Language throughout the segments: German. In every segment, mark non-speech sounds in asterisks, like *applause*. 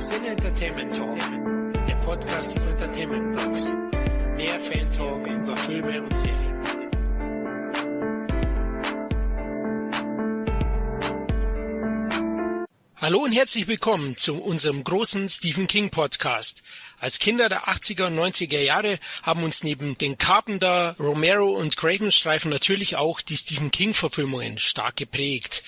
Sin Entertainment Talk, der Podcast des Entertainment Blogs. Mehr Fan Talk über Filme und Serien. Hallo und herzlich willkommen zu unserem großen Stephen King Podcast. Als Kinder der 80er und 90er Jahre haben uns neben den Carpenter, Romero und Craven-Streifen natürlich auch die Stephen King-Verfilmungen stark geprägt.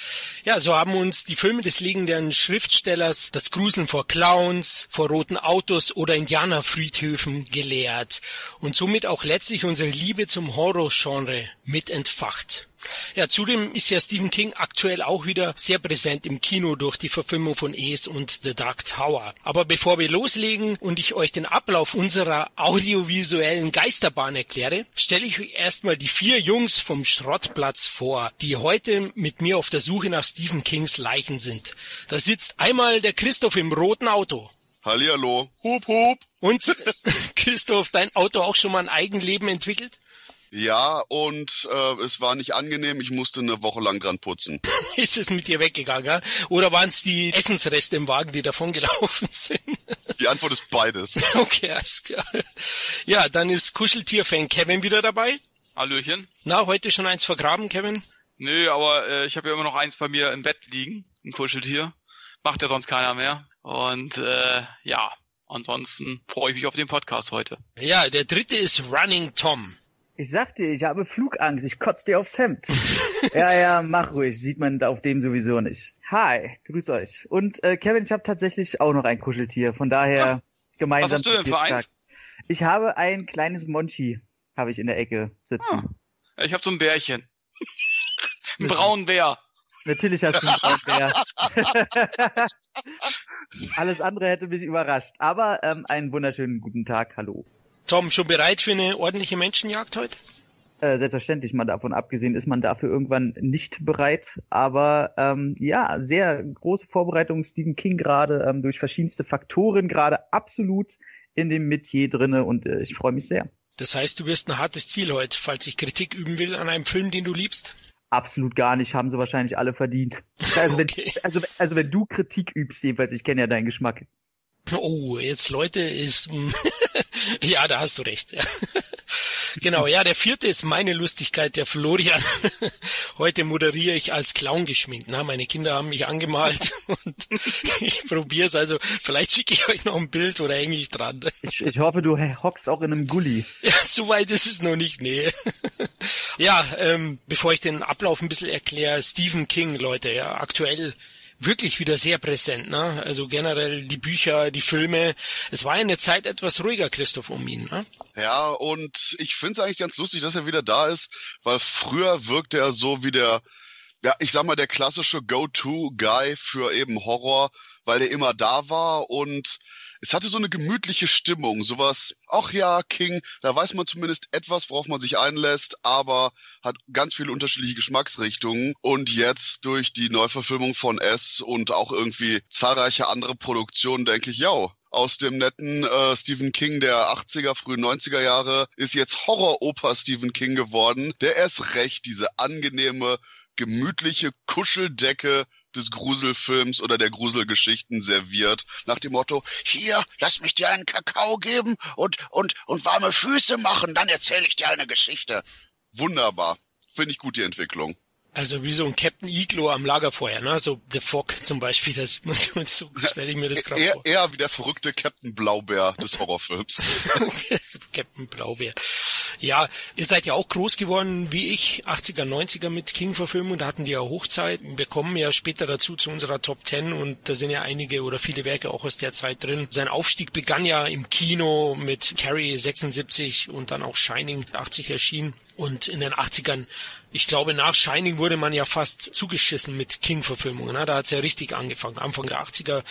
Ja, so haben uns die Filme des legendären Schriftstellers das Gruseln vor Clowns, vor roten Autos oder Indianerfriedhöfen gelehrt und somit auch letztlich unsere Liebe zum Horror-Genre mit entfacht. Ja, zudem ist ja Stephen King aktuell auch wieder sehr präsent im Kino durch die Verfilmung von Ace und The Dark Tower. Aber bevor wir loslegen und ich euch den Ablauf unserer audiovisuellen Geisterbahn erkläre, stelle ich euch erstmal die vier Jungs vom Schrottplatz vor, die heute mit mir auf der Suche nach Stephen Kings Leichen sind. Da sitzt einmal der Christoph im roten Auto. Hallihallo. Hup, hup. Und *laughs* Christoph, dein Auto auch schon mal ein Eigenleben entwickelt? Ja, und äh, es war nicht angenehm. Ich musste eine Woche lang dran putzen. *laughs* Ist es mit dir weggegangen? Ja? Oder waren es die Essensreste im Wagen, die davon gelaufen *laughs* sind? Die Antwort ist beides. *laughs* Okay, alles klar. Ja, dann ist Kuscheltier-Fan Kevin wieder dabei. Hallöchen. Na, heute schon eins vergraben, Kevin? Nö, aber äh, ich habe ja immer noch eins bei mir im Bett liegen, ein Kuscheltier. Macht ja sonst keiner mehr. Und äh, ja, ansonsten freue ich mich auf den Podcast heute. Ja, der dritte ist Running Tom. Ich sag dir, ich habe Flugangst, ich kotze dir aufs Hemd. *laughs* ja, ja, mach ruhig, sieht man auf dem sowieso nicht. Hi, grüß euch. Und äh, Kevin, ich habe tatsächlich auch noch ein Kuscheltier, von daher ja. gemeinsam. Was hast du denn für eins? Ich habe ein kleines Monchi, habe ich in der Ecke sitzen. Ah, ich habe so ein Bärchen. *laughs* ein braunen Bär. Natürlich hast du einen braunen Bär. *laughs* Alles andere hätte mich überrascht. Aber ähm, einen wunderschönen guten Tag, hallo. Tom, schon bereit für eine ordentliche Menschenjagd heute? Äh, selbstverständlich, mal davon abgesehen, ist man dafür irgendwann nicht bereit. Aber ähm, ja, sehr große Vorbereitung. Stephen King gerade ähm, durch verschiedenste Faktoren gerade absolut in dem Metier drinne und äh, ich freue mich sehr. Das heißt, du wirst ein hartes Ziel heute, falls ich Kritik üben will an einem Film, den du liebst? Absolut gar nicht, haben sie wahrscheinlich alle verdient. *laughs* Also, okay. wenn, also, also wenn du Kritik übst, jedenfalls, ich kenne ja deinen Geschmack. Oh, jetzt Leute ist *laughs* ja, da hast du recht. Ja. *laughs* Genau, ja, der vierte ist meine Lustigkeit, der Florian. *laughs* Heute moderiere ich als Clown geschminkt. Na, meine Kinder haben mich angemalt und ich probiere es. Also vielleicht schicke ich euch noch ein Bild oder hänge ich dran. Ich, ich hoffe, du hockst auch in einem Gully. Ja, so weit ist es noch nicht, nee. Ja, ähm, bevor ich den Ablauf ein bisschen erkläre, Stephen King, Leute, ja, aktuell wirklich wieder sehr präsent. Ne? Also generell die Bücher, die Filme. Es war eine Zeit etwas ruhiger, Christoph, um ihn. Ne? Ja, und ich finde es eigentlich ganz lustig, dass er wieder da ist, weil früher wirkte er so wie der, ja, ich sag mal, der klassische Go-To-Guy für eben Horror, weil er immer da war und es hatte so eine gemütliche Stimmung, sowas, ach ja, King, da weiß man zumindest etwas, worauf man sich einlässt, aber hat ganz viele unterschiedliche Geschmacksrichtungen. Und jetzt durch die Neuverfilmung von S und auch irgendwie zahlreiche andere Produktionen denke ich, ja, aus dem netten äh, Stephen King der 80er, frühen 90er Jahre ist jetzt Horror-Oper Stephen King geworden, der erst recht diese angenehme, gemütliche Kuscheldecke des Gruselfilms oder der Gruselgeschichten serviert, nach dem Motto, hier, lass mich dir einen Kakao geben und, und, und warme Füße machen, dann erzähle ich dir eine Geschichte. Wunderbar. Finde ich gut, die Entwicklung. Also wie so ein Captain Iglo am Lagerfeuer, ne? So The Fog zum Beispiel, das *laughs* so stelle ich mir das gerade vor. Eher wie der verrückte Captain Blaubeer des Horrorfilms. *laughs* Captain Blaubeer. Ja, ihr seid ja auch groß geworden wie ich, 80er, 90er mit King-Verfilmung, da hatten die ja Hochzeit. Wir kommen ja später dazu zu unserer Top 10 und da sind ja einige oder viele Werke auch aus der Zeit drin. Sein Aufstieg begann ja im Kino mit Carrie 76 und dann auch Shining 80 erschienen. Und in den 80ern, ich glaube, nach Shining wurde man ja fast zugeschissen mit King-Verfilmungen. Ne? Da hat's ja richtig angefangen. Anfang der 80er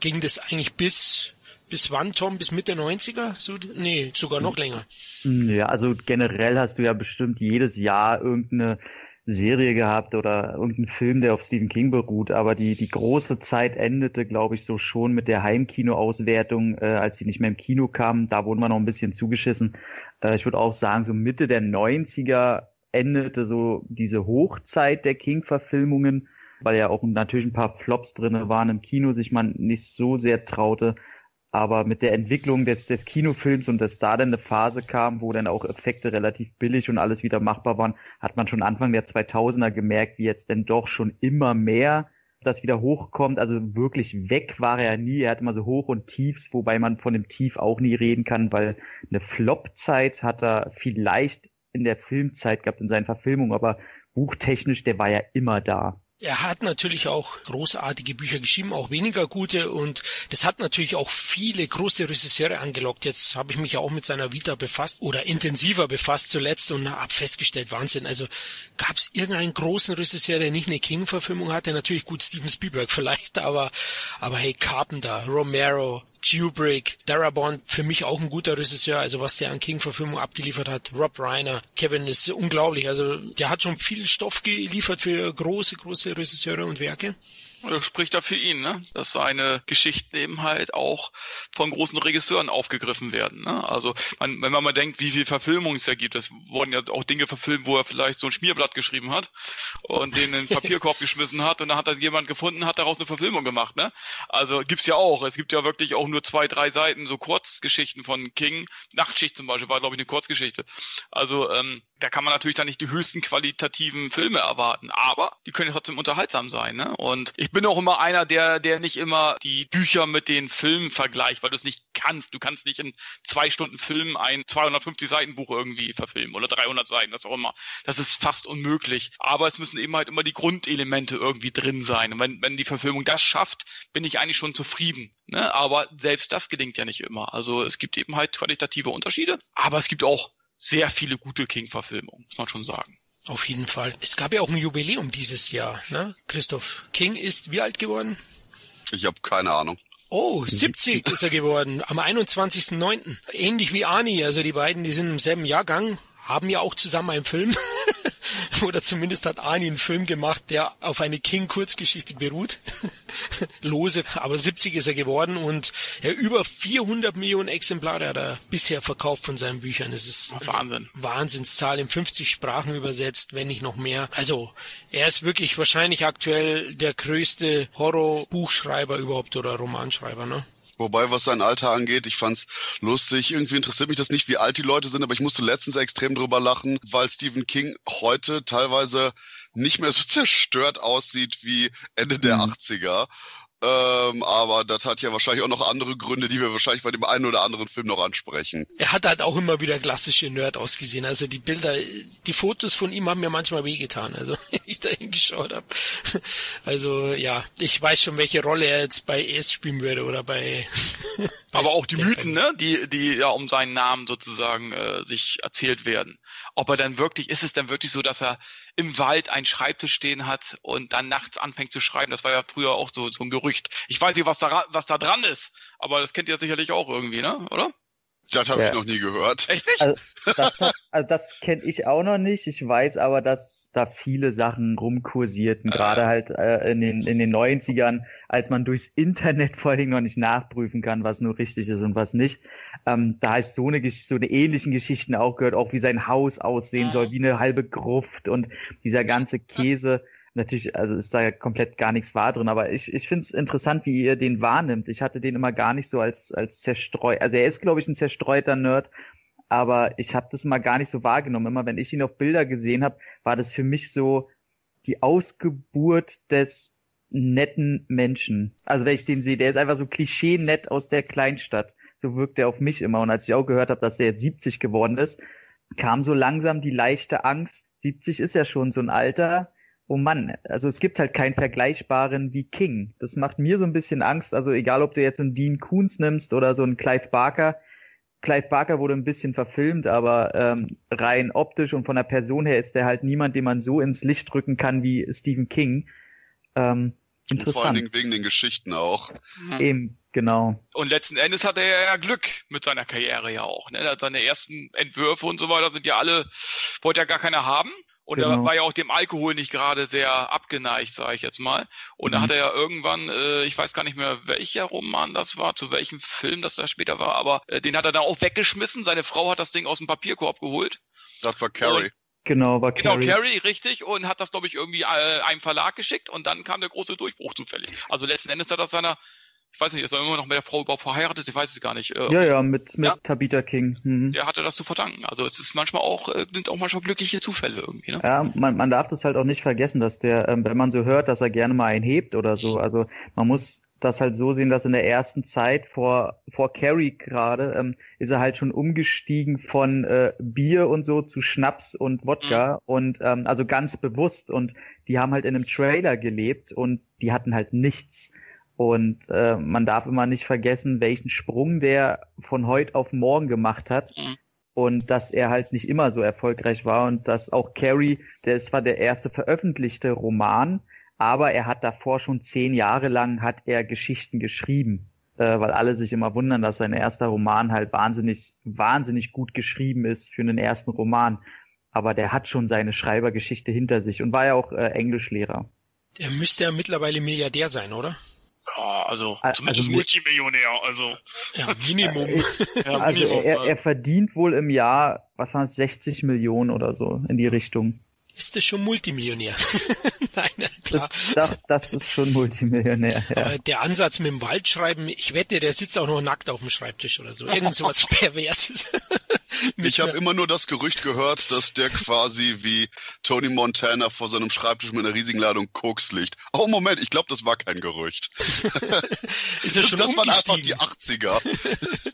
ging das eigentlich bis, bis wann, Tom? Bis Mitte 90er? So, nee, sogar noch länger. Ja, also generell hast du ja bestimmt jedes Jahr irgendeine Serie gehabt oder irgendeinen Film, der auf Stephen King beruht, aber die, die große Zeit endete, glaube ich, so schon mit der Heimkino-Auswertung, äh, als sie nicht mehr im Kino kam. Da wurden wir noch ein bisschen zugeschissen. Äh, ich würde auch sagen, so Mitte der 90er endete so diese Hochzeit der King-Verfilmungen. weil ja auch natürlich ein paar Flops drinne waren im Kino, sich man nicht so sehr traute. Aber mit der Entwicklung des, des Kinofilms und dass da dann eine Phase kam, wo dann auch Effekte relativ billig und alles wieder machbar waren, hat man schon Anfang der 2000er gemerkt, wie jetzt denn doch schon immer mehr das wieder hochkommt. Also wirklich weg war er nie. Er hat immer so Hoch und Tiefs, wobei man von dem Tief auch nie reden kann, weil eine Flop-Zeit hat er vielleicht in der Filmzeit gehabt, in seinen Verfilmungen, aber buchtechnisch, der war ja immer da. Er hat natürlich auch großartige Bücher geschrieben, auch weniger gute und das hat natürlich auch viele große Regisseure angelockt. Jetzt habe ich mich ja auch mit seiner Vita befasst oder intensiver befasst zuletzt und habe festgestellt, Wahnsinn. Also gab es irgendeinen großen Regisseur, der nicht eine King-Verfilmung hatte? Natürlich gut Steven Spielberg *laughs* vielleicht, aber aber hey Carpenter, Romero, Kubrick, Darabont, für mich auch ein guter Regisseur, also was der an King-Verfilmung abgeliefert hat. Rob Reiner, Kevin ist unglaublich, also der hat schon viel Stoff geliefert für große, große Regisseure und Werke. Das spricht da für ihn, ne? dass seine Geschichten eben halt auch von großen Regisseuren aufgegriffen werden. Ne? Also man, wenn man mal denkt, wie viel Verfilmung es ja gibt, es wurden ja auch Dinge verfilmt, wo er vielleicht so ein Schmierblatt geschrieben hat und den in den Papierkorb *laughs* geschmissen hat und dann hat das jemand gefunden, hat daraus eine Verfilmung gemacht. Ne? Also gibt's ja auch. Es gibt ja wirklich auch nur zwei, drei Seiten so Kurzgeschichten von King. Nachtschicht zum Beispiel war, glaube ich, eine Kurzgeschichte. Also ähm, da kann man natürlich dann nicht die höchsten qualitativen Filme erwarten, aber die können trotzdem unterhaltsam sein. Ne? Und ich bin auch immer einer, der, der nicht immer die Bücher mit den Filmen vergleicht, weil du es nicht kannst. Du kannst nicht in zwei Stunden Film ein 250 Seiten Buch irgendwie verfilmen oder 300 Seiten, das auch immer. Das ist fast unmöglich. Aber es müssen eben halt immer die Grundelemente irgendwie drin sein. Und wenn, wenn die Verfilmung das schafft, bin ich eigentlich schon zufrieden. Ne? Aber selbst das gelingt ja nicht immer. Also es gibt eben halt qualitative Unterschiede, aber es gibt auch sehr viele gute King-Verfilmungen, muss man schon sagen. Auf jeden Fall. Es gab ja auch ein Jubiläum dieses Jahr, ne? Christoph King ist wie alt geworden? Ich habe keine Ahnung. Oh, 70 *laughs* ist er geworden, am 21.09. Ähnlich wie Ani, also die beiden, die sind im selben Jahrgang, haben ja auch zusammen einen Film. *laughs* Oder zumindest hat Arnie einen Film gemacht, der auf eine King-Kurzgeschichte beruht. *laughs* Lose, aber 70 ist er geworden und ja, über 400 Millionen Exemplare hat er bisher verkauft von seinen Büchern. Das ist Wahnsinn. Wahnsinnszahl in 50 Sprachen übersetzt, wenn nicht noch mehr. Also er ist wirklich wahrscheinlich aktuell der größte Horror-Buchschreiber überhaupt oder Romanschreiber, ne? Wobei, was sein Alter angeht, ich fand's lustig. Irgendwie interessiert mich das nicht, wie alt die Leute sind, aber ich musste letztens extrem drüber lachen, weil Stephen King heute teilweise nicht mehr so *laughs* zerstört aussieht wie Ende der mhm. 80er. Ähm, aber das hat ja wahrscheinlich auch noch andere Gründe, die wir wahrscheinlich bei dem einen oder anderen Film noch ansprechen. Er hat halt auch immer wieder klassische Nerd ausgesehen. Also die Bilder, die Fotos von ihm haben mir manchmal wehgetan, also *laughs* wenn ich da hingeschaut habe. Also ja, ich weiß schon, welche Rolle er jetzt bei ES spielen würde oder bei. *laughs* aber auch die Mythen, ne, die die ja um seinen Namen sozusagen äh, sich erzählt werden. Ob er dann wirklich, ist es dann wirklich so, dass er im Wald einen Schreibtisch stehen hat und dann nachts anfängt zu schreiben. Das war ja früher auch so, so ein Gerücht. Ich weiß nicht, was da, was da dran ist, aber das kennt ihr sicherlich auch irgendwie, ne? Oder? Das habe ja. ich noch nie gehört. Echt nicht? Also, das, also das kenne ich auch noch nicht. Ich weiß aber, dass da viele Sachen rumkursierten, äh. gerade halt äh, in, den, in den 90ern, als man durchs Internet *laughs* vor allem noch nicht nachprüfen kann, was nur richtig ist und was nicht. Ähm, da ist so eine, so eine ähnlichen Geschichten auch gehört, auch wie sein Haus aussehen soll, wie eine halbe Gruft und dieser ganze Käse natürlich, also ist da komplett gar nichts wahr drin, aber ich, ich finde es interessant, wie ihr den wahrnimmt. Ich hatte den immer gar nicht so als, als zerstreut, also er ist, glaube ich, ein zerstreuter Nerd, aber ich habe das mal gar nicht so wahrgenommen. Immer wenn ich ihn auf Bilder gesehen habe, war das für mich so die Ausgeburt des netten Menschen. Also wenn ich den sehe, der ist einfach so klischee-nett aus der Kleinstadt. So wirkt er auf mich immer. Und als ich auch gehört habe, dass er jetzt 70 geworden ist, kam so langsam die leichte Angst. 70 ist ja schon so ein Alter oh Mann, also es gibt halt keinen vergleichbaren wie King. Das macht mir so ein bisschen Angst. Also egal, ob du jetzt einen Dean Koons nimmst oder so einen Clive Barker. Clive Barker wurde ein bisschen verfilmt, aber ähm, rein optisch und von der Person her ist der halt niemand, den man so ins Licht drücken kann wie Stephen King. Ähm, interessant. Und vor allen Dingen wegen den Geschichten auch. Eben, genau. Und letzten Endes hat er ja Glück mit seiner Karriere ja auch. Ne? Seine ersten Entwürfe und so weiter sind ja alle, wollte ja gar keiner haben. Und genau. er war ja auch dem Alkohol nicht gerade sehr abgeneigt, sage ich jetzt mal. Und mhm. da hat er ja irgendwann, äh, ich weiß gar nicht mehr, welcher Roman das war, zu welchem Film das da später war, aber äh, den hat er dann auch weggeschmissen. Seine Frau hat das Ding aus dem Papierkorb geholt. Das war Carrie. Genau, war Carrie. Genau, Carrie, richtig, und hat das, glaube ich, irgendwie äh, einem Verlag geschickt und dann kam der große Durchbruch zufällig. Also letzten Endes hat er seiner, ich weiß nicht, ist er immer noch mit der Frau überhaupt verheiratet, ich weiß es gar nicht. Ja, ja, mit, mit ja? Tabitha King. Mhm. Der hatte das zu verdanken. Also es ist manchmal auch, äh, sind auch manchmal glückliche Zufälle irgendwie. Ne? Ja, man, man darf das halt auch nicht vergessen, dass der, ähm, wenn man so hört, dass er gerne mal einen hebt oder so, also man muss das halt so sehen, dass in der ersten Zeit vor, vor Carrie gerade ähm, ist er halt schon umgestiegen von äh, Bier und so zu Schnaps und Wodka mhm. und ähm, also ganz bewusst und die haben halt in einem Trailer gelebt und die hatten halt nichts. Und äh, man darf immer nicht vergessen, welchen Sprung der von heute auf morgen gemacht hat. Mhm. Und dass er halt nicht immer so erfolgreich war und dass auch Carrie, der ist zwar der erste veröffentlichte Roman, aber er hat davor schon zehn Jahre lang hat er Geschichten geschrieben, äh, weil alle sich immer wundern, dass sein erster Roman halt wahnsinnig, wahnsinnig gut geschrieben ist für einen ersten Roman. Aber der hat schon seine Schreibergeschichte hinter sich und war ja auch äh, Englischlehrer. Der müsste ja mittlerweile Milliardär sein, oder? Ja, also, also zumindest Multimillionär, also. Ja, Minimum. *laughs* ja, also Minimum, er, er verdient wohl im Jahr, was waren es, 60 Millionen oder so in die Richtung ist das schon Multimillionär. *laughs* Nein, klar. Das, das, ist schon Multimillionär, ja. Der Ansatz mit dem Waldschreiben, ich wette, der sitzt auch noch nackt auf dem Schreibtisch oder so. Irgend sowas *laughs* Perverses. *laughs* ich habe immer nur das Gerücht gehört, dass der quasi wie Tony Montana vor seinem Schreibtisch mit einer riesigen Ladung Koks liegt. Oh Moment, ich glaube, das war kein Gerücht. *laughs* Ist ja schon das waren einfach die 80er.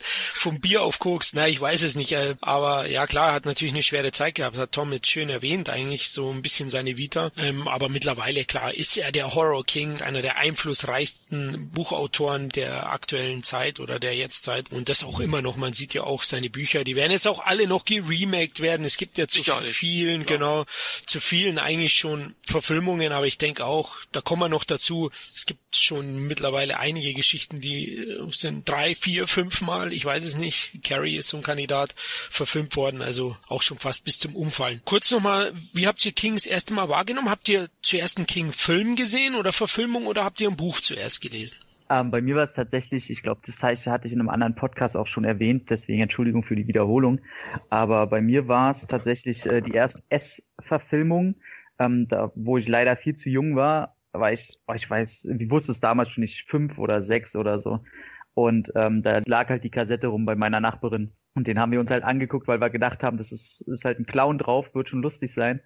*laughs* Vom Bier auf Koks, na, ich weiß es nicht, äh, aber ja klar, hat natürlich eine schwere Zeit gehabt, hat Tom jetzt schön erwähnt, eigentlich so ein bisschen seine Vita, ähm, aber mittlerweile, klar, ist er der Horror King, einer der einflussreichsten Buchautoren der aktuellen Zeit oder der Jetztzeit und das auch immer noch, man sieht ja auch seine Bücher, die werden jetzt auch alle noch geremaked werden. Es gibt ja zu Sicherlich. vielen, ja. genau, zu vielen eigentlich schon Verfilmungen, aber ich denke auch, da kommen wir noch dazu, es gibt schon mittlerweile einige Geschichten, die äh, sind drei, vier, fünf Mal, ich weiß es nicht, Carrie ist so ein Kandidat, verfilmt worden, also auch schon fast bis zum Umfallen. Kurz nochmal, wie habt ihr King das erste Mal wahrgenommen? Habt ihr zuerst einen King-Film gesehen oder Verfilmung oder habt ihr ein Buch zuerst gelesen? Ähm, bei mir war es tatsächlich, ich glaube, das hatte ich in einem anderen Podcast auch schon erwähnt, deswegen Entschuldigung für die Wiederholung. Aber bei mir war es tatsächlich äh, die erste S-Verfilmung, ähm, da, wo ich leider viel zu jung war, war ich, oh, ich weiß, wie wusste es damals schon nicht, fünf oder sechs oder so. Und ähm, da lag halt die Kassette rum bei meiner Nachbarin. Und den haben wir uns halt angeguckt, weil wir gedacht haben, das ist, ist halt ein Clown drauf, wird schon lustig sein.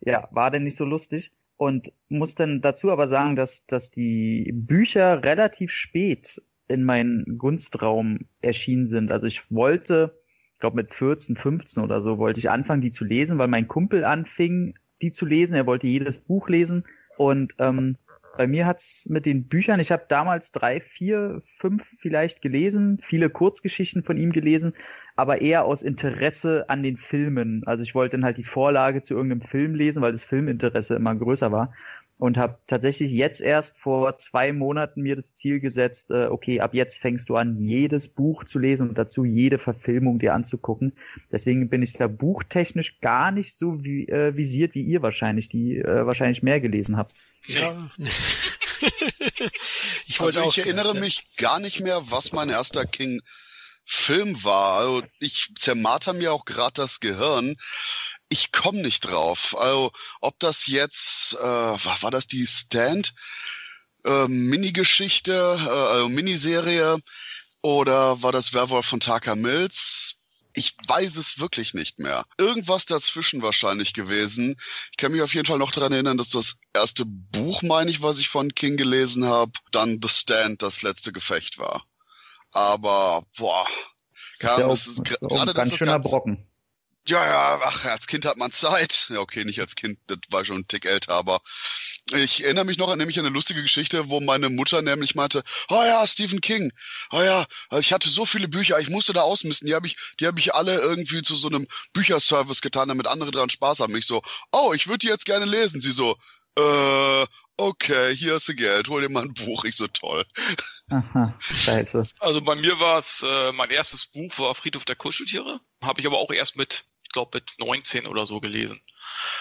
Ja, war denn nicht so lustig. Und muss dann dazu aber sagen, dass, dass die Bücher relativ spät in meinen Gunstraum erschienen sind. Also ich wollte, ich glaube mit 14, 15 oder so, wollte ich anfangen, die zu lesen, weil mein Kumpel anfing, die zu lesen. Er wollte jedes Buch lesen. Und ähm, bei mir hat's mit den Büchern, ich habe damals drei, vier, fünf vielleicht gelesen, viele Kurzgeschichten von ihm gelesen, aber eher aus Interesse an den Filmen. Also ich wollte dann halt die Vorlage zu irgendeinem Film lesen, weil das Filminteresse immer größer war. Und habe tatsächlich jetzt erst vor zwei Monaten mir das Ziel gesetzt, äh, okay, ab jetzt fängst du an, jedes Buch zu lesen und dazu jede Verfilmung dir anzugucken. Deswegen bin ich da buchtechnisch gar nicht so wie, äh, visiert wie ihr wahrscheinlich, die äh, wahrscheinlich mehr gelesen habt. Ja. *laughs* ich, also ich erinnere mich gar nicht mehr, was mein erster King Film war. Also ich zermarter mir auch gerade das Gehirn. Ich komme nicht drauf. Also ob das jetzt, äh, war, war das die Stand äh, Minigeschichte, äh, also Miniserie oder war das Werwolf von Taka Mills? Ich weiß es wirklich nicht mehr. Irgendwas dazwischen wahrscheinlich gewesen. Ich kann mich auf jeden Fall noch daran erinnern, dass das erste Buch, meine ich, was ich von King gelesen habe, dann The Stand, das letzte Gefecht war. Aber, boah, Ahnung, das ist gerade ganz schöner ganz, Brocken. Ja, ja, ach, als Kind hat man Zeit. *laughs* Ja, okay, nicht als Kind, das war schon ein Tick älter, aber ich erinnere mich noch an nämlich eine lustige Geschichte, wo meine Mutter nämlich meinte, oh ja, Stephen King, oh ja, ich hatte so viele Bücher, ich musste da ausmisten, die habe ich, die habe ich alle irgendwie zu so einem Bücherservice getan, damit andere dran Spaß haben. Ich so, oh, ich würde die jetzt gerne lesen. Sie so, äh, okay, hier hast du Geld, hol dir mal ein Buch, ich so toll. Aha, scheiße. Also bei mir war es, äh, mein erstes Buch war Friedhof der Kuscheltiere. Habe ich aber auch erst mit, ich glaube mit 19 oder so gelesen.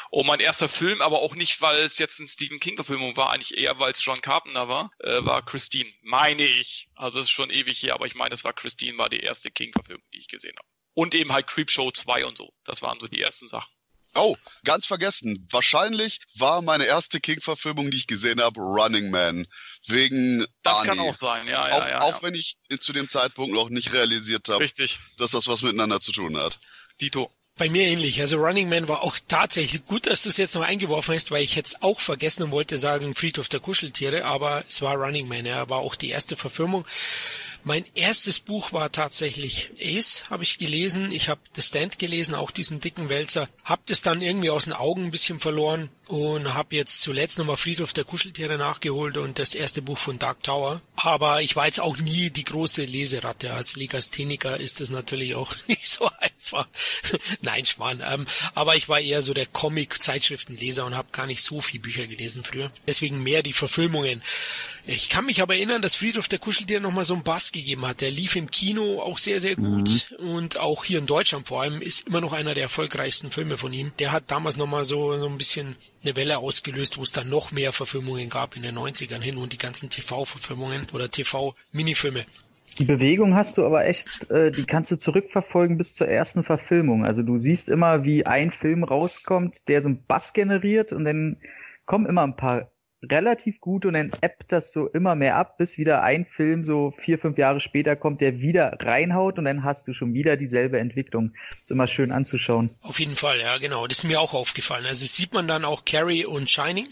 Und mein erster Film, aber auch nicht, weil es jetzt eine Stephen King-Verfilmung war, eigentlich eher, weil es John Carpenter war, äh, war Christine. Meine ich. Also es ist schon ewig her, aber ich meine, es war Christine, war die erste King-Verfilmung, die ich gesehen habe. Und eben halt Creepshow 2 und so. Das waren so die ersten Sachen. Oh, ganz vergessen. Wahrscheinlich war meine erste King-Verfilmung, die ich gesehen habe, Running Man. Wegen Das Arnie. kann auch sein, ja, ja, auch, ja. auch ja. wenn ich zu dem Zeitpunkt noch nicht realisiert habe, Richtig, dass das was miteinander zu tun hat. Dito. Bei mir ähnlich. Also Running Man war auch tatsächlich gut, dass du es jetzt noch eingeworfen hast, weil ich hätte es auch vergessen und wollte sagen Friedhof der Kuscheltiere, aber es war Running Man. Ja, war auch die erste Verfilmung. Mein erstes Buch war tatsächlich Ace, habe ich gelesen. Ich habe The Stand gelesen, auch diesen dicken Wälzer. Hab das dann irgendwie aus den Augen ein bisschen verloren und habe jetzt zuletzt nochmal Friedhof der Kuscheltiere nachgeholt und das erste Buch von Dark Tower. Aber ich war jetzt auch nie die große Leseratte. Als Legastheniker ist das natürlich auch *laughs* nicht so einfach. *laughs* Nein, Schmarrn. Ähm, aber ich war eher so der Comic-Zeitschriftenleser und habe gar nicht so viel Bücher gelesen früher. Deswegen mehr die Verfilmungen. Ich kann mich aber erinnern, dass Friedhof der Kuscheltiere nochmal so einen Bass gegeben hat. Der lief im Kino auch sehr, sehr gut. Und auch hier in Deutschland vor allem ist immer noch einer der erfolgreichsten Filme von ihm. Der hat damals nochmal so, so ein bisschen eine Welle ausgelöst, wo es dann noch mehr Verfilmungen gab in den 90ern hin und die ganzen TV-Verfilmungen oder TV-Minifilme. Die Bewegung hast du aber echt, äh, die kannst du zurückverfolgen bis zur ersten Verfilmung. Also du siehst immer, wie ein Film rauskommt, der so einen Bass generiert und dann kommen immer ein paar relativ gut und dann ebbt das so immer mehr ab, bis wieder ein Film so vier, fünf Jahre später kommt, der wieder reinhaut und dann hast du schon wieder dieselbe Entwicklung. Ist immer schön anzuschauen. Auf jeden Fall, ja, genau. Das ist mir auch aufgefallen. Also das sieht man dann auch Carrie und Shining.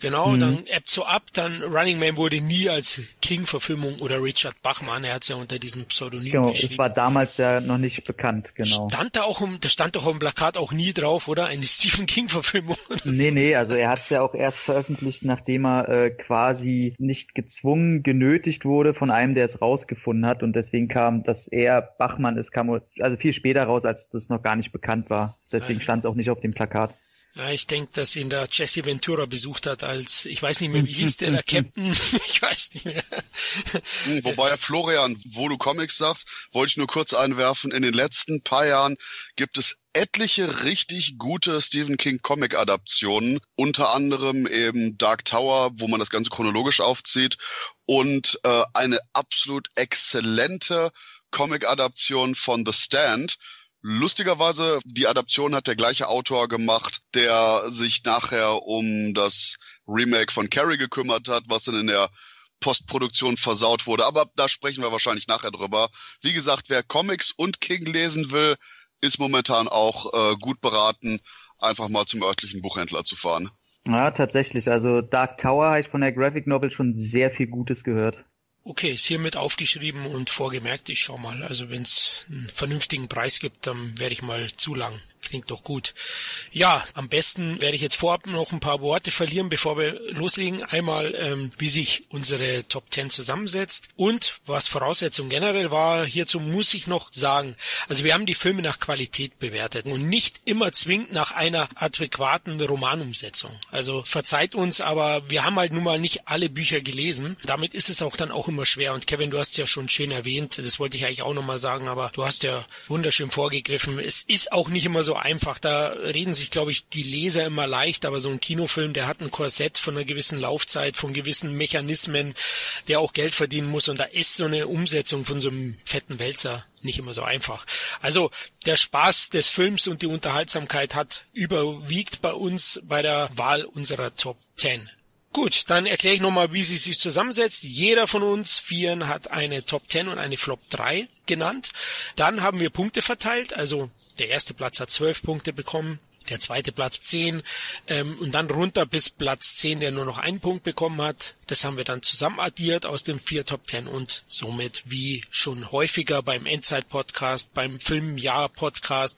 Genau, dann ebbt so ab, dann Running Man wurde nie als King-Verfilmung oder Richard Bachmann, er hat es ja unter diesem Pseudonym Genau, geschrieben. es war damals ja noch nicht bekannt, genau. Stand da auch, im, da stand doch auf dem Plakat auch nie drauf, oder? Eine Stephen King-Verfilmung. oder so. Nee, nee, also er hat es ja auch erst veröffentlicht, nachdem er äh, quasi nicht gezwungen, genötigt wurde von einem, der es rausgefunden hat. Und deswegen kam, dass er Bachmann ist, kam also viel später raus, als das noch gar nicht bekannt war. Deswegen Ja. stand es auch nicht auf dem Plakat. Ja, ich denke, dass ihn da Jesse Ventura besucht hat als, ich weiß nicht mehr, wie hieß der, der Captain? *laughs* ich weiß nicht mehr. Hm, Wobei, Florian, wo du Comics sagst, wollte ich nur kurz einwerfen, in den letzten paar Jahren gibt es etliche richtig gute Stephen King Comic Adaptionen, unter anderem eben Dark Tower, wo man das Ganze chronologisch aufzieht und äh, eine absolut exzellente Comic Adaption von The Stand. Lustigerweise, die Adaption hat der gleiche Autor gemacht, der sich nachher um das Remake von Carrie gekümmert hat, was dann in der Postproduktion versaut wurde. Aber da sprechen wir wahrscheinlich nachher drüber. Wie gesagt, wer Comics und King lesen will, ist momentan auch äh, gut beraten, einfach mal zum örtlichen Buchhändler zu fahren. Ja, tatsächlich. Also Dark Tower habe ich von der Graphic Novel schon sehr viel Gutes gehört. Okay, ist hiermit aufgeschrieben und vorgemerkt. Ich schau mal. Also wenn es einen vernünftigen Preis gibt, dann werde ich mal zulangen. Klingt doch gut. Ja, am besten werde ich jetzt vorab noch ein paar Worte verlieren, bevor wir loslegen. Einmal, ähm, wie sich unsere Top 10 zusammensetzt und was Voraussetzung generell war. Hierzu muss ich noch sagen, also wir haben die Filme nach Qualität bewertet und nicht immer zwingend nach einer adäquaten Romanumsetzung. Also verzeiht uns, aber wir haben halt nun mal nicht alle Bücher gelesen. Damit ist es auch dann auch immer schwer. Und Kevin, du hast ja schon schön erwähnt, das wollte ich eigentlich auch nochmal sagen, aber du hast ja wunderschön vorgegriffen. Es ist auch nicht immer so einfach. Da reden sich, glaube ich, die Leser immer leicht, aber so ein Kinofilm, der hat ein Korsett von einer gewissen Laufzeit, von gewissen Mechanismen, der auch Geld verdienen muss. Und da ist so eine Umsetzung von so einem fetten Wälzer nicht immer so einfach. Also der Spaß des Films und die Unterhaltsamkeit hat überwiegt bei uns bei der Wahl unserer Top 10. Gut, dann erkläre ich nochmal, wie sie sich zusammensetzt. Jeder von uns Vieren hat eine Top 10 und eine Flop 3 genannt. Dann haben wir Punkte verteilt. Also der erste Platz hat 12 Punkte bekommen, der zweite Platz 10 ähm, und dann runter bis Platz 10, der nur noch einen Punkt bekommen hat. Das haben wir dann zusammen addiert aus den vier Top 10 und somit wie schon häufiger beim Endzeit-Podcast, beim Filmjahr-Podcast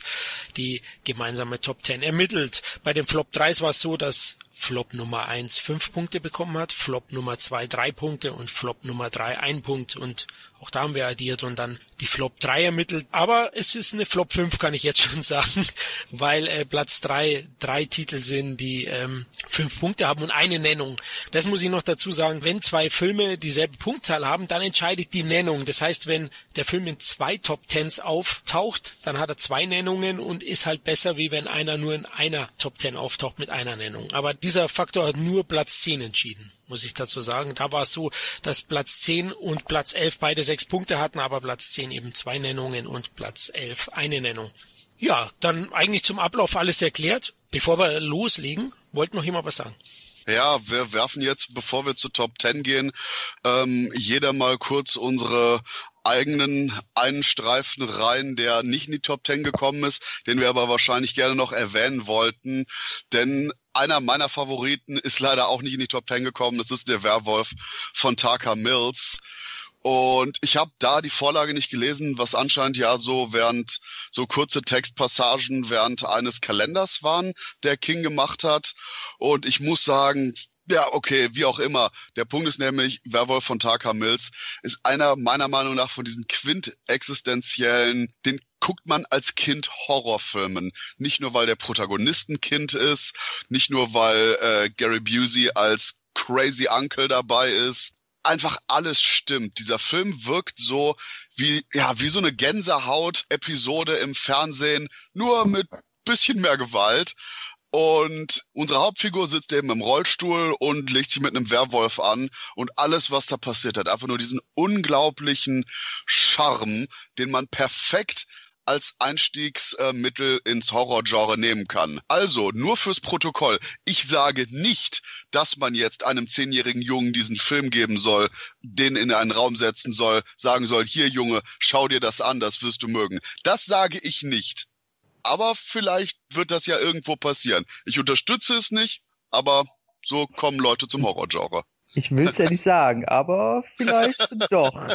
die gemeinsame Top 10 ermittelt. Bei den Flop 3 war es so, dass Flop Nummer 1 5 Punkte bekommen hat, Flop Nummer 2 3 Punkte und Flop Nummer 3 1 Punkt. Und auch da haben wir addiert und dann die Flop 3 ermittelt. Aber es ist eine Flop 5, kann ich jetzt schon *laughs* sagen, weil äh, Platz 3 drei Titel sind, die ähm, fünf Punkte haben und eine Nennung. Das muss ich noch dazu sagen, wenn zwei Filme dieselbe Punktzahl haben, dann entscheidet die Nennung. Das heißt, wenn der Film in zwei Top Tens auftaucht, dann hat er zwei Nennungen und ist halt besser, wie wenn einer nur in einer Top Ten auftaucht mit einer Nennung. Aber dieser Faktor hat nur Platz 10 entschieden muss ich dazu sagen. Da war es so, dass Platz 10 und Platz 11 beide sechs Punkte hatten, aber Platz 10 eben zwei Nennungen und Platz 11 eine Nennung. Ja, dann eigentlich zum Ablauf alles erklärt. Bevor wir loslegen, wollte noch jemand was sagen? Ja, wir werfen jetzt, bevor wir zu Top 10 gehen, ähm, jeder mal kurz unsere eigenen einen Streifen rein, der nicht in die Top 10 gekommen ist, den wir aber wahrscheinlich gerne noch erwähnen wollten. Denn einer meiner Favoriten ist leider auch nicht in die Top 10 gekommen. Das ist der Werwolf von Taka Mills. Und ich habe da die Vorlage nicht gelesen, was anscheinend ja so während so kurze Textpassagen während eines Kalenders waren, der King gemacht hat. Und ich muss sagen, ja, okay, wie auch immer. Der Punkt ist nämlich, Werwolf von Taka Mills ist einer meiner Meinung nach von diesen quintexistenziellen, den guckt man als Kind Horrorfilmen. Nicht nur, weil der Protagonist ein Kind ist, nicht nur, weil äh, Gary Busey als Crazy Uncle dabei ist, einfach alles stimmt. Dieser Film wirkt so wie, ja, wie so eine Gänsehaut-Episode im Fernsehen, nur mit bisschen mehr Gewalt. Und unsere Hauptfigur sitzt eben im Rollstuhl und legt sich mit einem Werwolf an. Und alles, was da passiert hat, einfach nur diesen unglaublichen Charme, den man perfekt als Einstiegsmittel ins Horrorgenre nehmen kann. Also, nur fürs Protokoll. Ich sage nicht, dass man jetzt einem zehnjährigen Jungen diesen Film geben soll, den in einen Raum setzen soll, sagen soll, hier Junge, schau dir das an, das wirst du mögen. Das sage ich nicht. Aber vielleicht wird das ja irgendwo passieren. Ich unterstütze es nicht, aber so kommen Leute zum Horrorgenre. Ich will es ja nicht sagen, aber vielleicht *laughs* doch. *laughs*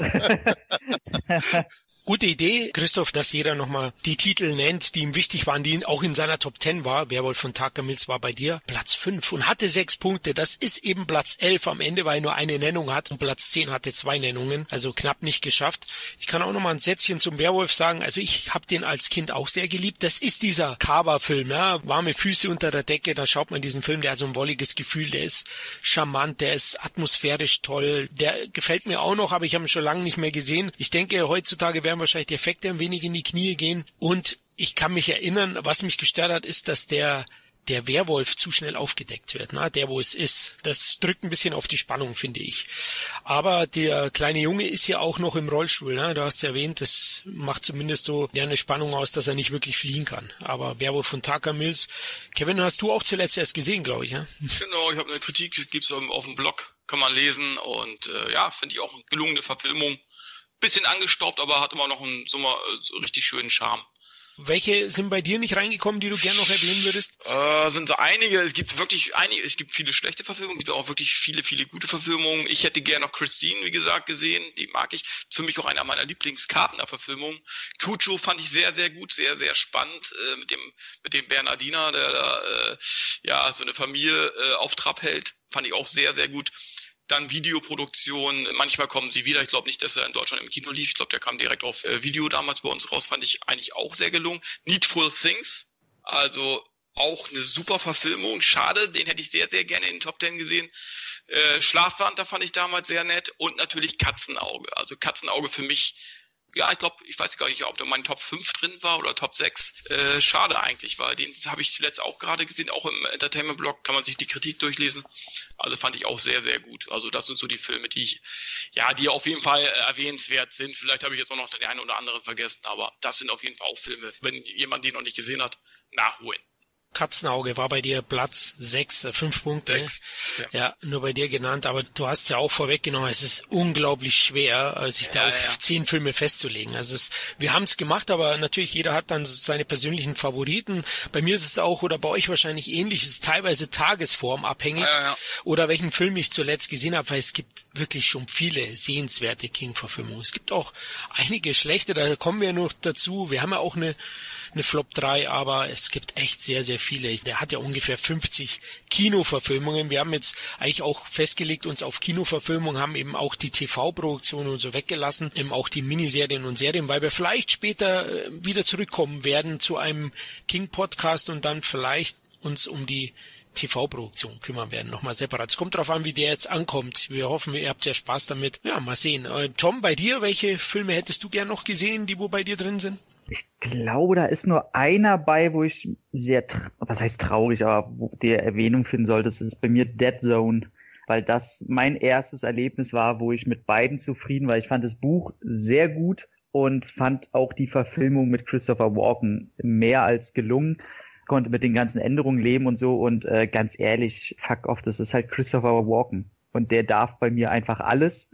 Gute Idee, Christoph, dass jeder nochmal die Titel nennt, die ihm wichtig waren, die auch in seiner Top 10 war. Werwolf von Takamils war bei dir Platz 5 und hatte sechs Punkte. Das ist eben Platz 11 am Ende, weil er nur eine Nennung hat und Platz 10 hatte zwei Nennungen, also knapp nicht geschafft. Ich kann auch nochmal ein Sätzchen zum Werwolf sagen. Also ich habe den als Kind auch sehr geliebt. Das ist dieser Kava-Film, ja, warme Füße unter der Decke, da schaut man diesen Film, der hat so ein wolliges Gefühl, der ist charmant, der ist atmosphärisch toll, der gefällt mir auch noch, aber ich habe ihn schon lange nicht mehr gesehen. Ich denke, heutzutage werden wahrscheinlich die Effekte ein wenig in die Knie gehen. Und ich kann mich erinnern, was mich gestört hat, ist, dass der der Werwolf zu schnell aufgedeckt wird, na, der wo es ist. Das drückt ein bisschen auf die Spannung, finde ich. Aber der kleine Junge ist ja auch noch im Rollstuhl, ne? du hast ja erwähnt, das macht zumindest so eine Spannung aus, dass er nicht wirklich fliehen kann. Aber Werwolf von Tucker Mills, Kevin, hast du auch zuletzt erst gesehen, glaube ich, ja? Genau, ich habe eine Kritik, gibt's auf dem Blog, kann man lesen und äh, ja, finde ich auch eine gelungene Verfilmung bisschen angestaubt, aber hat immer noch einen so, mal, so richtig schönen Charme. Welche sind bei dir nicht reingekommen, die du gerne noch erwähnen würdest? Äh, sind so einige. Es gibt wirklich einige. Es gibt viele schlechte Verfilmungen. Es gibt auch wirklich viele, viele gute Verfilmungen. Ich hätte gerne noch Christine, wie gesagt, gesehen. Die mag ich. Für mich auch einer meiner Lieblingskartner-Verfilmungen. Cujo fand ich sehr, sehr gut, sehr, sehr spannend äh, mit dem mit dem Bernardiner, der da äh, ja so eine Familie äh, auf Trab hält. Fand ich auch sehr, sehr gut. Dann Videoproduktion, manchmal kommen sie wieder. Ich glaube nicht, dass er in Deutschland im Kino lief. Ich glaube, der kam direkt auf äh, Video damals bei uns raus. Fand ich eigentlich auch sehr gelungen. Needful Things, also auch eine super Verfilmung. Schade, den hätte ich sehr, sehr gerne in den Top Ten gesehen. Äh, Schlafwand, da fand ich damals sehr nett. Und natürlich Katzenauge. Also Katzenauge für mich ja, ich glaube, ich weiß gar nicht, ob da mein Top 5 drin war oder Top 6. Äh, schade eigentlich, weil den habe ich zuletzt auch gerade gesehen, auch im Entertainment-Blog kann man sich die Kritik durchlesen. Also fand ich auch sehr, sehr gut. Also das sind so die Filme, die ich, ja, die auf jeden Fall erwähnenswert sind. Vielleicht habe ich jetzt auch noch den einen oder anderen vergessen, aber das sind auf jeden Fall auch Filme, wenn jemand die noch nicht gesehen hat, nachholen. Katzenauge war bei dir Platz sechs, äh, fünf Punkte. Sechs, ja. ja. nur bei dir genannt, aber du hast ja auch vorweggenommen, es ist unglaublich schwer, äh, sich ja, da auf ja. zehn Filme festzulegen. Also es, wir haben es gemacht, aber natürlich jeder hat dann seine persönlichen Favoriten. Bei mir ist es auch oder bei euch wahrscheinlich ähnlich, es ist teilweise tagesformabhängig oder welchen Film ich zuletzt gesehen habe, weil es gibt wirklich schon viele sehenswerte King-Verfilmungen. Es gibt auch einige schlechte, da kommen wir noch dazu. Wir haben ja auch eine eine Flop 3, aber es gibt echt sehr, sehr viele. Der hat ja ungefähr 50 Kinoverfilmungen. Wir haben jetzt eigentlich auch festgelegt, uns auf Kinoverfilmungen, haben eben auch die TV-Produktionen und so weggelassen, eben auch die Miniserien und Serien, weil wir vielleicht später äh, wieder zurückkommen werden zu einem King-Podcast und dann vielleicht uns um die TV-Produktion kümmern werden, nochmal separat. Es kommt darauf an, wie der jetzt ankommt. Wir hoffen, ihr habt ja Spaß damit. Ja, mal sehen. Äh, Tom, bei dir, welche Filme hättest du gern noch gesehen, die wo bei dir drin sind? Ich glaube, da ist nur einer bei, wo ich sehr, was heißt traurig, aber wo der Erwähnung finden sollte. Das ist bei mir Dead Zone, weil das mein erstes Erlebnis war, wo ich mit beiden zufrieden war. Ich fand das Buch sehr gut und fand auch die Verfilmung mit Christopher Walken mehr als gelungen konnte mit den ganzen Änderungen leben und so und äh, ganz ehrlich, fuck off, das ist halt Christopher Walken und der darf bei mir einfach alles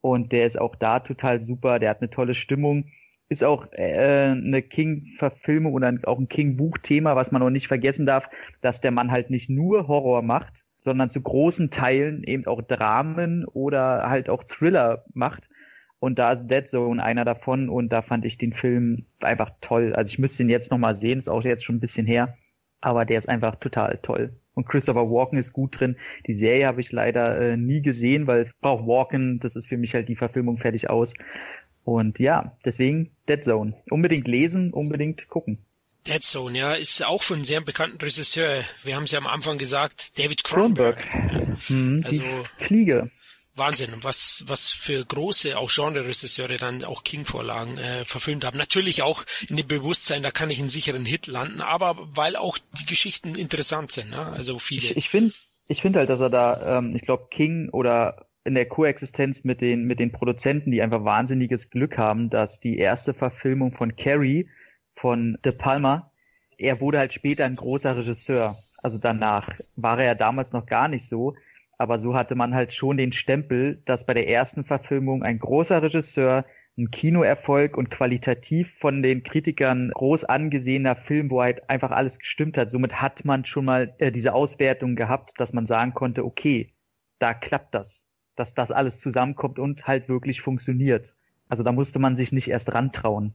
und der ist auch da total super, der hat eine tolle Stimmung, ist auch äh, eine King-Verfilmung oder auch ein King-Buch-Thema, was man noch nicht vergessen darf, dass der Mann halt nicht nur Horror macht, sondern zu großen Teilen eben auch Dramen oder halt auch Thriller macht. Und da ist Dead Zone einer davon und da fand ich den Film einfach toll. Also ich müsste ihn jetzt nochmal sehen, ist auch jetzt schon ein bisschen her, aber der ist einfach total toll. Und Christopher Walken ist gut drin. Die Serie habe ich leider äh, nie gesehen, weil braucht Walken, das ist für mich halt die Verfilmung fertig aus. Und ja, deswegen Dead Zone. Unbedingt lesen, unbedingt gucken. Dead Zone, ja, ist auch von einem sehr bekannten Regisseur. Wir haben es ja am Anfang gesagt, David Cronenberg. Cronenberg. Hm, also, die Fliege. Wahnsinn, was, was für große, auch Genre-Regisseure dann auch King-Vorlagen äh, verfilmt haben. Natürlich auch in dem Bewusstsein, da kann ich einen sicheren Hit landen, aber weil auch die Geschichten interessant sind, ne? also viele. Ich, ich finde ich finde halt, dass er da, ähm, ich glaube, King oder in der Koexistenz mit den, mit den Produzenten, die einfach wahnsinniges Glück haben, dass die erste Verfilmung von Carrie von De Palma, er wurde halt später ein großer Regisseur. Also danach war er ja damals noch gar nicht so. Aber so hatte man halt schon den Stempel, dass bei der ersten Verfilmung ein großer Regisseur, ein Kinoerfolg und qualitativ von den Kritikern groß angesehener Film, wo halt einfach alles gestimmt hat. Somit hat man schon mal äh, diese Auswertung gehabt, dass man sagen konnte, okay, da klappt das, dass das alles zusammenkommt und halt wirklich funktioniert. Also da musste man sich nicht erst rantrauen.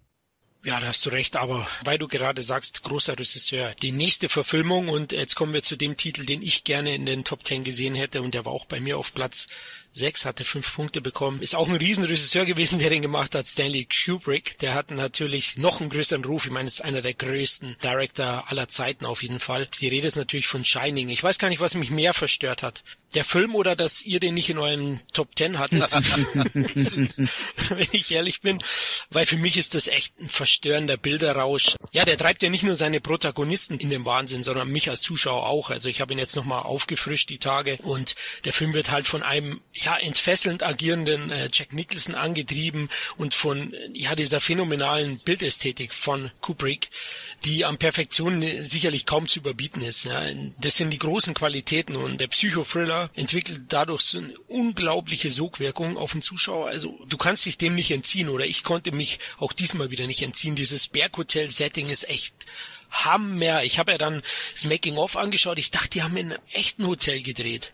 Ja, da hast du recht, aber weil du gerade sagst, großer Regisseur, die nächste Verfilmung und jetzt kommen wir zu dem Titel, den ich gerne in den Top Ten gesehen hätte und der war auch bei mir auf Platz sechs, hatte fünf Punkte bekommen. Ist auch ein Riesenregisseur gewesen, der den gemacht hat, Stanley Kubrick. Der hat natürlich noch einen größeren Ruf. Ich meine, ist einer der größten Director aller Zeiten auf jeden Fall. Die Rede ist natürlich von Shining. Ich weiß gar nicht, was mich mehr verstört hat. Der Film oder dass ihr den nicht in euren Top Ten hattet. *laughs* Wenn ich ehrlich bin. Weil für mich ist das echt ein verstörender Bilderrausch. Ja, der treibt ja nicht nur seine Protagonisten in den Wahnsinn, sondern mich als Zuschauer auch. Also ich habe ihn jetzt nochmal aufgefrischt die Tage und der Film wird halt von einem ja entfesselnd agierenden äh, Jack Nicholson angetrieben und von ja dieser phänomenalen Bildästhetik von Kubrick, die an Perfektion sicherlich kaum zu überbieten ist. Ja. Das sind die großen Qualitäten und der Psychothriller entwickelt dadurch so eine unglaubliche Sogwirkung auf den Zuschauer. Also du kannst dich dem nicht entziehen oder ich konnte mich auch diesmal wieder nicht entziehen. Dieses Berghotel-Setting ist echt Hammer. Ich habe ja dann das Making-of angeschaut. Ich dachte, die haben in einem echten Hotel gedreht.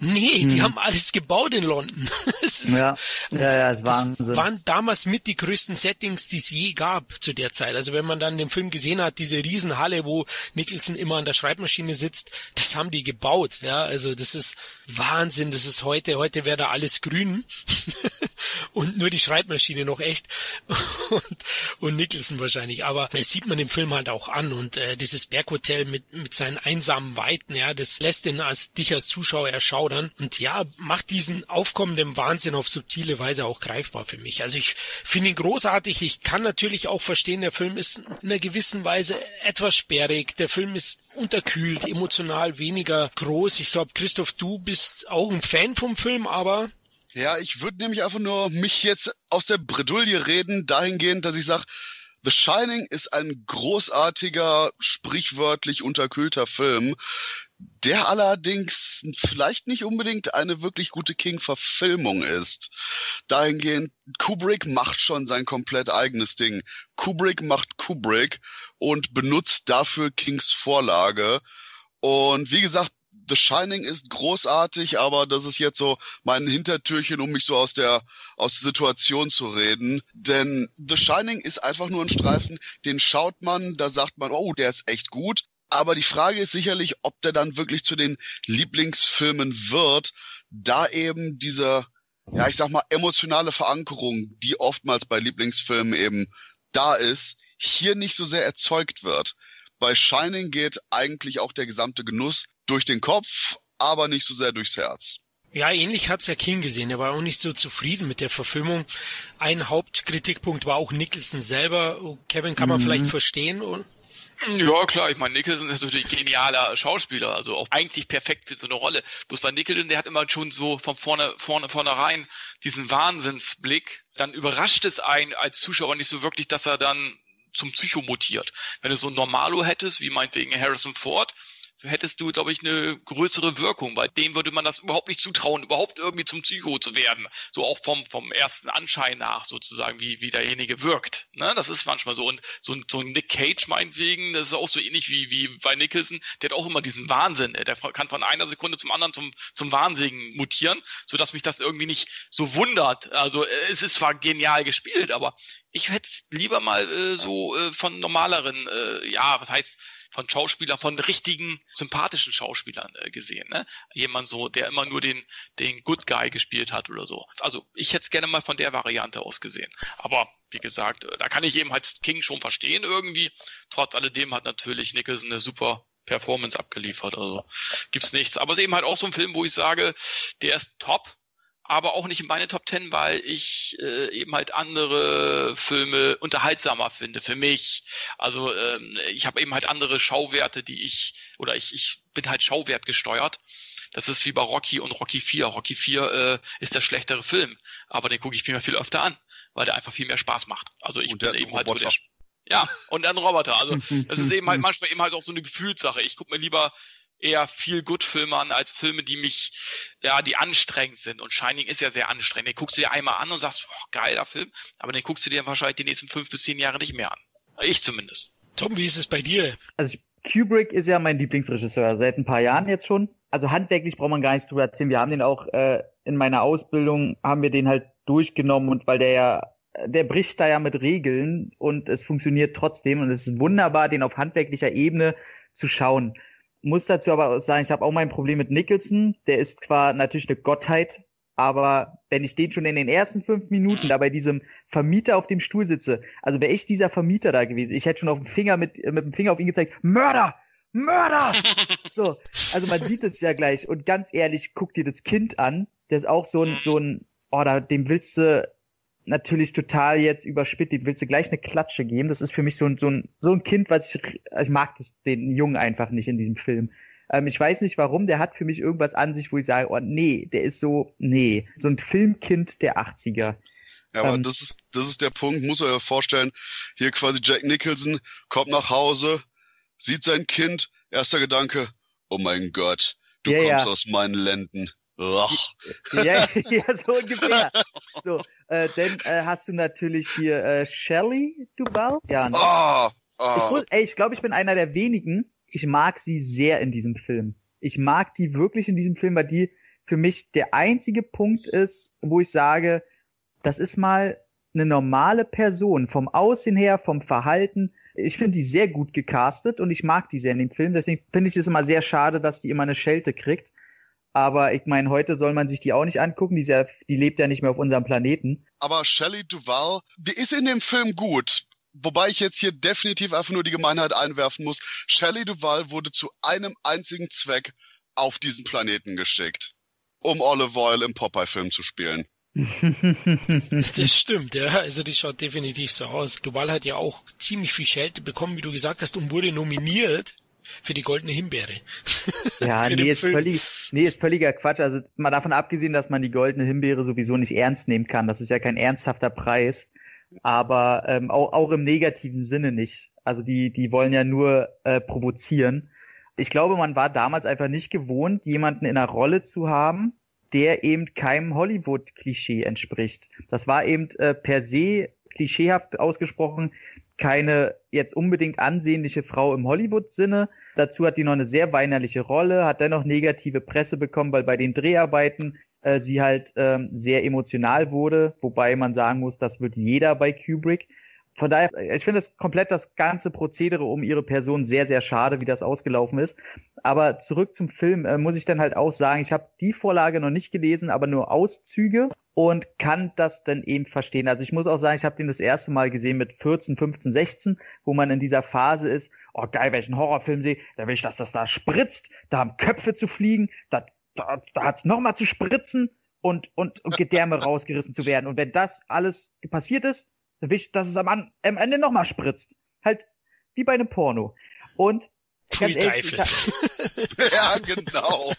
Nee, hm. die haben alles gebaut in London. *laughs* ist, ja, ja, ja, es Wahnsinn. Das waren damals mit die größten Settings, die es je gab zu der Zeit. Also wenn man dann den Film gesehen hat, diese Riesenhalle, wo Nicholson immer an der Schreibmaschine sitzt, das haben die gebaut. Ja, also das ist Wahnsinn. Das ist heute, heute wäre da alles grün *laughs* und nur die Schreibmaschine noch echt *laughs* und, und Nicholson wahrscheinlich. Aber das sieht man im Film halt auch an und äh, dieses Berghotel mit mit seinen einsamen Weiten, ja, das lässt den als dich als Zuschauer erschaudern und ja, macht diesen aufkommenden Wahnsinn auf subtile Weise auch greifbar für mich. Also ich finde ihn großartig. Ich kann natürlich auch verstehen, der Film ist in einer gewissen Weise etwas sperrig. Der Film ist unterkühlt, emotional weniger groß. Ich glaube, Christoph, du bist auch ein Fan vom Film, aber ja, ich würde nämlich einfach nur mich jetzt aus der Bredouille reden, dahingehend, dass ich sage, The Shining ist ein großartiger, sprichwörtlich unterkühlter Film, der allerdings vielleicht nicht unbedingt eine wirklich gute King-Verfilmung ist. Dahingehend, Kubrick macht schon sein komplett eigenes Ding. Kubrick macht Kubrick und benutzt dafür Kings Vorlage. Und wie gesagt, The Shining ist großartig, aber das ist jetzt so mein Hintertürchen, um mich so aus der, aus der Situation zu reden. Denn The Shining ist einfach nur ein Streifen, den schaut man, da sagt man, oh, der ist echt gut. Aber die Frage ist sicherlich, ob der dann wirklich zu den Lieblingsfilmen wird, da eben diese, ja, ich sag mal, emotionale Verankerung, die oftmals bei Lieblingsfilmen eben da ist, hier nicht so sehr erzeugt wird. Bei Shining geht eigentlich auch der gesamte Genuss durch den Kopf, aber nicht so sehr durchs Herz. Ja, ähnlich hat's ja King gesehen. Er war auch nicht so zufrieden mit der Verfilmung. Ein Hauptkritikpunkt war auch Nicholson selber. Kevin kann man mhm. vielleicht verstehen. Und Ja, klar, ich meine, Nicholson ist natürlich ein genialer Schauspieler, also auch eigentlich perfekt für so eine Rolle. Bloß bei Nicholson, der hat immer schon so von vorne, vorne, vornherein diesen Wahnsinnsblick. Dann überrascht es einen als Zuschauer nicht so wirklich, dass er dann zum Psycho mutiert. Wenn du so ein Normalo hättest, wie meinetwegen Harrison Ford, hättest du, glaube ich, eine größere Wirkung. Bei dem würde man das überhaupt nicht zutrauen, überhaupt irgendwie zum Psycho zu werden. So auch vom, vom ersten Anschein nach sozusagen, wie, wie derjenige wirkt. Ne? Das ist manchmal so. Und so, so ein Nick Cage meinetwegen, das ist auch so ähnlich wie, wie bei Nicholson, der hat auch immer diesen Wahnsinn. Der kann von einer Sekunde zum anderen zum, zum Wahnsinn mutieren, sodass mich das irgendwie nicht so wundert. Also es ist zwar genial gespielt, aber ich hätte lieber mal äh, so äh, von normaleren, äh, ja, was heißt, von Schauspielern, von richtigen, sympathischen Schauspielern äh, gesehen. Ne? Jemand so, der immer nur den, den Good Guy gespielt hat oder so. Also ich hätte es gerne mal von der Variante aus gesehen. Aber wie gesagt, äh, da kann ich eben halt King schon verstehen irgendwie. Trotz alledem hat natürlich Nicholson eine super Performance abgeliefert. Also gibt's nichts. Aber es ist eben halt auch so ein Film, wo ich sage, der ist top, aber auch nicht in meine Top Ten, weil ich äh, eben halt andere Filme unterhaltsamer finde für mich. Also ähm, ich habe eben halt andere Schauwerte, die ich oder ich, ich bin halt Schauwert gesteuert. Das ist wie bei Rocky und Rocky 4. Rocky 4 äh, ist der schlechtere Film, aber den gucke ich mir viel öfter an, weil der einfach viel mehr Spaß macht. Also ich bin eben halt so der ja, und ein Roboter. Also *laughs* das ist eben halt manchmal eben halt auch so eine Gefühlssache. Ich gucke mir lieber eher viel Good-Filme an als Filme, die mich, ja, die anstrengend sind. Und Shining ist ja sehr anstrengend. Den guckst du dir einmal an und sagst, oh, geiler Film, aber den guckst du dir wahrscheinlich die nächsten fünf bis zehn Jahre nicht mehr an. Ich zumindest. Tom, wie ist es bei dir? Also Kubrick ist ja mein Lieblingsregisseur seit ein paar Jahren jetzt schon. Also handwerklich braucht man gar nichts drüber erzählen. Wir haben den auch äh, in meiner Ausbildung haben wir den halt durchgenommen und weil der ja der bricht da ja mit Regeln und es funktioniert trotzdem und es ist wunderbar, den auf handwerklicher Ebene zu schauen muss dazu aber sagen, ich habe auch mein Problem mit Nicholson. Der ist zwar natürlich eine Gottheit, aber wenn ich den schon in den ersten fünf Minuten da bei diesem Vermieter auf dem Stuhl sitze, also wäre ich dieser Vermieter da gewesen, ich hätte schon auf dem Finger mit, mit dem Finger auf ihn gezeigt, Mörder! Mörder! *laughs* so, also man sieht es ja gleich. Und ganz ehrlich, guck dir das Kind an. Der ist auch so ein, so ein, oh, da, dem willst du, natürlich total jetzt überspitzt, dem willst du gleich eine Klatsche geben. Das ist für mich so ein, so ein, so ein Kind, was ich, ich mag das, den Jungen einfach nicht in diesem Film. Ähm, ich weiß nicht warum, der hat für mich irgendwas an sich, wo ich sage, oh nee, der ist so, nee, so ein Filmkind der 80er. Ja, aber ähm, das ist, das ist der Punkt, muss man ja vorstellen. Hier quasi Jack Nicholson kommt nach Hause, sieht sein Kind, erster Gedanke, oh mein Gott, du ja, kommst ja. aus meinen Lenden. Ja, ja, so ungefähr. So, äh, dann äh, hast du natürlich hier äh, Shelley Duval. Ja, ne? oh, oh. Ich, ey, ich glaube, ich bin einer der wenigen. Ich mag sie sehr in diesem Film. Ich mag die wirklich in diesem Film, weil die für mich der einzige Punkt ist, wo ich sage, das ist mal eine normale Person vom Aussehen her, vom Verhalten. Ich finde die sehr gut gecastet und ich mag die sehr in dem Film. Deswegen finde ich es immer sehr schade, dass die immer eine Schelte kriegt. Aber ich meine, heute soll man sich die auch nicht angucken. Die, ist ja, die lebt ja nicht mehr auf unserem Planeten. Aber Shelley Duval, die ist in dem Film gut. Wobei ich jetzt hier definitiv einfach nur die Gemeinheit einwerfen muss. Shelley Duval wurde zu einem einzigen Zweck auf diesen Planeten geschickt. Um Olive Oil im Popeye-Film zu spielen. *laughs* das stimmt, ja. Also die schaut definitiv so aus. Duval hat ja auch ziemlich viel Schelte bekommen, wie du gesagt hast, und wurde nominiert für die goldene Himbeere. Ja, *laughs* nee, ist völlig, nee, ist völliger Quatsch. Also mal davon abgesehen, dass man die goldene Himbeere sowieso nicht ernst nehmen kann. Das ist ja kein ernsthafter Preis. Aber ähm, auch, auch im negativen Sinne nicht. Also die, die wollen ja nur äh, provozieren. Ich glaube, man war damals einfach nicht gewohnt, jemanden in einer Rolle zu haben, der eben keinem Hollywood-Klischee entspricht. Das war eben äh, per se klischeehaft ausgesprochen keine jetzt unbedingt ansehnliche Frau im Hollywood-Sinne. Dazu hat die noch eine sehr weinerliche Rolle, hat dennoch negative Presse bekommen, weil bei den Dreharbeiten äh, sie halt ähm, sehr emotional wurde, wobei man sagen muss, das wird jeder bei Kubrick. Von daher, ich finde das komplett das ganze Prozedere um ihre Person sehr, sehr schade, wie das ausgelaufen ist. Aber zurück zum Film äh, muss ich dann halt auch sagen, ich habe die Vorlage noch nicht gelesen, aber nur Auszüge und kann das dann eben verstehen. Also ich muss auch sagen, ich habe den das erste Mal gesehen mit 14, 15, 16, wo man in dieser Phase ist, oh geil, welchen Horrorfilm sehe, da will ich, dass das da spritzt, da haben Köpfe zu fliegen, da, da, da hat's nochmal zu spritzen und, und, und Gedärme rausgerissen zu werden. Und wenn das alles passiert ist, will ich, dass es am, am Ende nochmal spritzt. Halt wie bei einem Porno. Und Pfui ehrlich, Teufel. *laughs* ja, genau.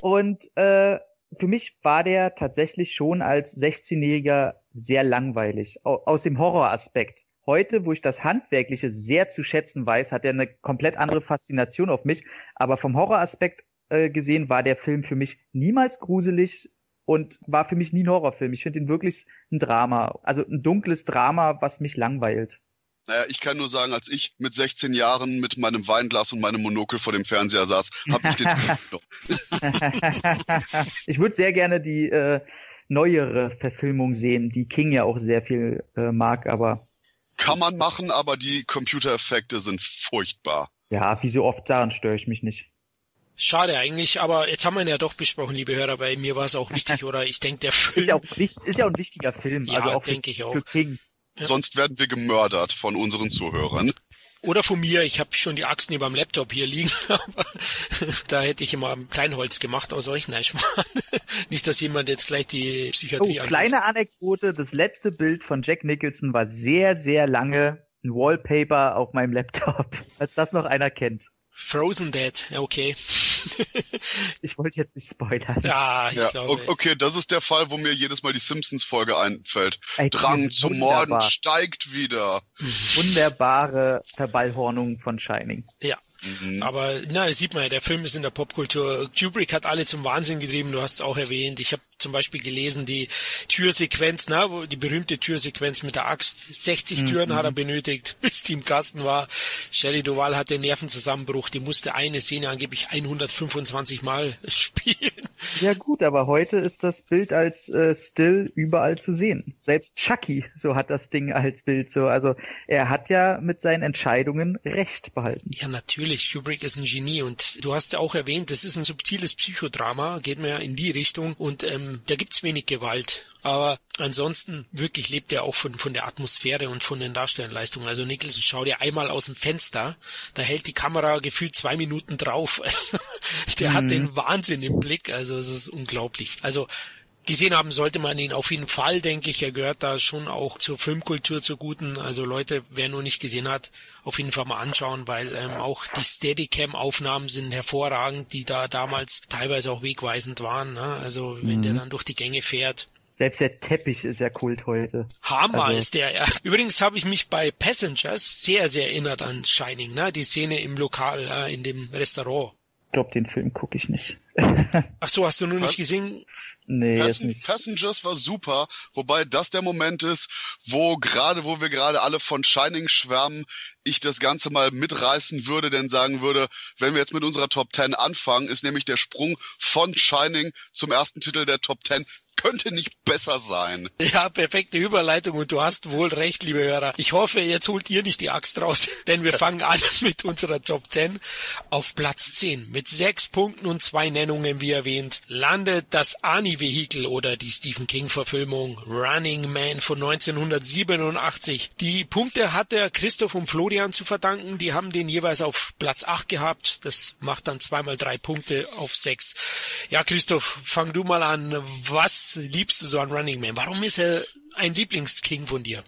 Und äh, für mich war der tatsächlich schon als 16-Jähriger sehr langweilig, au- aus dem Horroraspekt. Heute, wo ich das Handwerkliche sehr zu schätzen weiß, hat er eine komplett andere Faszination auf mich. Aber vom Horroraspekt äh, gesehen war der Film für mich niemals gruselig und war für mich nie ein Horrorfilm. Ich finde ihn wirklich ein Drama, also ein dunkles Drama, was mich langweilt. Naja, ich kann nur sagen, als ich mit 16 Jahren mit meinem Weinglas und meinem Monokel vor dem Fernseher saß, habe ich den Film *laughs* noch. *laughs* ich würde sehr gerne die äh, neuere Verfilmung sehen, die King ja auch sehr viel äh, mag, aber Kann man machen, aber die Computereffekte sind furchtbar. ja, wie so oft daran störe ich mich nicht. Schade eigentlich, aber jetzt haben wir ihn ja doch besprochen, liebe Hörer, weil mir war es auch wichtig, *laughs* oder ich denke, der Film, Ist ja auch, ist ja auch ein wichtiger Film, Ja, also auch für, denke ich auch. für King. Ja. Sonst werden wir gemördert von unseren Zuhörern. oder von mir, ich habe schon die Achsen über dem Laptop hier liegen, *laughs* aber da hätte ich immer ein Kleinholz gemacht aus euch, nein, Schmarrn. *laughs* Nicht, dass jemand jetzt gleich die Oh, Psychiatrie anruft. kleine Anekdote, das letzte Bild von Jack Nicholson war sehr, sehr lange ein Wallpaper auf meinem Laptop, *laughs* als das noch einer kennt. Frozen Dead, ja, okay. *laughs* Ich wollte jetzt nicht spoilern. Ja, ich Ja, glaube. okay, das ist der Fall, wo mir jedes Mal die Simpsons-Folge einfällt. Ey, Drang zum Morden steigt wieder. Wunderbare Verballhornung von Shining. Ja. Mhm. Aber na, das sieht man ja, der Film ist in der Popkultur. Kubrick hat alle zum Wahnsinn getrieben, du hast es auch erwähnt. Ich habe zum Beispiel gelesen, die Türsequenz, na, wo die berühmte Türsequenz mit der Axt. 60 Türen hat er benötigt, *laughs* bis die im Kasten war. Shelley Duval hatte Nervenzusammenbruch, die musste eine Szene angeblich 125 Mal *laughs* spielen. Ja gut, aber heute ist das Bild als äh, Still überall zu sehen. Selbst Chucky, so hat das Ding als Bild so. Also er hat ja mit seinen Entscheidungen Recht behalten. Ja, natürlich. Kubrick ist ein Genie und du hast ja auch erwähnt, das ist ein subtiles Psychodrama, geht mir ja in die Richtung und ähm, da gibt's wenig Gewalt. Aber ansonsten wirklich lebt er auch von, von der Atmosphäre und von den Darstellerleistungen. Also Nicholson, schau dir einmal aus dem Fenster, da hält die Kamera gefühlt zwei Minuten drauf. *laughs* der hat den Wahnsinn im Blick, also es ist unglaublich. Also Gesehen haben sollte man ihn auf jeden Fall, denke ich. Er gehört da schon auch zur Filmkultur zur guten. Also Leute, wer nur nicht gesehen hat, auf jeden Fall mal anschauen, weil ähm, auch die Steadicam-Aufnahmen sind hervorragend, die da damals teilweise auch wegweisend waren. Ne? Also wenn der dann durch die Gänge fährt. Selbst der Teppich ist ja Kult heute. Hammer Also- ist der, ja. Übrigens habe ich mich bei Passengers sehr, sehr erinnert an Shining, ne? Die Szene im Lokal, äh, in dem Restaurant. Ich glaube, den Film gucke ich nicht. *laughs* Ach so, hast du nur Was? nicht gesehen? Nee, jetzt Passen nicht. Passengers war super, wobei das der Moment ist, wo gerade, wo wir gerade alle von Shining schwärmen, ich das Ganze mal mitreißen würde, denn sagen würde, wenn wir jetzt mit unserer Top 10 anfangen, ist nämlich der Sprung von Shining zum ersten Titel der Top 10 könnte nicht besser sein. Ja, perfekte Überleitung und du hast wohl recht, liebe Hörer. Ich hoffe, jetzt holt ihr nicht die Axt raus, *laughs* denn wir fangen an *laughs* mit unserer Top 10. Auf Platz 10 mit sechs Punkten und zwei Nennungen, wie erwähnt, landet das Ani-Vehikel oder die Stephen King-Verfilmung Running Man von 1987. Die Punkte hat der Christoph und Florian zu verdanken. Die haben den jeweils auf Platz 8 gehabt. Das macht dann zweimal drei Punkte auf sechs. Ja, Christoph, fang du mal an. Was liebst du so an Running Man? Warum ist er ein Lieblingsking von dir?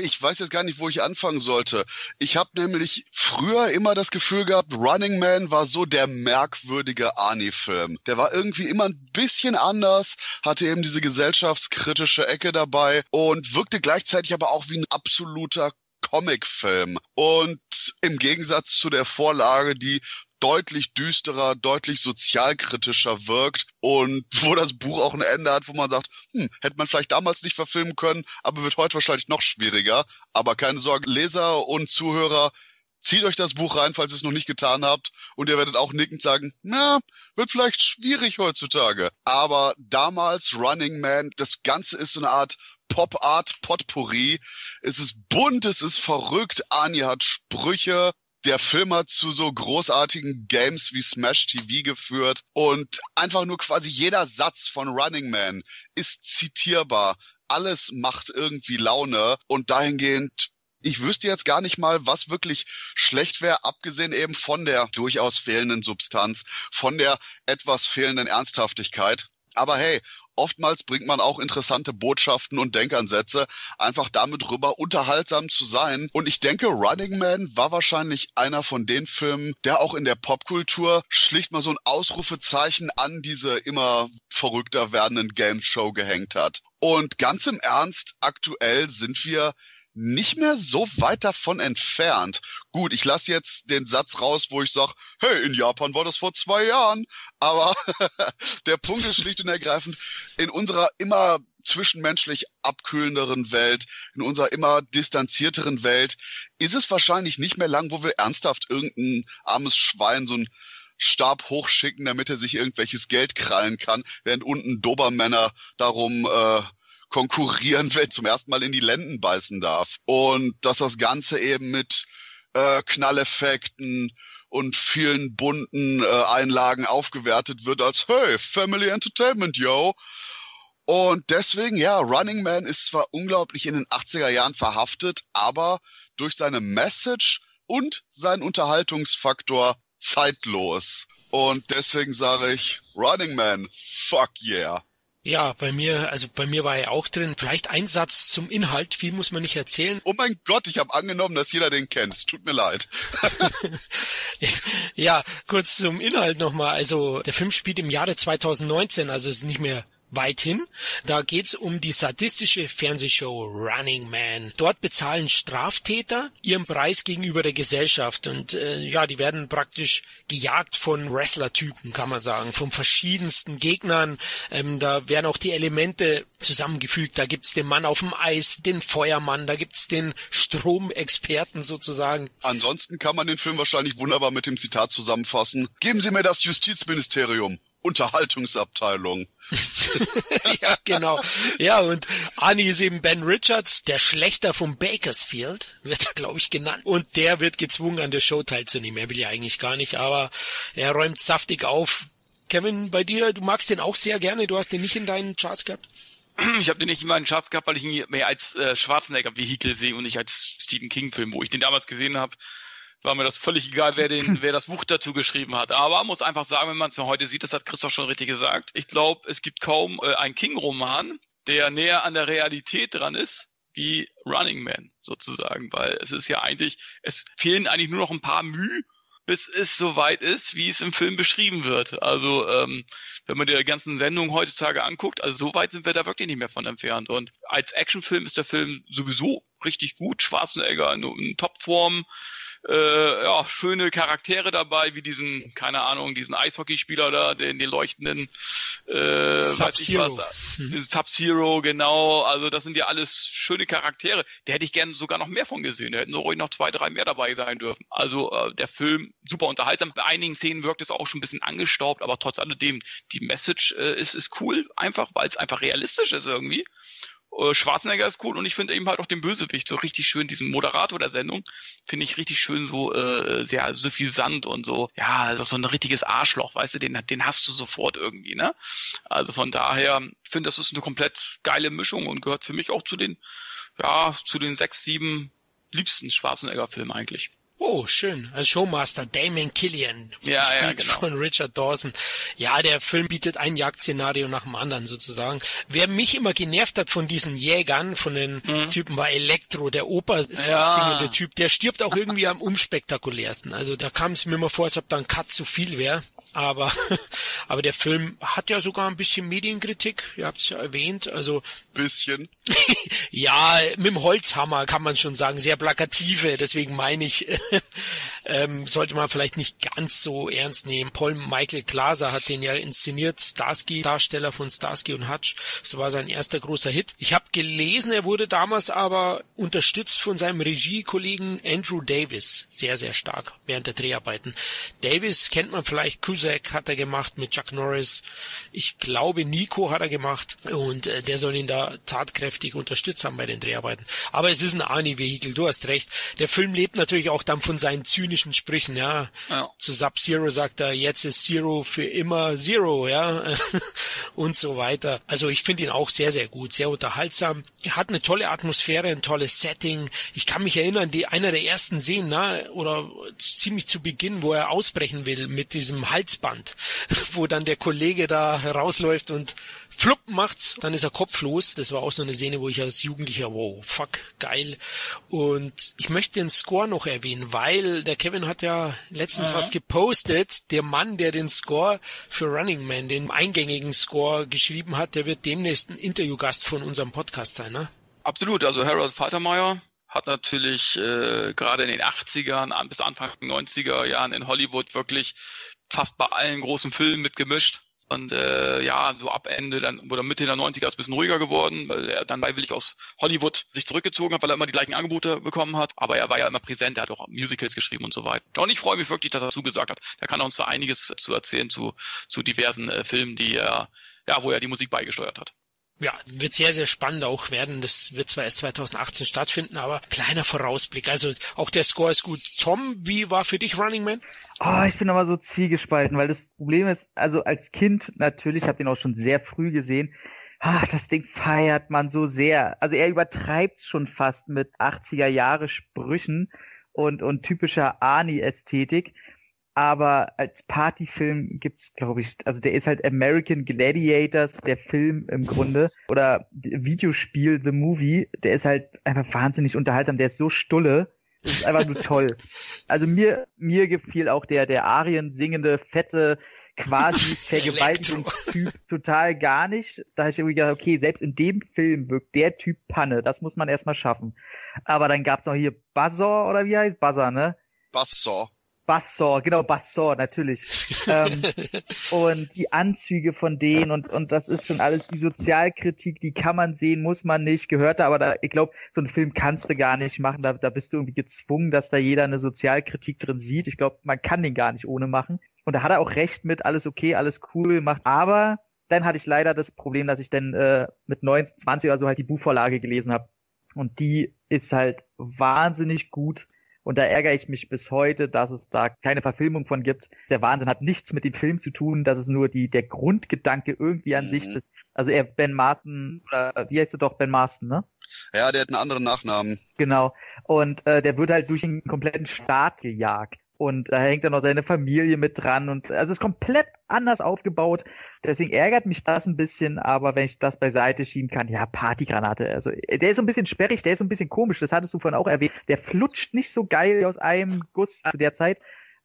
Ich weiß jetzt gar nicht, wo ich anfangen sollte. Ich habe nämlich früher immer das Gefühl gehabt, Running Man war so der merkwürdige Arnie-Film. Der war irgendwie immer ein bisschen anders, hatte eben diese gesellschaftskritische Ecke dabei und wirkte gleichzeitig aber auch wie ein absoluter Comicfilm. Und im Gegensatz zu der Vorlage, die deutlich düsterer, deutlich sozialkritischer wirkt und *laughs* wo das Buch auch ein Ende hat, wo man sagt, hm, hätte man vielleicht damals nicht verfilmen können, aber wird heute wahrscheinlich noch schwieriger. Aber keine Sorge, Leser und Zuhörer, zieht euch das Buch rein, falls ihr es noch nicht getan habt und ihr werdet auch nickend sagen, na, wird vielleicht schwierig heutzutage. Aber damals Running Man, das Ganze ist so eine Art Pop-Art Potpourri. Es ist bunt, es ist verrückt. Ani hat Sprüche. Der Film hat zu so großartigen Games wie Smash TV geführt und einfach nur quasi jeder Satz von Running Man ist zitierbar. Alles macht irgendwie Laune und dahingehend ich wüsste jetzt gar nicht mal, was wirklich schlecht wäre, abgesehen eben von der durchaus fehlenden Substanz, von der etwas fehlenden Ernsthaftigkeit. Aber hey, oftmals bringt man auch interessante Botschaften und Denkansätze einfach damit rüber, unterhaltsam zu sein. Und ich denke, Running Man war wahrscheinlich einer von den Filmen, der auch in der Popkultur schlicht mal so ein Ausrufezeichen an diese immer verrückter werdenden Game Show gehängt hat. Und ganz im Ernst, aktuell sind wir nicht mehr so weit davon entfernt. Gut, ich lasse jetzt den Satz raus, wo ich sage, hey, in Japan war das vor zwei Jahren. Aber *laughs* der Punkt ist schlicht und ergreifend, in unserer immer zwischenmenschlich abkühlenderen Welt, in unserer immer distanzierteren Welt, ist es wahrscheinlich nicht mehr lang, wo wir ernsthaft irgendein armes Schwein, so ein Stab hochschicken, damit er sich irgendwelches Geld krallen kann, während unten Dobermänner darum äh, konkurrieren *laughs* will, zum ersten Mal in die Lenden beißen darf. Und dass das Ganze eben mit äh, Knalleffekten und vielen bunten äh, Einlagen aufgewertet wird als Hey, Family Entertainment, yo. Und deswegen, ja, Running Man ist zwar unglaublich in den 80er Jahren verhaftet, aber durch seine Message und seinen Unterhaltungsfaktor zeitlos. Und deswegen sage ich, Running Man, fuck yeah. Ja, bei mir, also bei mir war er auch drin. Vielleicht ein Satz zum Inhalt, viel muss man nicht erzählen. Oh mein Gott, ich habe angenommen, dass jeder den kennt. Es tut mir leid. *laughs* ja, kurz zum Inhalt nochmal. Also der Film spielt im Jahre 2019, also ist nicht mehr weit hin. Da geht's um die sadistische Fernsehshow Running Man. Dort bezahlen Straftäter ihren Preis gegenüber der Gesellschaft und äh, ja, die werden praktisch gejagt von Wrestler-Typen, kann man sagen, von verschiedensten Gegnern. Ähm, da werden auch die Elemente zusammengefügt. Da gibt's den Mann auf dem Eis, den Feuermann, da gibt's den Stromexperten sozusagen. Ansonsten kann man den Film wahrscheinlich wunderbar mit dem Zitat zusammenfassen. Geben Sie mir das Justizministerium. Unterhaltungsabteilung. *laughs* ja, genau. Ja, und Arnie ist eben Ben Richards, der Schlechter vom Bakersfield, wird er, glaube ich, genannt. Und der wird gezwungen, an der Show teilzunehmen. Er will ja eigentlich gar nicht, aber er räumt saftig auf. Kevin, bei dir, du magst den auch sehr gerne, du hast den nicht in deinen Charts gehabt? Ich habe den nicht in meinen Charts gehabt, weil ich ihn mehr als äh, Schwarzenegger-Vehikel sehe und nicht als Stephen King-Film, wo ich den damals gesehen habe war mir das völlig egal, wer, den, *laughs* wer das Buch dazu geschrieben hat. Aber muss einfach sagen, wenn man es heute sieht, das hat Christoph schon richtig gesagt. Ich glaube, es gibt kaum äh, einen King-Roman, der näher an der Realität dran ist wie Running Man sozusagen, weil es ist ja eigentlich, es fehlen eigentlich nur noch ein paar Mühe, bis es so weit ist, wie es im Film beschrieben wird. Also ähm, wenn man die ganzen Sendungen heutzutage anguckt, also so weit sind wir da wirklich nicht mehr von entfernt. Und als Actionfilm ist der Film sowieso richtig gut. Schwarzenegger in, in Topform äh, ja, schöne Charaktere dabei, wie diesen, keine Ahnung, diesen Eishockeyspieler da, den, den leuchtenden äh, Sub-Zero. Mhm. Sub-Zero, genau. Also das sind ja alles schöne Charaktere. Da hätte ich gerne sogar noch mehr von gesehen. Da hätten so ruhig noch zwei, drei mehr dabei sein dürfen. Also äh, der Film super unterhaltsam. Bei einigen Szenen wirkt es auch schon ein bisschen angestaubt, aber trotz alledem, die Message äh, ist, ist cool, einfach, weil es einfach realistisch ist irgendwie. Äh, Schwarzenegger ist cool und ich finde eben halt auch den Bösewicht so richtig schön, diesen Moderator der Sendung, finde ich richtig schön so äh, sehr suffisant und so, ja, das ist so ein richtiges Arschloch, weißt du, den, den hast du sofort irgendwie, ne? Also von daher, ich finde, das ist eine komplett geile Mischung und gehört für mich auch zu den, ja, zu den sechs, sieben liebsten Schwarzenegger-Filmen eigentlich. Oh, schön. Als Showmaster Damon Killian, ja, ja, genau. von Richard Dawson. Ja, der Film bietet ein Jagdszenario nach dem anderen sozusagen. Wer mich immer genervt hat von diesen Jägern, von den mhm. Typen, war Elektro, der Oper singende ja. Typ. Der stirbt auch irgendwie am unspektakulärsten. Also da kam es mir immer vor, als ob da ein Cut zu viel wäre. Aber, *laughs* aber der Film hat ja sogar ein bisschen Medienkritik. Ihr habt es ja erwähnt. Also bisschen. *laughs* ja, mit dem Holzhammer kann man schon sagen, sehr plakative. Deswegen meine ich, *laughs* ähm, sollte man vielleicht nicht ganz so ernst nehmen. Paul Michael Glaser hat den ja inszeniert, Starsky, Darsteller von Starsky und Hutch. Das war sein erster großer Hit. Ich habe gelesen, er wurde damals aber unterstützt von seinem Regiekollegen Andrew Davis. Sehr, sehr stark während der Dreharbeiten. Davis kennt man vielleicht, Cusack hat er gemacht mit Chuck Norris. Ich glaube, Nico hat er gemacht und äh, der soll ihn da tatkräftig unterstützt haben bei den Dreharbeiten. Aber es ist ein Arnie-Vehikel, du hast recht. Der Film lebt natürlich auch anderem von seinen zynischen Sprüchen, ja. ja. Zu Sub-Zero sagt er, jetzt ist Zero für immer Zero, ja. *laughs* und so weiter. Also ich finde ihn auch sehr, sehr gut, sehr unterhaltsam. Er hat eine tolle Atmosphäre, ein tolles Setting. Ich kann mich erinnern, die einer der ersten Szenen, na, oder ziemlich zu Beginn, wo er ausbrechen will mit diesem Halsband, *laughs* wo dann der Kollege da herausläuft und flupp macht's, dann ist er kopflos. Das war auch so eine Szene, wo ich als Jugendlicher, wow, fuck, geil. Und ich möchte den Score noch erwähnen, weil der Kevin hat ja letztens Aha. was gepostet. Der Mann, der den Score für Running Man, den eingängigen Score geschrieben hat, der wird demnächst ein Interviewgast von unserem Podcast sein, ne? Absolut, also Harold Faltermeyer hat natürlich äh, gerade in den 80ern an, bis Anfang 90er Jahren in Hollywood wirklich fast bei allen großen Filmen mitgemischt. Und äh, ja, so ab Ende dann oder Mitte der 90er ist es ein bisschen ruhiger geworden, weil er dann freiwillig aus Hollywood sich zurückgezogen hat, weil er immer die gleichen Angebote bekommen hat. Aber er war ja immer präsent, er hat auch Musicals geschrieben und so weiter. Und ich freue mich wirklich, dass er zugesagt hat. Da kann er uns da einiges zu erzählen zu, zu diversen äh, Filmen, die er, ja, wo er die Musik beigesteuert hat. Ja, wird sehr, sehr spannend auch werden. Das wird zwar erst 2018 stattfinden, aber kleiner Vorausblick. Also auch der Score ist gut. Tom, wie war für dich Running Man? Oh, ich bin aber so zwiegespalten, weil das Problem ist, also als Kind natürlich, ich habe den auch schon sehr früh gesehen, ach, das Ding feiert man so sehr. Also er übertreibt schon fast mit 80er Jahre Sprüchen und, und typischer Arnie-Ästhetik aber als Partyfilm gibt's, glaube ich, also der ist halt American Gladiators, der Film im Grunde, oder Videospiel The Movie, der ist halt einfach wahnsinnig unterhaltsam, der ist so stulle, das ist einfach nur toll. *laughs* Also mir, mir gefiel auch der, der Arien singende, fette, quasi *laughs* Vergewaltigungstyp total gar nicht. Da habe ich irgendwie gedacht, okay, selbst in dem Film wirkt der Typ Panne, das muss man erstmal schaffen. Aber dann gab's noch hier Buzzer, oder wie heißt Buzzer, ne? Buzzer. Bassor, genau, Bassor, natürlich. ähm, *laughs* und die Anzüge von denen und, und das ist schon alles die Sozialkritik, die kann man sehen, muss man nicht, gehört da, aber da, ich glaube, so einen Film kannst du gar nicht machen, da, da bist du irgendwie gezwungen, dass da jeder eine Sozialkritik drin sieht. Ich glaube, man kann den gar nicht ohne machen. Und da hat er auch recht mit, alles okay, alles cool, macht, aber dann hatte ich leider das Problem, dass ich dann äh, mit 19, 20 oder so halt die Buchvorlage gelesen habe. Und die ist halt wahnsinnig gut und da ärgere ich mich bis heute, dass es da keine Verfilmung von gibt. Der Wahnsinn hat nichts mit dem Film zu tun, dass es nur die, der Grundgedanke irgendwie an mhm. sich, also er, Ben Marston, oder wie heißt er doch, Ben Marston, ne? Ja, der hat einen anderen Nachnamen. Genau. Und äh, der wird halt durch den kompletten Staat gejagt und da hängt dann noch seine Familie mit dran und also es ist komplett anders aufgebaut. Deswegen ärgert mich das ein bisschen, aber wenn ich das beiseite schieben kann, ja, Partygranate. Also der ist so ein bisschen sperrig, der ist so ein bisschen komisch, das hattest du vorhin auch erwähnt. Der flutscht nicht so geil aus einem Guss zu der Zeit,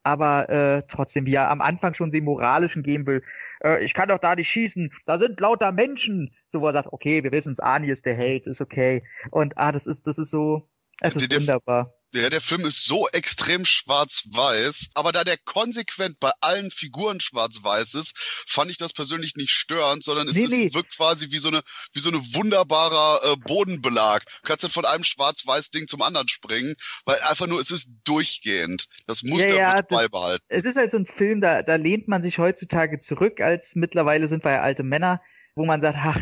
aber äh, trotzdem, wie er am Anfang schon den moralischen geben will, äh, ich kann doch da nicht schießen, da sind lauter Menschen. So wo er sagt, okay, wir wissen es, Ani ist der Held, ist okay. Und ah, das ist, das ist so, es ist wunderbar. Ja, der Film ist so extrem schwarz-weiß, aber da der konsequent bei allen Figuren schwarz-weiß ist, fand ich das persönlich nicht störend, sondern es nee, ist, nee. wirkt quasi wie so eine, wie so eine wunderbarer äh, Bodenbelag. Du kannst dann von einem schwarz-weiß Ding zum anderen springen, weil einfach nur, es ist durchgehend. Das Muster ja, ja, wird das, beibehalten. Es ist halt so ein Film, da, da lehnt man sich heutzutage zurück, als mittlerweile sind wir ja alte Männer, wo man sagt, ach,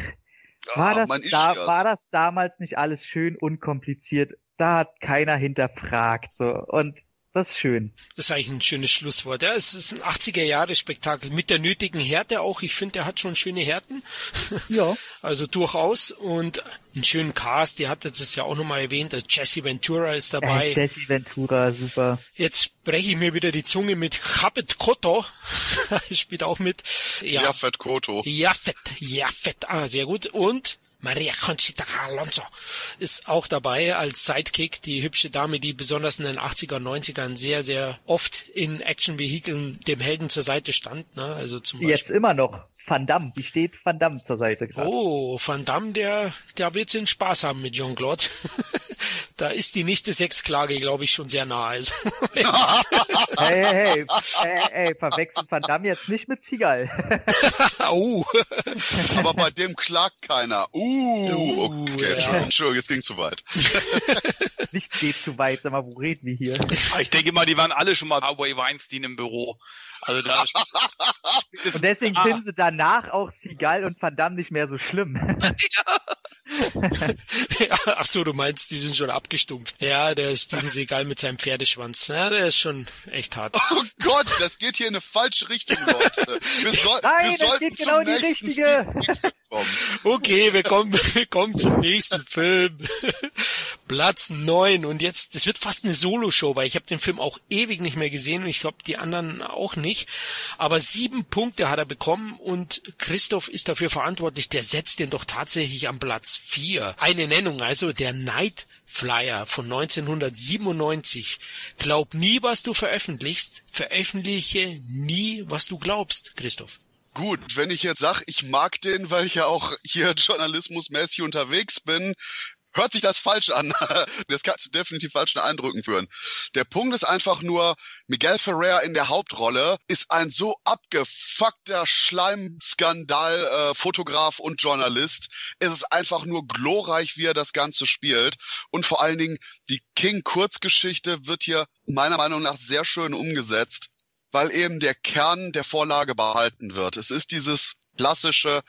war, ja, das da, war das damals nicht alles schön unkompliziert da hat keiner hinterfragt. So. Und das ist schön. Das ist eigentlich ein schönes Schlusswort. Ja, es ist ein 80er Jahre Spektakel mit der nötigen Härte auch. Ich finde, der hat schon schöne Härten. *laughs* Ja. Also durchaus und einen schönen Cast. Die hat das ja auch nochmal erwähnt. Jesse Ventura ist dabei. Äh, Jesse Ventura, super. Jetzt breche ich mir wieder die Zunge mit Japet Koto. *laughs* Spielt auch mit. Ja. Jafet Koto. Jafet, Jafet. Ah, sehr gut. Und Maria Conchita Alonso ist auch dabei als Sidekick, die hübsche Dame, die besonders in den 80er und 90ern sehr, sehr oft in Action-Vehikeln dem Helden zur Seite stand. Ne? Also zum Beispiel. Jetzt immer noch. Van Damme, wie steht Van Damme zur Seite gerade? Oh, Van Damme, der, der wird den Spaß haben mit Jean-Claude. *laughs* da ist die nächste Sexklage, glaube ich, schon sehr nah. Also. *laughs* hey, hey, hey, hey, hey, verwechseln Van Damme jetzt nicht mit Zigal. uh. *laughs* Aber bei dem klagt keiner. Uh, okay, ja. Entschuldigung, jetzt ging zu weit. nicht geht zu weit, sag mal, wo reden wir hier? Ich denke mal, die waren alle schon mal Harvey Weinstein im Büro. Also da und deswegen ah. finden sie danach auch Seagal und Van Damme nicht mehr so schlimm. *laughs* *laughs* ja. *laughs* ja, ach so, du meinst, die sind schon abgestumpft. Ja, der Steven Seagal mit seinem Pferdeschwanz. Ja, der ist schon echt hart. Oh Gott, das geht hier in eine falsche Richtung, Leute. Wir soll, Nein, wir das geht genau in die richtige. Okay, wir kommen, *laughs* wir kommen zum nächsten Film. Platz neun und jetzt, das wird fast eine Solo-Show, weil ich habe den Film auch ewig nicht mehr gesehen und ich glaube die anderen auch nicht. Aber sieben Punkte hat er bekommen und Christoph ist dafür verantwortlich. Der setzt den doch tatsächlich am Platz vier. Eine Nennung, also der Night Flyer von 1997. Glaub nie, was du veröffentlichst. Veröffentliche nie, was du glaubst, Christoph. Gut, wenn ich jetzt sage, ich mag den, weil ich ja auch hier journalismusmäßig unterwegs bin, hört sich das falsch an. *laughs* Das kann zu definitiv falschen Eindrücken führen. Der Punkt ist einfach nur, Miguel Ferrer in der Hauptrolle ist ein so abgefuckter Schleimskandal, äh, und Journalist. Es ist einfach nur glorreich, wie er das Ganze spielt. Und vor allen Dingen, die King-Kurzgeschichte wird hier meiner Meinung nach sehr schön umgesetzt, weil eben der Kern der Vorlage behalten wird. Es ist dieses klassische,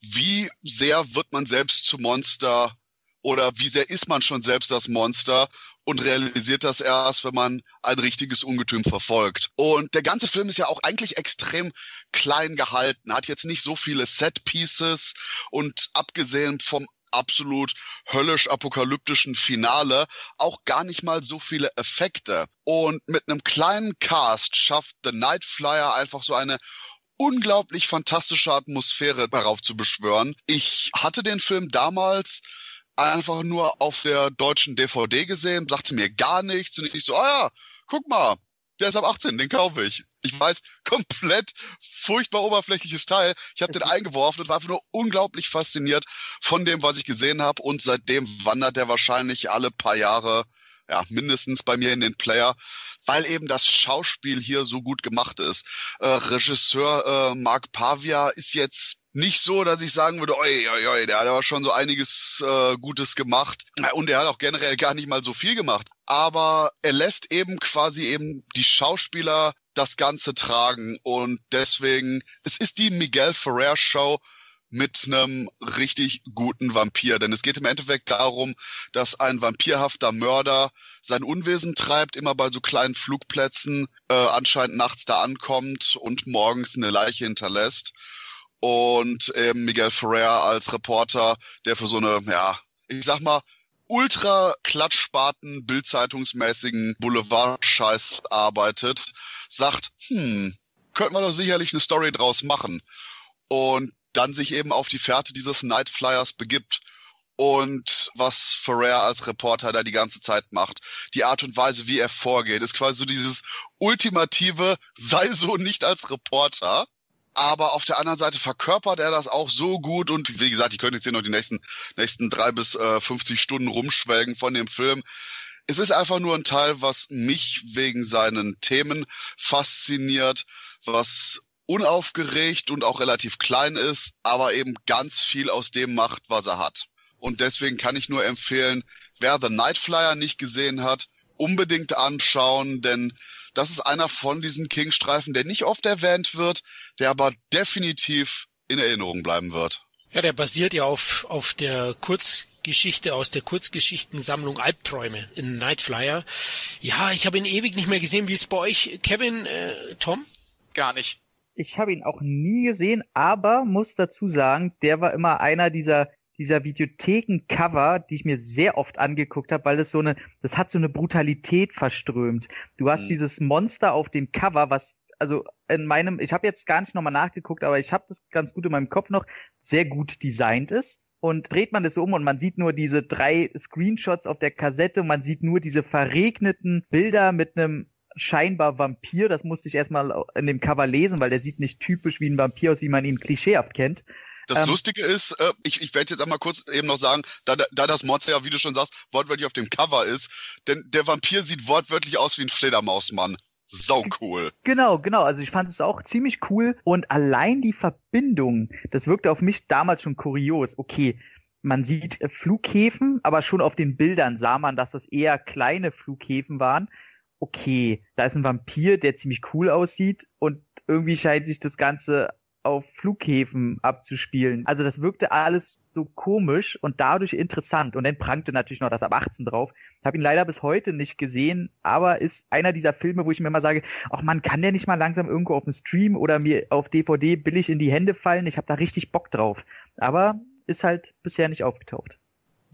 wie sehr wird man selbst zu Monster oder wie sehr ist man schon selbst das Monster und realisiert das erst, wenn man ein richtiges Ungetüm verfolgt. Und der ganze Film ist ja auch eigentlich extrem klein gehalten, hat jetzt nicht so viele Set-Pieces und abgesehen vom absolut höllisch apokalyptischen Finale auch gar nicht mal so viele Effekte. Und mit einem kleinen Cast schafft The Night Flyer einfach so eine unglaublich fantastische Atmosphäre darauf zu beschwören. Ich hatte den Film damals einfach nur auf der deutschen DVD gesehen, sagte mir gar nichts und ich so, ah ja, guck mal, der ist ab 18, den kaufe ich. Ich weiß, *laughs* komplett furchtbar oberflächliches Teil. Ich habe den eingeworfen und war einfach nur unglaublich fasziniert von dem, was ich gesehen habe. Und seitdem wandert der wahrscheinlich alle paar Jahre, ja, mindestens bei mir in den Player, weil eben das Schauspiel hier so gut gemacht ist. Äh, Regisseur äh, Mark Pavia ist jetzt nicht so, dass ich sagen würde, oi, oi, oi, der hat aber schon so einiges äh, Gutes gemacht. Und er hat auch generell gar nicht mal so viel gemacht. Aber er lässt eben quasi eben die Schauspieler das Ganze tragen. Und deswegen, es ist die Miguel Ferrer Show mit einem richtig guten Vampir. Denn es geht im Endeffekt darum, dass ein vampirhafter Mörder sein Unwesen treibt, immer bei so kleinen Flugplätzen, äh, anscheinend nachts da ankommt und morgens eine Leiche hinterlässt und eben Miguel Ferrer als Reporter, der für so eine, ja, ich sag mal, ultra klatschspaten, bildzeitungsmäßigen Boulevard-Scheiß arbeitet, sagt, hm, könnten wir doch sicherlich eine Story draus machen. Und dann sich eben auf die Fährte dieses Night Flyers begibt. Und was Ferrer als Reporter da die ganze Zeit macht, die Art und Weise, wie er vorgeht, ist quasi so dieses ultimative, sei so nicht als Reporter aber auf der anderen Seite verkörpert er das auch so gut und wie gesagt, ich könnte jetzt hier noch die nächsten, nächsten drei bis äh, 50 Stunden rumschwelgen von dem Film. Es ist einfach nur ein Teil, was mich wegen seinen Themen fasziniert, was unaufgeregt und auch relativ klein ist, aber eben ganz viel aus dem macht, was er hat. Und deswegen kann ich nur empfehlen, wer The Night Flyer nicht gesehen hat, unbedingt anschauen, denn das ist einer von diesen King-Streifen, der nicht oft erwähnt wird, der aber definitiv in Erinnerung bleiben wird. Ja, der basiert ja auf, auf der Kurzgeschichte aus der Kurzgeschichtensammlung Albträume in Nightflyer. Ja, ich habe ihn ewig nicht mehr gesehen. Wie ist es bei euch, Kevin, äh, Tom? Gar nicht. Ich habe ihn auch nie gesehen, aber muss dazu sagen, der war immer einer dieser dieser Videotheken-Cover, die ich mir sehr oft angeguckt habe, weil das so eine, das hat so eine Brutalität verströmt. Du hast mhm. dieses Monster auf dem Cover, was also in meinem, ich habe jetzt gar nicht nochmal nachgeguckt, aber ich habe das ganz gut in meinem Kopf noch, sehr gut designt ist. Und dreht man das so um und man sieht nur diese drei Screenshots auf der Kassette, man sieht nur diese verregneten Bilder mit einem scheinbar Vampir. Das musste ich erstmal in dem Cover lesen, weil der sieht nicht typisch wie ein Vampir aus, wie man ihn klischeehaft kennt. Das ähm, Lustige ist, äh, ich, ich werde jetzt einmal kurz eben noch sagen, da, da das Monster ja, wie du schon sagst, wortwörtlich auf dem Cover ist, denn der Vampir sieht wortwörtlich aus wie ein Fledermausmann. Sau cool. Genau, genau. Also ich fand es auch ziemlich cool und allein die Verbindung, das wirkte auf mich damals schon kurios. Okay, man sieht Flughäfen, aber schon auf den Bildern sah man, dass das eher kleine Flughäfen waren. Okay, da ist ein Vampir, der ziemlich cool aussieht und irgendwie scheint sich das Ganze auf Flughäfen abzuspielen. Also das wirkte alles so komisch und dadurch interessant. Und dann prangte natürlich noch das ab 18 drauf. Habe ihn leider bis heute nicht gesehen, aber ist einer dieser Filme, wo ich mir immer sage, ach man, kann der nicht mal langsam irgendwo auf dem Stream oder mir auf DVD billig in die Hände fallen? Ich habe da richtig Bock drauf. Aber ist halt bisher nicht aufgetaucht.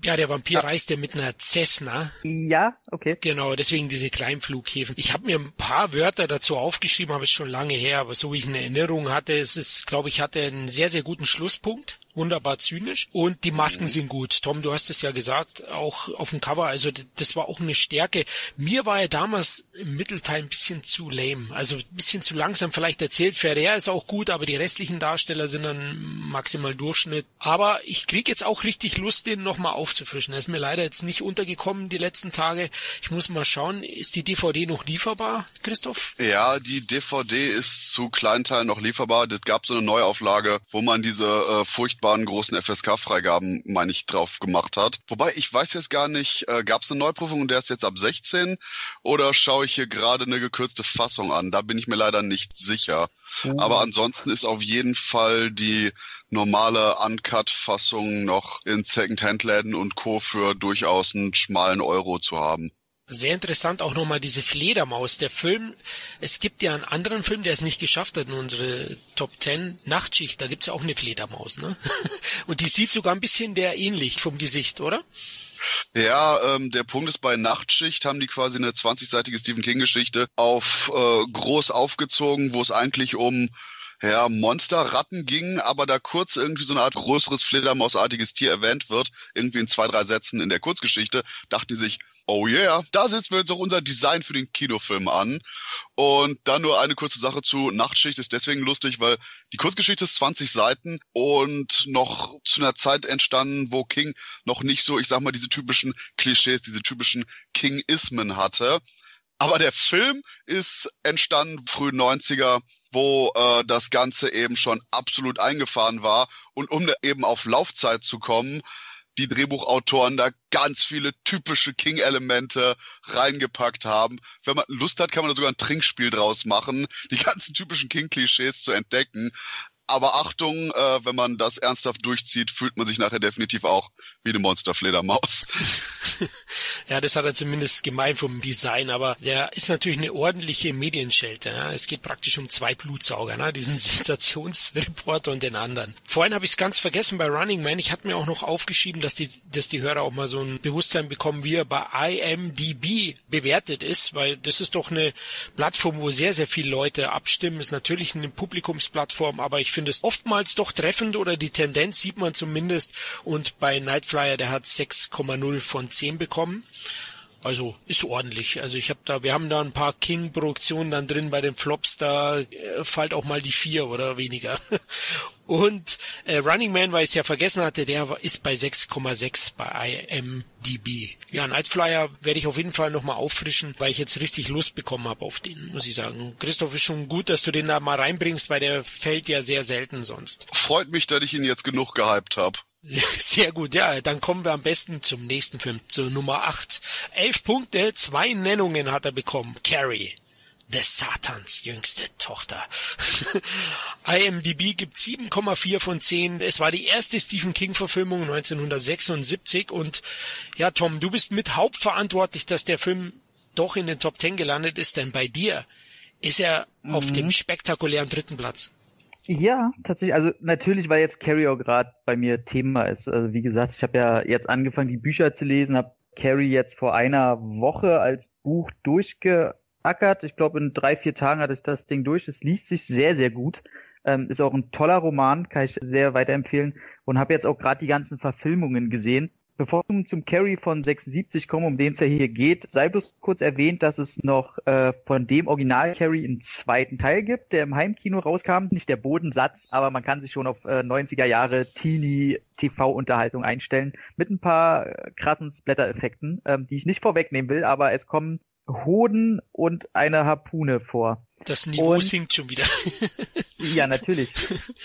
Ja, der Vampir ja. reiste mit einer Cessna. Ja, okay. Genau, deswegen diese Kleinflughäfen. Ich habe mir ein paar Wörter dazu aufgeschrieben, aber es ist schon lange her, aber so wie ich eine Erinnerung hatte, es ist, glaube ich, hatte einen sehr, sehr guten Schlusspunkt wunderbar zynisch und die Masken sind gut. Tom, du hast es ja gesagt, auch auf dem Cover, also das war auch eine Stärke. Mir war er damals im Mittelteil ein bisschen zu lame, also ein bisschen zu langsam vielleicht erzählt. Ferrer ist auch gut, aber die restlichen Darsteller sind dann maximal Durchschnitt. Aber ich krieg jetzt auch richtig Lust, den nochmal aufzufrischen. Er ist mir leider jetzt nicht untergekommen die letzten Tage. Ich muss mal schauen, ist die DVD noch lieferbar, Christoph? Ja, die DVD ist zu Kleinteil noch lieferbar. Es gab so eine Neuauflage, wo man diese äh, furchtbar vergleichbaren großen FSK-Freigaben, meine ich, drauf gemacht hat. Wobei, ich weiß jetzt gar nicht, äh, gab es eine Neuprüfung und der ist jetzt ab 16 oder schaue ich hier gerade eine gekürzte Fassung an? Da bin ich mir leider nicht sicher. Mhm. Aber ansonsten ist auf jeden Fall die normale Uncut-Fassung noch in Second-Hand-Läden und Co. für durchaus einen schmalen Euro zu haben. Sehr interessant auch nochmal diese Fledermaus. Der Film, es gibt ja einen anderen Film, der es nicht geschafft hat in unsere Top 10, Nachtschicht, da gibt's ja auch eine Fledermaus, ne? *laughs* Und die sieht sogar ein bisschen der ähnlich vom Gesicht, oder? Ja, ähm, der Punkt ist, bei Nachtschicht haben die quasi eine 20-seitige Stephen King-Geschichte auf äh, groß aufgezogen, wo es eigentlich um ja, Monsterratten ging, aber da kurz irgendwie so eine Art größeres Fledermausartiges Tier erwähnt wird, irgendwie in zwei, drei Sätzen in der Kurzgeschichte, dachten die sich, oh yeah, da setzen wir jetzt auch unser Design für den Kinofilm an. Und dann nur eine kurze Sache zu Nachtschicht ist deswegen lustig, weil die Kurzgeschichte ist 20 Seiten und noch zu einer Zeit entstanden, wo King noch nicht so, ich sag mal, diese typischen Klischees, diese typischen King-Ismen hatte. Aber der Film ist entstanden früh 90er, wo äh, das Ganze eben schon absolut eingefahren war. Und um eben auf Laufzeit zu kommen, die Drehbuchautoren da ganz viele typische King-Elemente reingepackt haben. Wenn man Lust hat, kann man da sogar ein Trinkspiel draus machen, die ganzen typischen King-Klischees zu entdecken. Aber Achtung, äh, wenn man das ernsthaft durchzieht, fühlt man sich nachher definitiv auch wie eine Monsterfledermaus. *laughs* ja, das hat er zumindest gemein vom Design, aber der ist natürlich eine ordentliche Medienschelte. Ja? Es geht praktisch um zwei Blutsauger, ne? diesen *laughs* Sensationsreporter und den anderen. Vorhin habe ich es ganz vergessen bei Running Man. Ich hatte mir auch noch aufgeschrieben, dass die, dass die Hörer auch mal so ein Bewusstsein bekommen, wie er bei IMDb bewertet ist, weil das ist doch eine Plattform, wo sehr, sehr viele Leute abstimmen. Ist natürlich eine Publikumsplattform, aber ich finde es oftmals doch treffend oder die Tendenz sieht man zumindest. Und bei Nightflyer, der hat 6,0 von 10 bekommen. Also ist ordentlich. Also ich habe da, wir haben da ein paar King-Produktionen dann drin bei den Flops, da äh, fällt auch mal die vier oder weniger. *laughs* Und äh, Running Man, weil ich es ja vergessen hatte, der ist bei 6,6 bei IMDb. Ja, Nightflyer werde ich auf jeden Fall nochmal auffrischen, weil ich jetzt richtig Lust bekommen habe auf den, muss ich sagen. Christoph, ist schon gut, dass du den da mal reinbringst, weil der fällt ja sehr selten sonst. Freut mich, dass ich ihn jetzt genug gehypt habe. *laughs* Sehr gut, ja, dann kommen wir am besten zum nächsten Film, zur Nummer 8. Elf Punkte, zwei Nennungen hat er bekommen. Carrie des Satans jüngste Tochter. *laughs* IMDb gibt 7,4 von 10. Es war die erste Stephen King Verfilmung 1976 und ja, Tom, du bist mit hauptverantwortlich, dass der Film doch in den Top 10 gelandet ist, denn bei dir ist er mhm. auf dem spektakulären dritten Platz. Ja, tatsächlich. Also natürlich, weil jetzt Carrie auch gerade bei mir Thema ist. Also wie gesagt, ich habe ja jetzt angefangen, die Bücher zu lesen, habe Carrie jetzt vor einer Woche als Buch durchgeackert. Ich glaube, in drei, vier Tagen hatte ich das Ding durch. Es liest sich sehr, sehr gut. Ähm, ist auch ein toller Roman, kann ich sehr weiterempfehlen. Und habe jetzt auch gerade die ganzen Verfilmungen gesehen. Bevor wir zum Carry von 76 kommen, um den es ja hier geht, sei bloß kurz erwähnt, dass es noch äh, von dem Original Carry einen zweiten Teil gibt, der im Heimkino rauskam. Nicht der Bodensatz, aber man kann sich schon auf äh, 90er Jahre Teenie TV-Unterhaltung einstellen mit ein paar äh, krassen Splatter-Effekten, ähm, die ich nicht vorwegnehmen will, aber es kommen Hoden und eine Harpune vor. Das Niveau und, sinkt schon wieder. *laughs* ja, natürlich.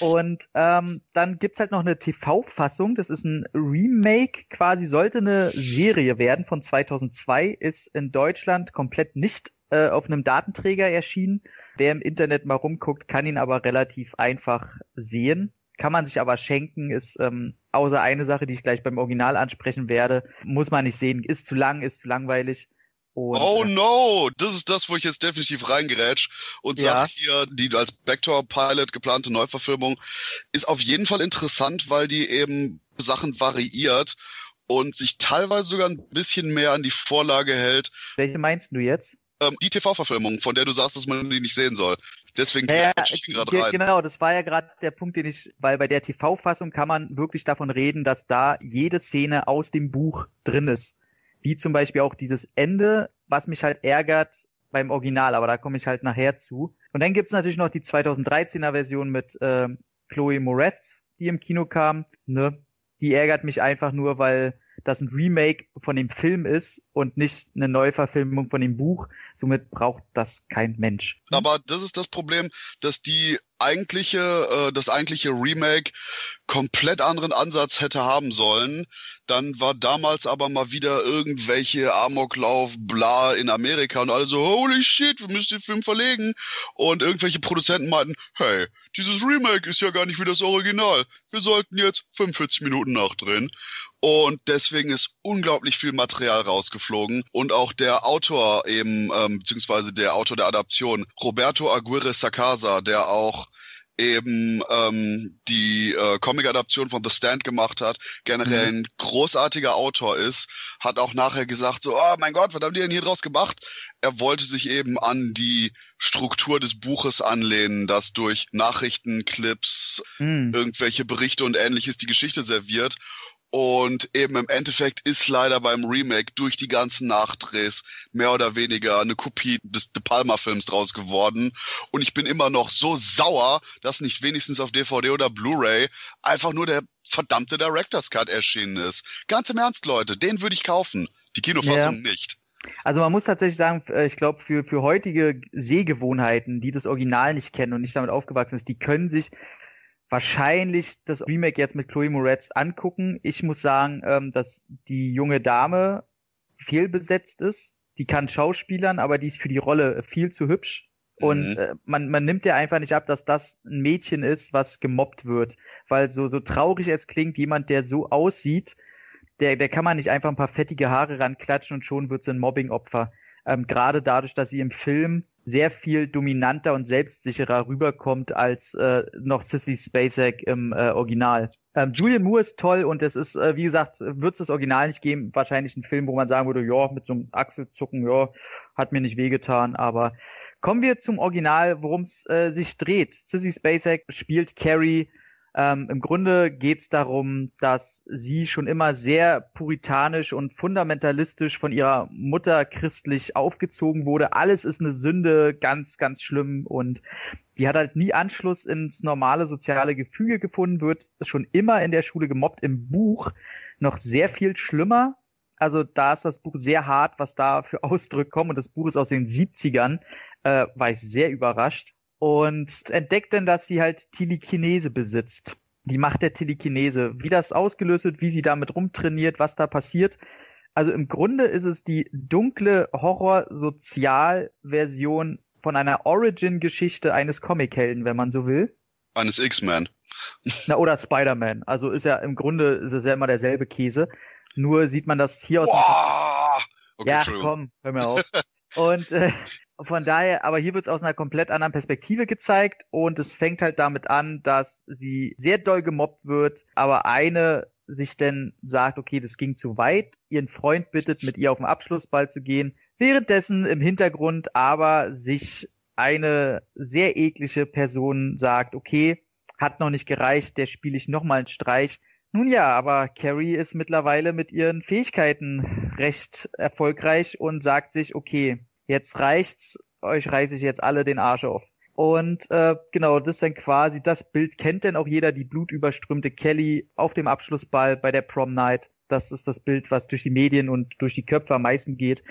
Und ähm, dann gibt's halt noch eine TV-Fassung. Das ist ein Remake, quasi sollte eine Serie werden von 2002, ist in Deutschland komplett nicht äh, auf einem Datenträger erschienen. Wer im Internet mal rumguckt, kann ihn aber relativ einfach sehen. Kann man sich aber schenken, ist ähm, außer eine Sache, die ich gleich beim Original ansprechen werde, muss man nicht sehen. Ist zu lang, ist zu langweilig. Und, oh äh, no, das ist das, wo ich jetzt definitiv reingerätsch und ja. sage hier, die als Backdoor-Pilot geplante Neuverfilmung ist auf jeden Fall interessant, weil die eben Sachen variiert und sich teilweise sogar ein bisschen mehr an die Vorlage hält. Welche meinst du jetzt? Ähm, die TV-Verfilmung, von der du sagst, dass man die nicht sehen soll. Deswegen ja, ich gerade rein. Genau, das war ja gerade der Punkt, den ich, weil bei der TV-Fassung kann man wirklich davon reden, dass da jede Szene aus dem Buch drin ist. Wie zum Beispiel auch dieses Ende, was mich halt ärgert beim Original, aber da komme ich halt nachher zu. Und dann gibt's natürlich noch die 2013er Version mit äh, Chloe Moretz, die im Kino kam. Ne? Die ärgert mich einfach nur, weil das ein Remake von dem Film ist und nicht eine Neuverfilmung von dem Buch. Somit braucht das kein Mensch. Aber das ist das Problem, dass die eigentliche, äh, das eigentliche Remake komplett anderen Ansatz hätte haben sollen. Dann war damals aber mal wieder irgendwelche Amoklauf, bla in Amerika und alle so, holy shit, wir müssen den Film verlegen. Und irgendwelche Produzenten meinten, hey, dieses Remake ist ja gar nicht wie das Original. Wir sollten jetzt 45 Minuten nachdrehen. Und deswegen ist unglaublich viel Material rausgeflogen. Und auch der Autor eben, ähm, beziehungsweise der Autor der Adaption, Roberto Aguirre Sacasa, der auch eben ähm, die äh, Comic-Adaption von The Stand gemacht hat, generell mhm. ein großartiger Autor ist, hat auch nachher gesagt, so, oh mein Gott, was haben die denn hier draus gemacht? Er wollte sich eben an die Struktur des Buches anlehnen, das durch Nachrichtenclips, mhm. irgendwelche Berichte und ähnliches die Geschichte serviert. Und eben im Endeffekt ist leider beim Remake durch die ganzen Nachdrehs mehr oder weniger eine Kopie des De Palma Films draus geworden. Und ich bin immer noch so sauer, dass nicht wenigstens auf DVD oder Blu-ray einfach nur der verdammte Director's Cut erschienen ist. Ganz im Ernst, Leute, den würde ich kaufen. Die Kinofassung ja. nicht. Also man muss tatsächlich sagen, äh, ich glaube, für, für heutige Sehgewohnheiten, die das Original nicht kennen und nicht damit aufgewachsen ist, die können sich wahrscheinlich das Remake jetzt mit Chloe Moretz angucken. Ich muss sagen, ähm, dass die junge Dame fehlbesetzt ist. Die kann Schauspielern, aber die ist für die Rolle viel zu hübsch. Und mhm. äh, man, man nimmt ja einfach nicht ab, dass das ein Mädchen ist, was gemobbt wird. Weil so, so traurig es klingt, jemand, der so aussieht, der, der kann man nicht einfach ein paar fettige Haare ranklatschen und schon wird sie ein Mobbingopfer. Ähm, Gerade dadurch, dass sie im Film sehr viel dominanter und selbstsicherer rüberkommt als äh, noch Sissy Spacek im äh, Original. Ähm, Julian Moore ist toll und es ist, äh, wie gesagt, wird es das Original nicht geben. Wahrscheinlich ein Film, wo man sagen würde, ja, mit so einem Achselzucken, ja, hat mir nicht wehgetan. Aber kommen wir zum Original, worum es äh, sich dreht. Sissy Spacek spielt Carrie ähm, Im Grunde geht es darum, dass sie schon immer sehr puritanisch und fundamentalistisch von ihrer Mutter christlich aufgezogen wurde. Alles ist eine Sünde, ganz, ganz schlimm. Und die hat halt nie Anschluss ins normale soziale Gefüge gefunden, wird schon immer in der Schule gemobbt. Im Buch noch sehr viel schlimmer. Also da ist das Buch sehr hart, was da für Ausdrücke kommen. Und das Buch ist aus den 70ern. Äh, war ich sehr überrascht und entdeckt dann, dass sie halt Telekinese besitzt. Die Macht der Telekinese. Wie das ausgelöst wird, wie sie damit rumtrainiert, was da passiert. Also im Grunde ist es die dunkle Horror-Sozial-Version von einer Origin-Geschichte eines Comic-Helden, wenn man so will. Eines X-Men. Na, oder Spider-Man. Also ist ja im Grunde ist es ja immer derselbe Käse. Nur sieht man das hier aus wow. dem okay, Ja, komm, hör mir auf. Und äh, *laughs* von daher, aber hier wird es aus einer komplett anderen Perspektive gezeigt und es fängt halt damit an, dass sie sehr doll gemobbt wird, aber eine sich denn sagt, okay, das ging zu weit, ihren Freund bittet, mit ihr auf den Abschlussball zu gehen, währenddessen im Hintergrund aber sich eine sehr eklige Person sagt, okay, hat noch nicht gereicht, der spiele ich nochmal einen Streich. Nun ja, aber Carrie ist mittlerweile mit ihren Fähigkeiten recht erfolgreich und sagt sich, okay, jetzt reicht's, euch reiße ich jetzt alle den Arsch auf. Und äh, genau, das ist dann quasi, das Bild kennt denn auch jeder, die blutüberströmte Kelly auf dem Abschlussball bei der Prom Night. Das ist das Bild, was durch die Medien und durch die Köpfe am meisten geht.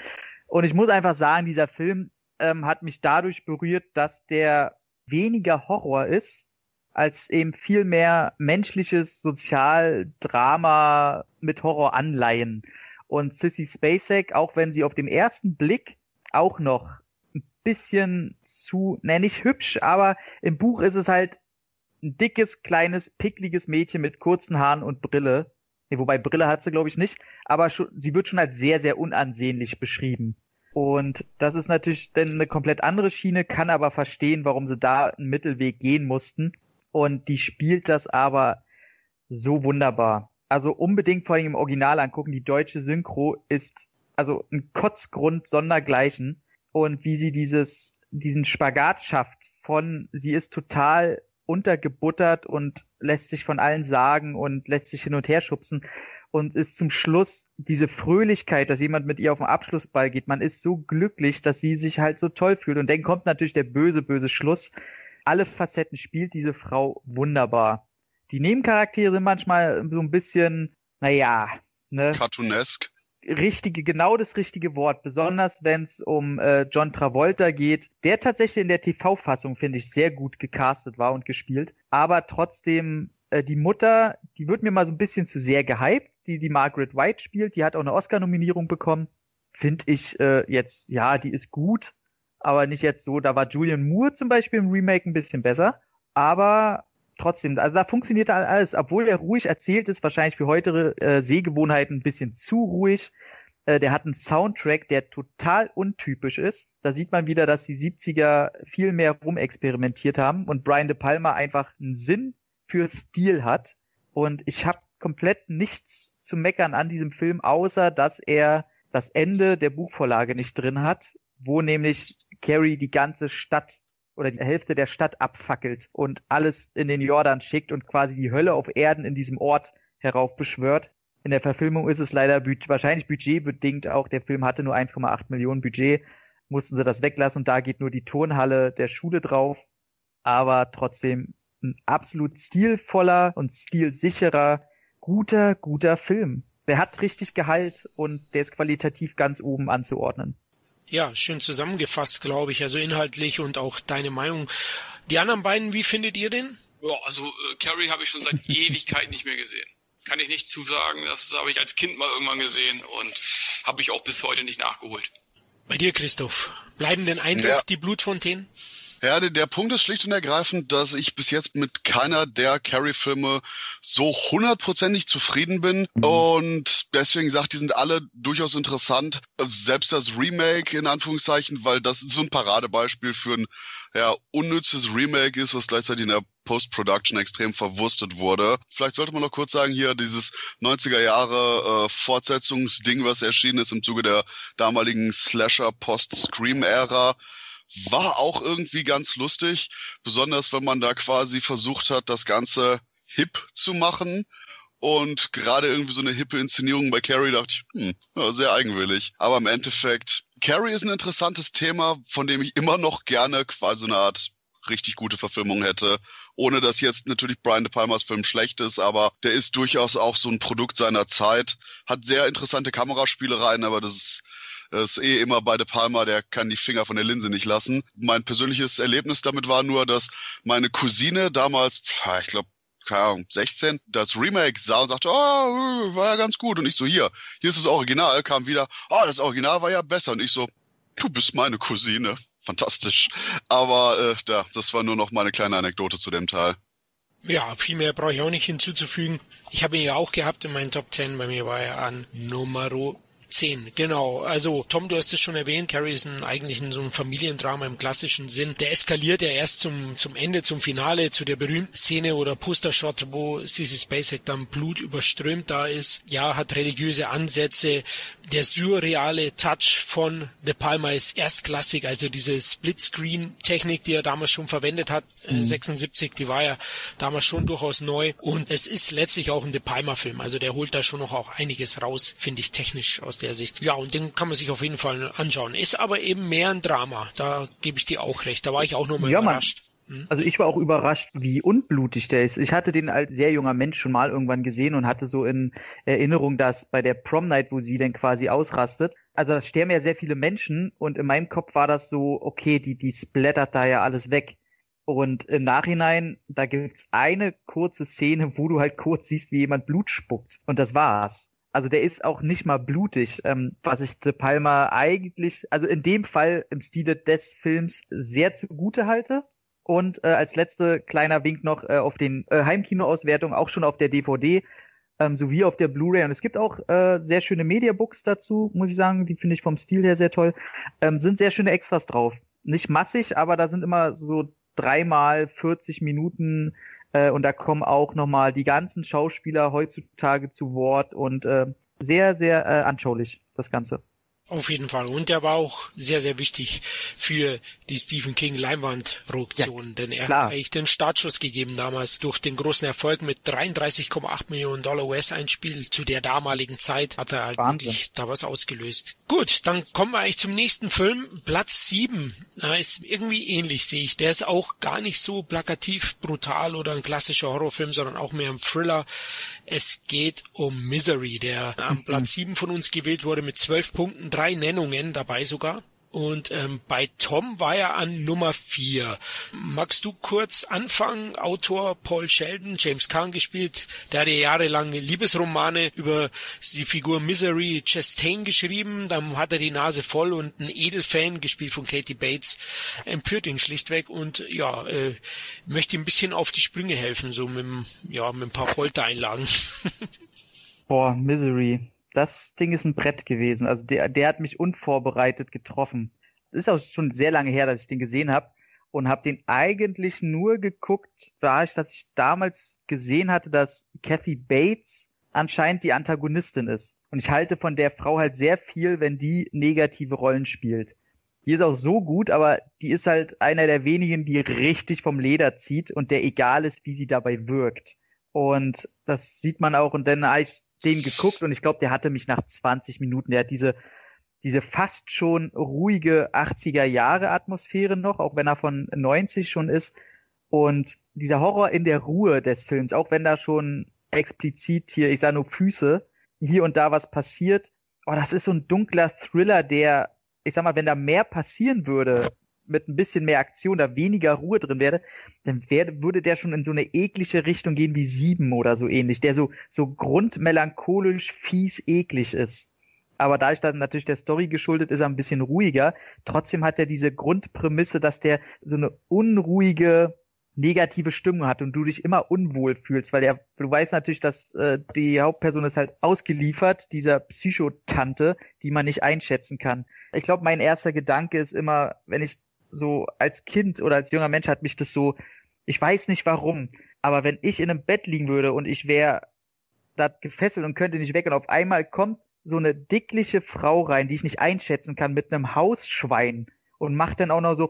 Und ich muss einfach sagen, dieser Film ähm, hat mich dadurch berührt, dass der weniger Horror ist, als eben viel mehr menschliches Sozialdrama mit Horror anleihen. Und Sissy Spacek, auch wenn sie auf dem ersten Blick auch noch bisschen zu, ne, nicht hübsch, aber im Buch ist es halt ein dickes, kleines, pickliges Mädchen mit kurzen Haaren und Brille. Nee, wobei Brille hat sie, glaube ich, nicht, aber schon, sie wird schon als sehr, sehr unansehnlich beschrieben. Und das ist natürlich dann eine komplett andere Schiene, kann aber verstehen, warum sie da einen Mittelweg gehen mussten. Und die spielt das aber so wunderbar. Also unbedingt vor allem im Original angucken. Die deutsche Synchro ist also ein Kotzgrund sondergleichen. Und wie sie dieses, diesen Spagat schafft von, sie ist total untergebuttert und lässt sich von allen sagen und lässt sich hin und her schubsen und ist zum Schluss diese Fröhlichkeit, dass jemand mit ihr auf den Abschlussball geht. Man ist so glücklich, dass sie sich halt so toll fühlt. Und dann kommt natürlich der böse, böse Schluss. Alle Facetten spielt diese Frau wunderbar. Die Nebencharaktere sind manchmal so ein bisschen, naja, ne? Cartoonesk richtige, genau das richtige Wort, besonders wenn es um äh, John Travolta geht, der tatsächlich in der TV-Fassung, finde ich, sehr gut gecastet war und gespielt, aber trotzdem äh, die Mutter, die wird mir mal so ein bisschen zu sehr gehypt, die die Margaret White spielt, die hat auch eine Oscar-Nominierung bekommen, finde ich äh, jetzt, ja, die ist gut, aber nicht jetzt so, da war Julian Moore zum Beispiel im Remake ein bisschen besser, aber trotzdem, also da funktioniert alles, obwohl er ruhig erzählt ist, wahrscheinlich für heutige äh, Sehgewohnheiten ein bisschen zu ruhig. Äh, der hat einen Soundtrack, der total untypisch ist. Da sieht man wieder, dass die 70er viel mehr rumexperimentiert haben und Brian De Palma einfach einen Sinn für Stil hat. Und ich habe komplett nichts zu meckern an diesem Film, außer dass er das Ende der Buchvorlage nicht drin hat, wo nämlich Carrie die ganze Stadt oder die Hälfte der Stadt abfackelt und alles in den Jordan schickt und quasi die Hölle auf Erden in diesem Ort heraufbeschwört. In der Verfilmung ist es leider wahrscheinlich budgetbedingt auch. Der Film hatte nur 1,8 Millionen Budget, mussten sie das weglassen und da geht nur die Turnhalle der Schule drauf. Aber trotzdem ein absolut stilvoller und stilsicherer, guter, guter Film. Der hat richtig Gehalt und der ist qualitativ ganz oben anzuordnen. Ja, schön zusammengefasst, glaube ich. Also inhaltlich und auch deine Meinung. Die anderen beiden, wie findet ihr den? Ja, also äh, Carrie habe ich schon seit *laughs* Ewigkeit nicht mehr gesehen. Kann ich nicht zusagen. Das habe ich als Kind mal irgendwann gesehen und habe ich auch bis heute nicht nachgeholt. Bei dir, Christoph, bleiben denn Eindruck ja. die Blutfontänen? Ja, der, der Punkt ist schlicht und ergreifend, dass ich bis jetzt mit keiner der Carrie-Filme so hundertprozentig zufrieden bin. Mhm. Und deswegen sagt, die sind alle durchaus interessant. Selbst das Remake in Anführungszeichen, weil das so ein Paradebeispiel für ein ja, unnützes Remake ist, was gleichzeitig in der Post-Production extrem verwurstet wurde. Vielleicht sollte man noch kurz sagen, hier dieses 90er Jahre äh, Fortsetzungsding, was erschienen ist im Zuge der damaligen Slasher-Post-Scream-Ära war auch irgendwie ganz lustig, besonders wenn man da quasi versucht hat, das Ganze hip zu machen. Und gerade irgendwie so eine hippe Inszenierung bei Carrie dachte ich, hm, sehr eigenwillig. Aber im Endeffekt, Carrie ist ein interessantes Thema, von dem ich immer noch gerne quasi eine Art richtig gute Verfilmung hätte. Ohne dass jetzt natürlich Brian De Palmas Film schlecht ist, aber der ist durchaus auch so ein Produkt seiner Zeit. Hat sehr interessante Kameraspielereien, aber das ist ist eh immer bei De Palma, der kann die Finger von der Linse nicht lassen. Mein persönliches Erlebnis damit war nur, dass meine Cousine damals, ich glaube, keine Ahnung, 16, das Remake sah und sagte, oh, war ja ganz gut. Und ich so, hier, hier ist das Original, kam wieder, oh, das Original war ja besser. Und ich so, du bist meine Cousine. Fantastisch. Aber äh, da, das war nur noch meine kleine Anekdote zu dem Teil. Ja, viel mehr brauche ich auch nicht hinzuzufügen. Ich habe ihn ja auch gehabt in meinen Top 10. Bei mir war er an Numero 10, genau. Also Tom, du hast es schon erwähnt, Carrie ist ein, eigentlich in so ein Familiendrama im klassischen Sinn. Der eskaliert ja erst zum, zum Ende, zum Finale, zu der berühmten Szene oder Postershot, wo Sissy Spacek dann Blut überströmt da ist. Ja, hat religiöse Ansätze. Der surreale Touch von De Palma ist erstklassig, also diese Splitscreen-Technik, die er damals schon verwendet hat, äh, mhm. 76, die war ja damals schon durchaus neu. Und es ist letztlich auch ein De Palma-Film, also der holt da schon noch auch einiges raus, finde ich technisch aus der Sicht. Ja, und den kann man sich auf jeden Fall anschauen. Ist aber eben mehr ein Drama. Da gebe ich dir auch recht. Da war ich auch nur mal ja, überrascht. Hm? Also ich war auch überrascht, wie unblutig der ist. Ich hatte den als sehr junger Mensch schon mal irgendwann gesehen und hatte so in Erinnerung, dass bei der Prom Night, wo sie dann quasi ausrastet, also da sterben ja sehr viele Menschen und in meinem Kopf war das so, okay, die, die splattert da ja alles weg. Und im Nachhinein, da gibt's eine kurze Szene, wo du halt kurz siehst, wie jemand Blut spuckt. Und das war's. Also der ist auch nicht mal blutig, ähm, was ich De Palma eigentlich, also in dem Fall im Stile des Films sehr zugute halte. Und äh, als letzte kleiner Wink noch äh, auf den äh, Heimkinoauswertungen, auch schon auf der DVD ähm, sowie auf der Blu-ray. Und es gibt auch äh, sehr schöne Mediabooks dazu, muss ich sagen. Die finde ich vom Stil her sehr toll. Ähm, sind sehr schöne Extras drauf. Nicht massig, aber da sind immer so dreimal 40 Minuten äh, und da kommen auch nochmal die ganzen Schauspieler heutzutage zu Wort und äh, sehr, sehr äh, anschaulich, das Ganze. Auf jeden Fall. Und er war auch sehr, sehr wichtig für die Stephen King Leinwandproduktion, ja, denn er klar. hat eigentlich den Startschuss gegeben damals durch den großen Erfolg mit 33,8 Millionen Dollar US-Einspiel zu der damaligen Zeit hat er halt Wahnsinn. wirklich da was ausgelöst. Gut, dann kommen wir eigentlich zum nächsten Film. Platz 7 Na, ist irgendwie ähnlich, sehe ich. Der ist auch gar nicht so plakativ brutal oder ein klassischer Horrorfilm, sondern auch mehr ein Thriller. Es geht um Misery, der am Platz 7 von uns gewählt wurde mit 12 Punkten, drei Nennungen dabei sogar. Und ähm, bei Tom war er an Nummer vier. Magst du kurz anfangen? Autor Paul Sheldon, James Caan gespielt, der hatte jahrelang Liebesromane über die Figur Misery Chastain geschrieben. Dann hat er die Nase voll und ein Edelfan, gespielt von Katie Bates, empführt ihn schlichtweg und ja, äh, möchte ihm ein bisschen auf die Sprünge helfen, so mit, ja, mit ein paar Foltereinlagen. *laughs* Boah, Misery das Ding ist ein Brett gewesen. Also der, der hat mich unvorbereitet getroffen. Das ist auch schon sehr lange her, dass ich den gesehen habe und habe den eigentlich nur geguckt, da ich, dass ich damals gesehen hatte, dass Kathy Bates anscheinend die Antagonistin ist. Und ich halte von der Frau halt sehr viel, wenn die negative Rollen spielt. Die ist auch so gut, aber die ist halt einer der wenigen, die richtig vom Leder zieht und der egal ist, wie sie dabei wirkt. Und das sieht man auch. Und dann, als den geguckt und ich glaube, der hatte mich nach 20 Minuten, der hat diese, diese fast schon ruhige 80er Jahre Atmosphäre noch, auch wenn er von 90 schon ist. Und dieser Horror in der Ruhe des Films, auch wenn da schon explizit hier, ich sage nur Füße, hier und da was passiert. Oh, das ist so ein dunkler Thriller, der, ich sag mal, wenn da mehr passieren würde, mit ein bisschen mehr Aktion da weniger Ruhe drin wäre, dann wäre, würde der schon in so eine eklige Richtung gehen wie sieben oder so ähnlich, der so, so grundmelancholisch fies eklig ist. Aber dadurch, dass natürlich der Story geschuldet ist, er ein bisschen ruhiger. Trotzdem hat er diese Grundprämisse, dass der so eine unruhige, negative Stimmung hat und du dich immer unwohl fühlst, weil er, du weißt natürlich, dass äh, die Hauptperson ist halt ausgeliefert, dieser Psychotante, die man nicht einschätzen kann. Ich glaube, mein erster Gedanke ist immer, wenn ich so als Kind oder als junger Mensch hat mich das so, ich weiß nicht warum, aber wenn ich in einem Bett liegen würde und ich wäre da gefesselt und könnte nicht weg und auf einmal kommt so eine dickliche Frau rein, die ich nicht einschätzen kann, mit einem Hausschwein und macht dann auch noch so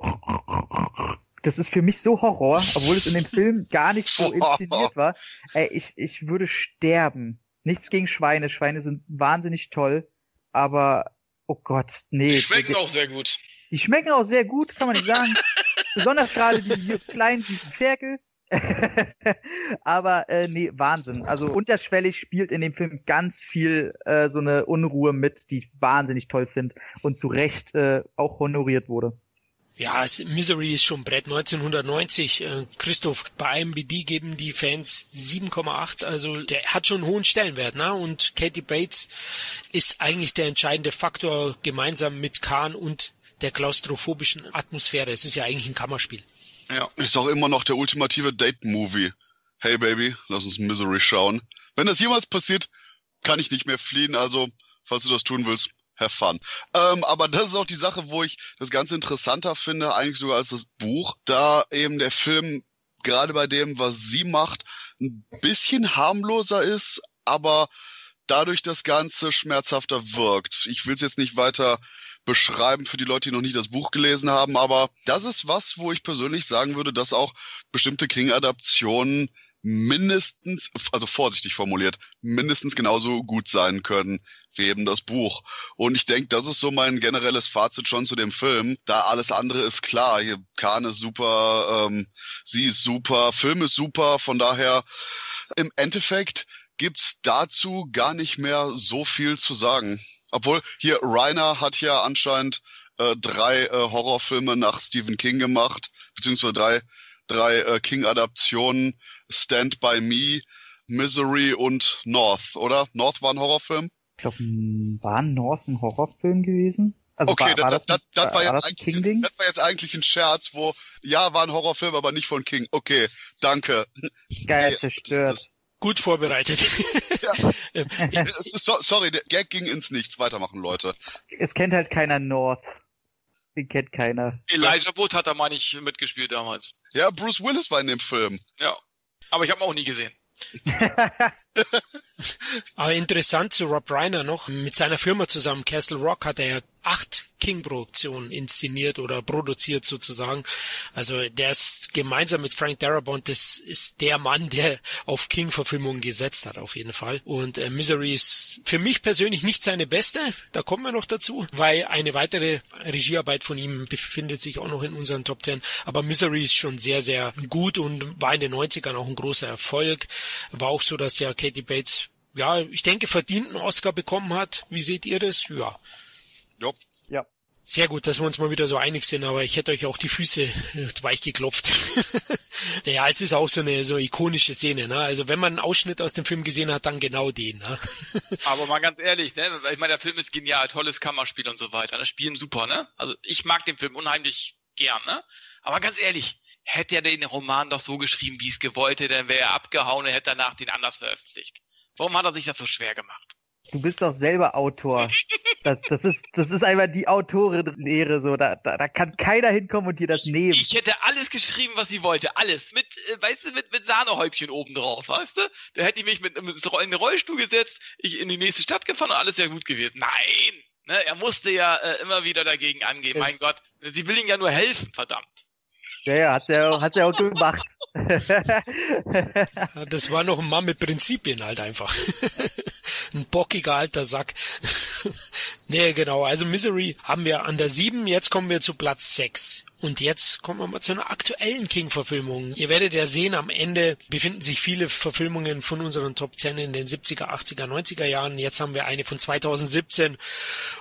das ist für mich so Horror, obwohl es in dem Film gar nicht so inszeniert war. Ey, ich, ich würde sterben. Nichts gegen Schweine. Schweine sind wahnsinnig toll, aber oh Gott, nee. Die schmecken auch sehr gut. Die schmecken auch sehr gut, kann man nicht sagen. *laughs* Besonders gerade die, die kleinen süßen Ferkel. *laughs* Aber äh, nee, Wahnsinn. Also unterschwellig spielt in dem Film ganz viel äh, so eine Unruhe mit, die ich wahnsinnig toll finde und zu Recht äh, auch honoriert wurde. Ja, Misery ist schon Brett 1990. Äh, Christoph, bei IMBD geben die Fans 7,8. Also der hat schon einen hohen Stellenwert. Ne? Und Katie Bates ist eigentlich der entscheidende Faktor gemeinsam mit Khan und der klaustrophobischen Atmosphäre. Es ist ja eigentlich ein Kammerspiel. Ja. Ist auch immer noch der ultimative Date-Movie. Hey Baby, lass uns Misery schauen. Wenn das jemals passiert, kann ich nicht mehr fliehen, also falls du das tun willst, have fun. Ähm, aber das ist auch die Sache, wo ich das Ganze interessanter finde, eigentlich sogar als das Buch, da eben der Film gerade bei dem, was sie macht, ein bisschen harmloser ist, aber dadurch das Ganze schmerzhafter wirkt. Ich will es jetzt nicht weiter beschreiben für die Leute, die noch nicht das Buch gelesen haben, aber das ist was, wo ich persönlich sagen würde, dass auch bestimmte King-Adaptionen mindestens, also vorsichtig formuliert, mindestens genauso gut sein können wie eben das Buch. Und ich denke, das ist so mein generelles Fazit schon zu dem Film. Da alles andere ist klar. Hier Kahn ist super, ähm, sie ist super, Film ist super. Von daher im Endeffekt gibt's dazu gar nicht mehr so viel zu sagen. Obwohl, hier, Reiner hat ja anscheinend äh, drei äh, Horrorfilme nach Stephen King gemacht, beziehungsweise drei, drei äh, King-Adaptionen. Stand By Me, Misery und North, oder? North war ein Horrorfilm? Ich glaube, war North ein Horrorfilm gewesen? Also okay, war, war das, das, das, war, jetzt eigentlich, das war jetzt eigentlich ein Scherz, wo, ja, war ein Horrorfilm, aber nicht von King. Okay, danke. Geil, zerstört. Gut vorbereitet. *laughs* ja. *laughs* *laughs* so, sorry, der Gag ging ins Nichts. Weitermachen, Leute. Es kennt halt keiner North. Den kennt keiner. Elijah Wood hat da mal nicht mitgespielt damals. Ja, Bruce Willis war in dem Film. Ja. Aber ich habe ihn auch nie gesehen. *laughs* Aber interessant zu Rob Reiner noch, mit seiner Firma zusammen, Castle Rock, hat er ja acht King-Produktionen inszeniert oder produziert sozusagen. Also der ist gemeinsam mit Frank Darabont, das ist der Mann, der auf King-Verfilmungen gesetzt hat, auf jeden Fall. Und äh, Misery ist für mich persönlich nicht seine beste, da kommen wir noch dazu, weil eine weitere Regiearbeit von ihm befindet sich auch noch in unseren Top Ten. Aber Misery ist schon sehr, sehr gut und war in den 90ern auch ein großer Erfolg. War auch so, dass ja Katie Bates ja, ich denke, verdienten Oscar bekommen hat. Wie seht ihr das? Ja. Ja. Ja. Sehr gut, dass wir uns mal wieder so einig sind, aber ich hätte euch auch die Füße äh, weich geklopft. *laughs* ja, es ist auch so eine so ikonische Szene, ne? Also wenn man einen Ausschnitt aus dem Film gesehen hat, dann genau den, ne? *laughs* aber mal ganz ehrlich, ne? Ich meine, der Film ist genial, tolles Kammerspiel und so weiter. Das Spielen super, ne? Also ich mag den Film unheimlich gern, ne? Aber ganz ehrlich, hätte er den Roman doch so geschrieben, wie es gewollt hätte, dann wäre er abgehauen und hätte danach den anders veröffentlicht. Warum hat er sich das so schwer gemacht? Du bist doch selber Autor. Das, das, ist, das ist einfach die Autorenlehre so. Da, da, da kann keiner hinkommen und dir das nehmen. Ich hätte alles geschrieben, was sie wollte. Alles. Mit, äh, weißt du, mit, mit Sahnehäubchen oben drauf, weißt du? Da hätte ich mich mit, mit in den Rollstuhl gesetzt, ich in die nächste Stadt gefahren und alles wäre gut gewesen. Nein! Ne, er musste ja äh, immer wieder dagegen angehen. Mein Gott, sie will ihm ja nur helfen, verdammt. Ja, ja, hat er hat's ja auch gemacht. *laughs* das war noch ein Mann mit Prinzipien halt einfach. *laughs* ein bockiger alter Sack. *laughs* nee, genau. Also Misery haben wir an der 7. Jetzt kommen wir zu Platz 6. Und jetzt kommen wir mal zu einer aktuellen King-Verfilmung. Ihr werdet ja sehen, am Ende befinden sich viele Verfilmungen von unseren Top 10 in den 70er, 80er, 90er Jahren. Jetzt haben wir eine von 2017.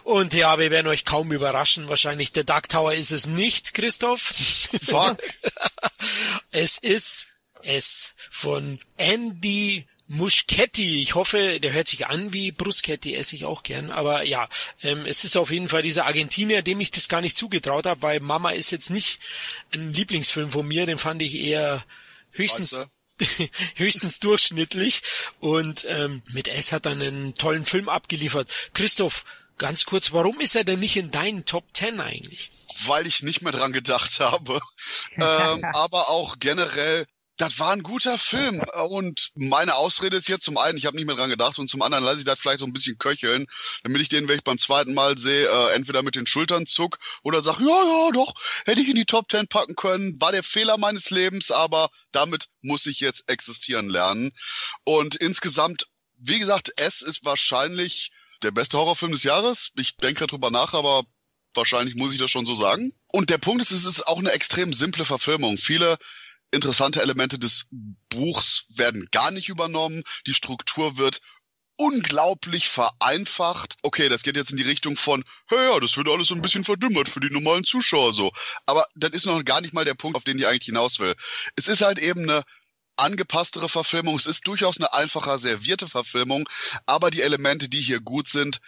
Und ja, wir werden euch kaum überraschen. Wahrscheinlich der Dark Tower ist es nicht, Christoph. Fuck. *laughs* es ist es von Andy Muschetti. Ich hoffe, der hört sich an wie Bruschetti, esse ich auch gern. Aber ja, ähm, es ist auf jeden Fall dieser Argentinier, dem ich das gar nicht zugetraut habe, weil Mama ist jetzt nicht ein Lieblingsfilm von mir, den fand ich eher höchstens *laughs* höchstens durchschnittlich und ähm, mit S hat er einen tollen Film abgeliefert. Christoph, ganz kurz, warum ist er denn nicht in deinen Top Ten eigentlich? Weil ich nicht mehr dran gedacht habe. *laughs* ähm, aber auch generell das war ein guter Film. Und meine Ausrede ist jetzt zum einen, ich habe nicht mehr dran gedacht, und zum anderen lasse ich das vielleicht so ein bisschen köcheln, damit ich den, wenn ich beim zweiten Mal sehe, äh, entweder mit den Schultern zuck oder sag, ja, ja, doch, hätte ich in die Top Ten packen können, war der Fehler meines Lebens, aber damit muss ich jetzt existieren lernen. Und insgesamt, wie gesagt, es ist wahrscheinlich der beste Horrorfilm des Jahres. Ich denke drüber nach, aber wahrscheinlich muss ich das schon so sagen. Und der Punkt ist, es ist auch eine extrem simple Verfilmung. Viele interessante Elemente des Buchs werden gar nicht übernommen. Die Struktur wird unglaublich vereinfacht. Okay, das geht jetzt in die Richtung von, hey, ja, das wird alles so ein bisschen verdümmert für die normalen Zuschauer so. Aber das ist noch gar nicht mal der Punkt, auf den ich eigentlich hinaus will. Es ist halt eben eine angepasstere Verfilmung. Es ist durchaus eine einfacher servierte Verfilmung, aber die Elemente, die hier gut sind,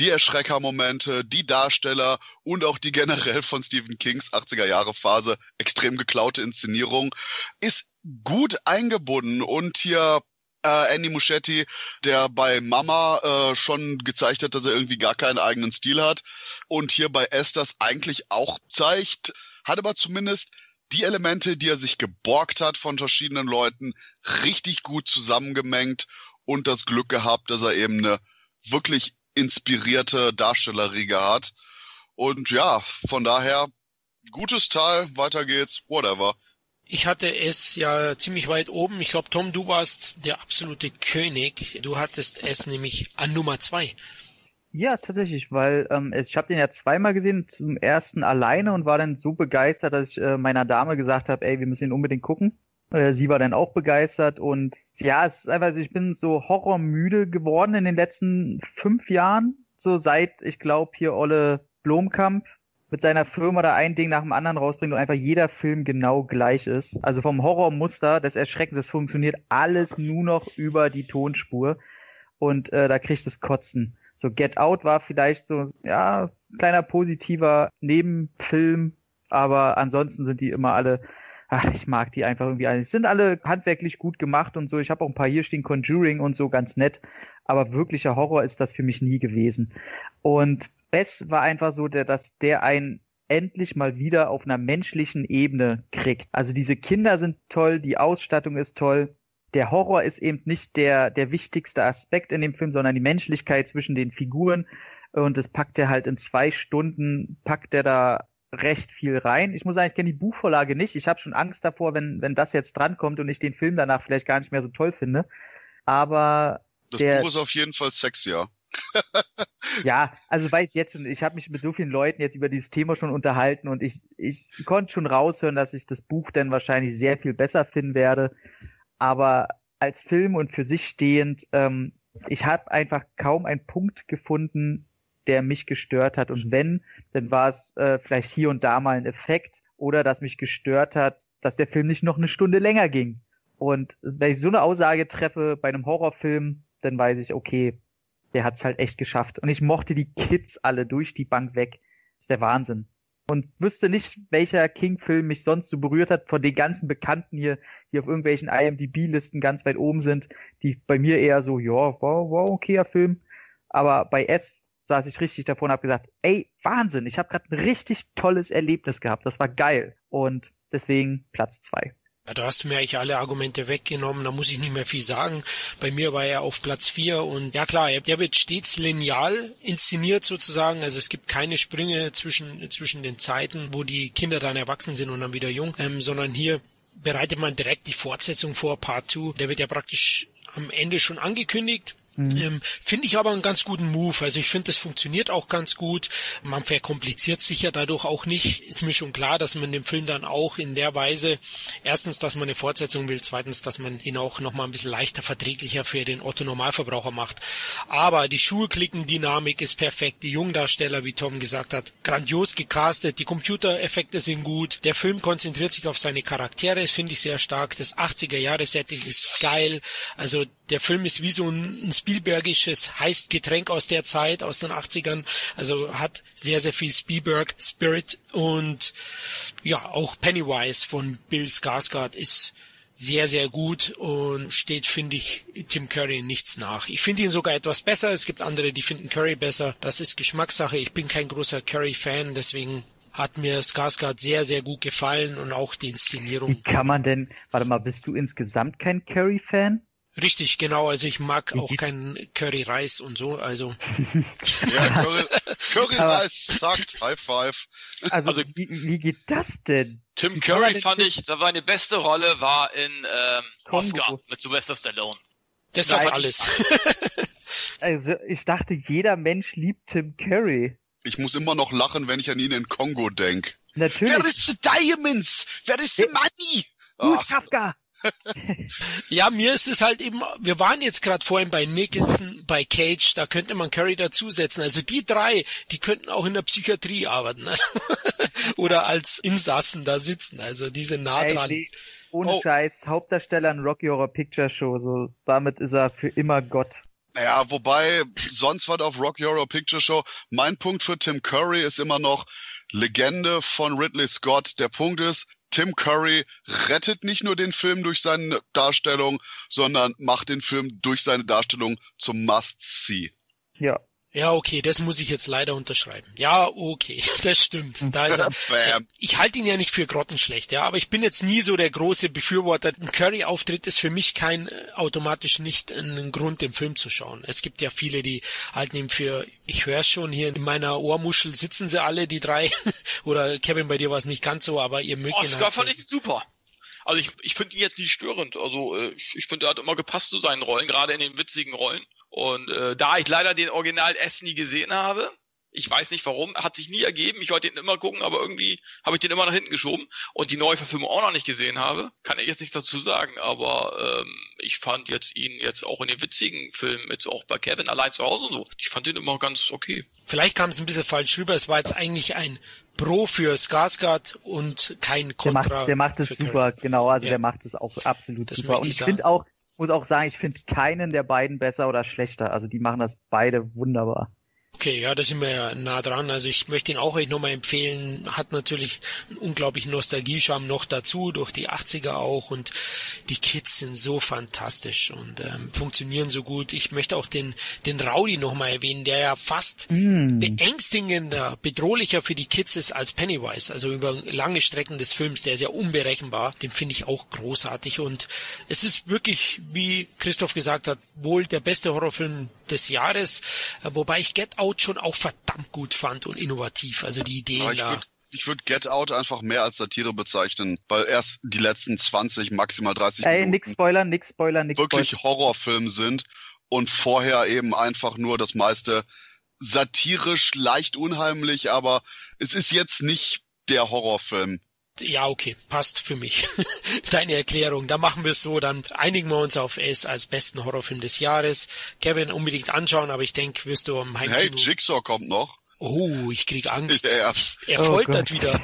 die Erschreckermomente, die Darsteller und auch die generell von Stephen Kings 80er Jahre Phase extrem geklaute Inszenierung ist gut eingebunden. Und hier äh, Andy Muschetti, der bei Mama äh, schon gezeigt hat, dass er irgendwie gar keinen eigenen Stil hat und hier bei Esthers eigentlich auch zeigt, hat aber zumindest die Elemente, die er sich geborgt hat von verschiedenen Leuten, richtig gut zusammengemengt und das Glück gehabt, dass er eben eine wirklich inspirierte Darstellerriege hat. Und ja, von daher, gutes Teil, weiter geht's, whatever. Ich hatte es ja ziemlich weit oben. Ich glaube, Tom, du warst der absolute König. Du hattest es nämlich an Nummer zwei. Ja, tatsächlich, weil ähm, ich habe den ja zweimal gesehen, zum ersten alleine und war dann so begeistert, dass ich äh, meiner Dame gesagt habe, ey, wir müssen ihn unbedingt gucken. Äh, sie war dann auch begeistert und ja, es ist einfach, ich bin so horrormüde geworden in den letzten fünf Jahren, so seit, ich glaube, hier Olle Blomkamp mit seiner Firma da ein Ding nach dem anderen rausbringt und einfach jeder Film genau gleich ist. Also vom Horrormuster des Erschreckens, es funktioniert alles nur noch über die Tonspur und äh, da kriegt es Kotzen. So Get Out war vielleicht so, ja, kleiner positiver Nebenfilm, aber ansonsten sind die immer alle, ach, ich mag die einfach irgendwie alle. Sind alle handwerklich gut gemacht und so. Ich habe auch ein paar hier stehen, Conjuring und so, ganz nett. Aber wirklicher Horror ist das für mich nie gewesen. Und es war einfach so, der, dass der einen endlich mal wieder auf einer menschlichen Ebene kriegt. Also diese Kinder sind toll, die Ausstattung ist toll. Der Horror ist eben nicht der, der wichtigste Aspekt in dem Film, sondern die Menschlichkeit zwischen den Figuren. Und das packt er halt in zwei Stunden, packt er da recht viel rein. Ich muss sagen, ich kenne die Buchvorlage nicht. Ich habe schon Angst davor, wenn, wenn das jetzt drankommt und ich den Film danach vielleicht gar nicht mehr so toll finde. Aber Das der, Buch ist auf jeden Fall sexier. *laughs* ja, also weiß jetzt schon, ich habe mich mit so vielen Leuten jetzt über dieses Thema schon unterhalten und ich, ich konnte schon raushören, dass ich das Buch dann wahrscheinlich sehr viel besser finden werde. Aber als Film und für sich stehend, ähm, ich habe einfach kaum einen Punkt gefunden, der mich gestört hat. Und wenn, dann war es äh, vielleicht hier und da mal ein Effekt oder dass mich gestört hat, dass der Film nicht noch eine Stunde länger ging. Und wenn ich so eine Aussage treffe bei einem Horrorfilm, dann weiß ich, okay, der hat's halt echt geschafft. Und ich mochte die Kids alle durch die Bank weg. Das ist der Wahnsinn. Und wüsste nicht, welcher King-Film mich sonst so berührt hat, von den ganzen Bekannten hier, die auf irgendwelchen IMDb-Listen ganz weit oben sind, die bei mir eher so, ja, war, war okayer Film. Aber bei S saß ich richtig davor und habe gesagt, ey, Wahnsinn, ich habe gerade ein richtig tolles Erlebnis gehabt. Das war geil. Und deswegen Platz zwei. Ja, da hast du mir eigentlich alle Argumente weggenommen, da muss ich nicht mehr viel sagen. Bei mir war er auf Platz vier und ja klar, der wird stets lineal inszeniert sozusagen. Also es gibt keine Sprünge zwischen, zwischen den Zeiten, wo die Kinder dann erwachsen sind und dann wieder jung, ähm, sondern hier bereitet man direkt die Fortsetzung vor, Part 2. Der wird ja praktisch am Ende schon angekündigt. Mhm. Ähm, finde ich aber einen ganz guten Move. Also ich finde, das funktioniert auch ganz gut. Man verkompliziert sich ja dadurch auch nicht. Ist mir schon klar, dass man den Film dann auch in der Weise, erstens, dass man eine Fortsetzung will, zweitens, dass man ihn auch nochmal ein bisschen leichter verträglicher für den Otto-Normalverbraucher macht. Aber die Schulklicken-Dynamik ist perfekt. Die Jungdarsteller, wie Tom gesagt hat, grandios gecastet. Die Computereffekte sind gut. Der Film konzentriert sich auf seine Charaktere, das finde ich sehr stark. Das 80er-Jahre-Setting ist geil. Also der Film ist wie so ein Spielbergisches heißt Getränk aus der Zeit, aus den 80ern. Also hat sehr, sehr viel Spielberg Spirit und ja, auch Pennywise von Bill Skarsgård ist sehr, sehr gut und steht, finde ich, Tim Curry nichts nach. Ich finde ihn sogar etwas besser. Es gibt andere, die finden Curry besser. Das ist Geschmackssache. Ich bin kein großer Curry-Fan, deswegen hat mir Skarsgård sehr, sehr gut gefallen und auch die Inszenierung. Wie kann man denn, warte mal, bist du insgesamt kein Curry-Fan? Richtig, genau. Also ich mag auch keinen Curry-Reis und so. Also *laughs* Ja, Curry, Curry Reis sagt High Five. Also, Also- wie, wie geht das denn? Tim Wie Curry fand ich, da seine beste Rolle war in ähm, Kongo. Oscar mit Sylvester Stallone. das ist Nein. alles. *laughs* Also ich dachte, jeder Mensch liebt Tim Curry. Ich muss immer noch lachen, wenn ich an ihn in Kongo denk. Natürlich. Wer ist the Diamonds? Wer ist the money? Gut, Ach, Kafka. *laughs* Ja, mir ist es halt eben, wir waren jetzt gerade vorhin bei Nicholson, bei Cage, da könnte man Curry dazusetzen. Also die drei, die könnten auch in der Psychiatrie arbeiten. ne? *laughs* Oder als Insassen da sitzen. Also die sind nah dran. nee, ohne Oh. Scheiß, Hauptdarsteller in Rocky Horror Picture Show, so damit ist er für immer Gott. Naja, wobei, sonst was auf Rocky Horror Picture Show. Mein Punkt für Tim Curry ist immer noch Legende von Ridley Scott. Der Punkt ist, Tim Curry rettet nicht nur den Film durch seine Darstellung, sondern macht den Film durch seine Darstellung zum Must-See. Ja. Ja, okay, das muss ich jetzt leider unterschreiben. Ja, okay, *laughs* das stimmt. Da ist er. *laughs* Bam. Ich halte ihn ja nicht für grottenschlecht, ja, aber ich bin jetzt nie so der große Befürworter. Ein Curry-Auftritt ist für mich kein äh, automatisch nicht ein Grund, den Film zu schauen. Es gibt ja viele, die halten ihn für, ich höre schon hier in meiner Ohrmuschel sitzen sie alle, die drei. *laughs* Oder Kevin, bei dir war es nicht ganz so, aber ihr mögt ihn Oscar halt fand ich super. Also ich, ich finde ihn jetzt nicht störend. Also äh, ich, ich finde, er hat immer gepasst zu seinen Rollen, gerade in den witzigen Rollen. Und äh, da ich leider den Original S nie gesehen habe, Ich weiß nicht warum, hat sich nie ergeben. Ich wollte ihn immer gucken, aber irgendwie habe ich den immer nach hinten geschoben und die neue Verfilmung auch noch nicht gesehen habe. Kann ich jetzt nichts dazu sagen, aber ähm, ich fand jetzt ihn jetzt auch in den witzigen Filmen, jetzt auch bei Kevin allein zu Hause und so. Ich fand den immer ganz okay. Vielleicht kam es ein bisschen falsch rüber. Es war jetzt eigentlich ein Pro für Skarsgård und kein Contra. Der macht, der macht es super, Curry. genau. Also ja. der macht es auch absolut das super. Und ich finde auch, muss auch sagen, ich finde keinen der beiden besser oder schlechter. Also die machen das beide wunderbar. Okay, ja, da sind wir ja nah dran. Also ich möchte ihn auch euch nochmal empfehlen. Hat natürlich einen unglaublichen Nostalgiescham noch dazu, durch die 80er auch. Und die Kids sind so fantastisch und ähm, funktionieren so gut. Ich möchte auch den, den Rowdy nochmal erwähnen, der ja fast mm. beängstigender, bedrohlicher für die Kids ist als Pennywise. Also über lange Strecken des Films, der ist ja unberechenbar. Den finde ich auch großartig. Und es ist wirklich, wie Christoph gesagt hat, wohl der beste Horrorfilm des Jahres. Wobei ich Get Out Out schon auch verdammt gut fand und innovativ. Also die Ideen ich da. Würd, ich würde Get Out einfach mehr als Satire bezeichnen, weil erst die letzten 20, maximal 30 Ey, Minuten nix Spoiler, nix Spoiler, nix wirklich Spoiler. Horrorfilm sind und vorher eben einfach nur das meiste satirisch, leicht unheimlich, aber es ist jetzt nicht der Horrorfilm. Ja, okay, passt für mich. *laughs* Deine Erklärung. Da machen wir es so, dann einigen wir uns auf es als besten Horrorfilm des Jahres. Kevin unbedingt anschauen, aber ich denke, wirst du am Heimkino... Hey, Jigsaw kommt noch. Oh, ich krieg Angst. *laughs* Ja. Er foltert oh wieder.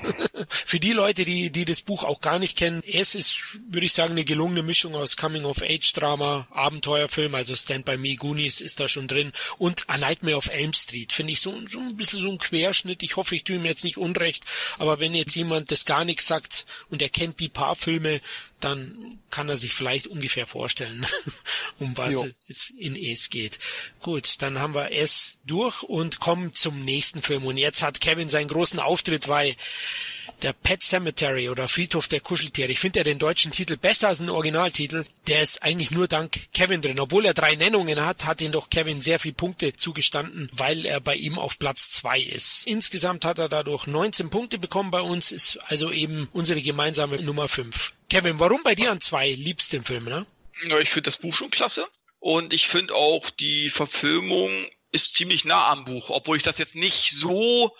Für die Leute, die, die das Buch auch gar nicht kennen, es ist, würde ich sagen, eine gelungene Mischung aus Coming-of-Age-Drama, Abenteuerfilm, also Stand By Me, Goonies ist da schon drin und A Nightmare of Elm Street. Finde ich so, so ein bisschen so ein Querschnitt. Ich hoffe, ich tue ihm jetzt nicht unrecht, aber wenn jetzt jemand das gar nichts sagt und er kennt die paar Filme, dann kann er sich vielleicht ungefähr vorstellen, *laughs* um was jo. es in Es geht. Gut, dann haben wir es durch und kommen zum nächsten Film. Und jetzt hat Kevin seinen großen Auftritt, weil der Pet Cemetery oder Friedhof der Kuscheltiere. Ich finde ja den deutschen Titel besser als den Originaltitel. Der ist eigentlich nur dank Kevin drin. Obwohl er drei Nennungen hat, hat ihn doch Kevin sehr viele Punkte zugestanden, weil er bei ihm auf Platz zwei ist. Insgesamt hat er dadurch 19 Punkte bekommen bei uns, ist also eben unsere gemeinsame Nummer fünf. Kevin, warum bei dir an zwei liebst den Film, ne? Ja, ich finde das Buch schon klasse. Und ich finde auch, die Verfilmung ist ziemlich nah am Buch, obwohl ich das jetzt nicht so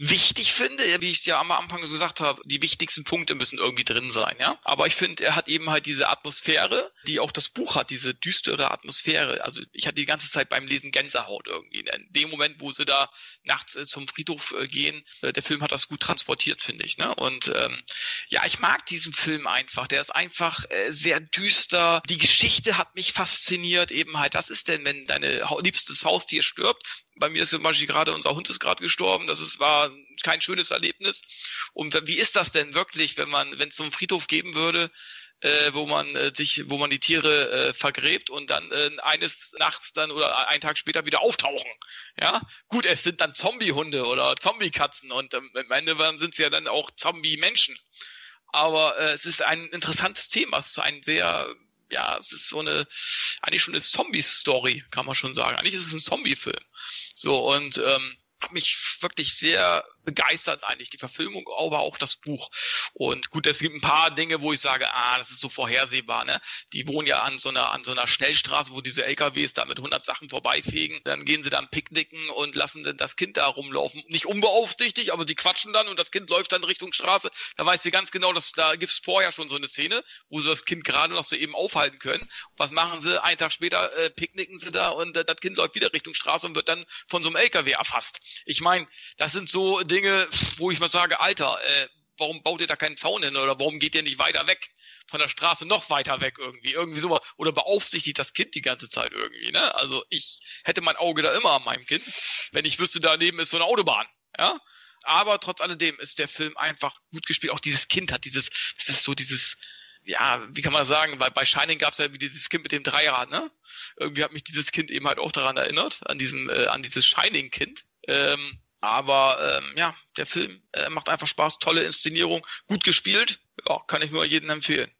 wichtig finde, wie ich es ja am Anfang gesagt habe, die wichtigsten Punkte müssen irgendwie drin sein, ja. Aber ich finde, er hat eben halt diese Atmosphäre, die auch das Buch hat, diese düstere Atmosphäre. Also ich hatte die ganze Zeit beim Lesen Gänsehaut irgendwie. In dem Moment, wo sie da nachts äh, zum Friedhof äh, gehen, äh, der Film hat das gut transportiert, finde ich. Ne? Und ähm, ja, ich mag diesen Film einfach. Der ist einfach äh, sehr düster. Die Geschichte hat mich fasziniert. Eben halt, was ist denn, wenn deine liebstes Haustier stirbt? Bei mir ist zum Beispiel gerade unser Hund ist gerade gestorben. Das ist, war kein schönes Erlebnis. Und wie ist das denn wirklich, wenn man, wenn es so einen Friedhof geben würde, äh, wo man äh, sich, wo man die Tiere äh, vergräbt und dann äh, eines Nachts dann oder einen Tag später wieder auftauchen. Ja, gut, es sind dann Zombie-Hunde oder Zombie-Katzen und ähm, am Ende sind sie ja dann auch Zombie-Menschen. Aber äh, es ist ein interessantes Thema. Es ist ein sehr ja, es ist so eine, eigentlich schon eine Zombie-Story, kann man schon sagen. Eigentlich ist es ein Zombie-Film. So, und ähm, mich wirklich sehr begeistert eigentlich, die Verfilmung, aber auch das Buch. Und gut, es gibt ein paar Dinge, wo ich sage, ah, das ist so vorhersehbar, ne? Die wohnen ja an so einer, an so einer Schnellstraße, wo diese LKWs da mit 100 Sachen vorbeifegen. Dann gehen sie dann picknicken und lassen dann das Kind da rumlaufen. Nicht unbeaufsichtigt, aber die quatschen dann und das Kind läuft dann Richtung Straße. Da weiß sie ganz genau, dass da gibt's vorher schon so eine Szene, wo sie das Kind gerade noch so eben aufhalten können. was machen sie? Einen Tag später äh, picknicken sie da und äh, das Kind läuft wieder Richtung Straße und wird dann von so einem LKW erfasst. Ich meine, das sind so Dinge, wo ich mal sage, Alter, äh, warum baut ihr da keinen Zaun hin oder warum geht ihr nicht weiter weg von der Straße noch weiter weg irgendwie, irgendwie sowas oder beaufsichtigt das Kind die ganze Zeit irgendwie, ne? Also ich hätte mein Auge da immer an meinem Kind, wenn ich wüsste, daneben ist so eine Autobahn, ja? Aber trotz alledem ist der Film einfach gut gespielt. Auch dieses Kind hat dieses, das ist so dieses, ja, wie kann man sagen, weil bei Shining gab es ja dieses Kind mit dem Dreirad, ne? Irgendwie hat mich dieses Kind eben halt auch daran erinnert, an diesem, äh, an dieses Shining-Kind. Ähm, aber ähm, ja, der Film äh, macht einfach Spaß, tolle Inszenierung, gut gespielt. Ja, kann ich nur jedem empfehlen.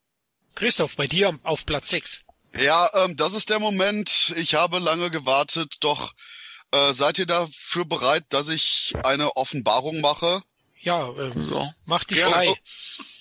Christoph, bei dir auf Platz 6. Ja, ähm, das ist der Moment. Ich habe lange gewartet, doch äh, seid ihr dafür bereit, dass ich eine Offenbarung mache? Ja, ähm, so. mach die frei.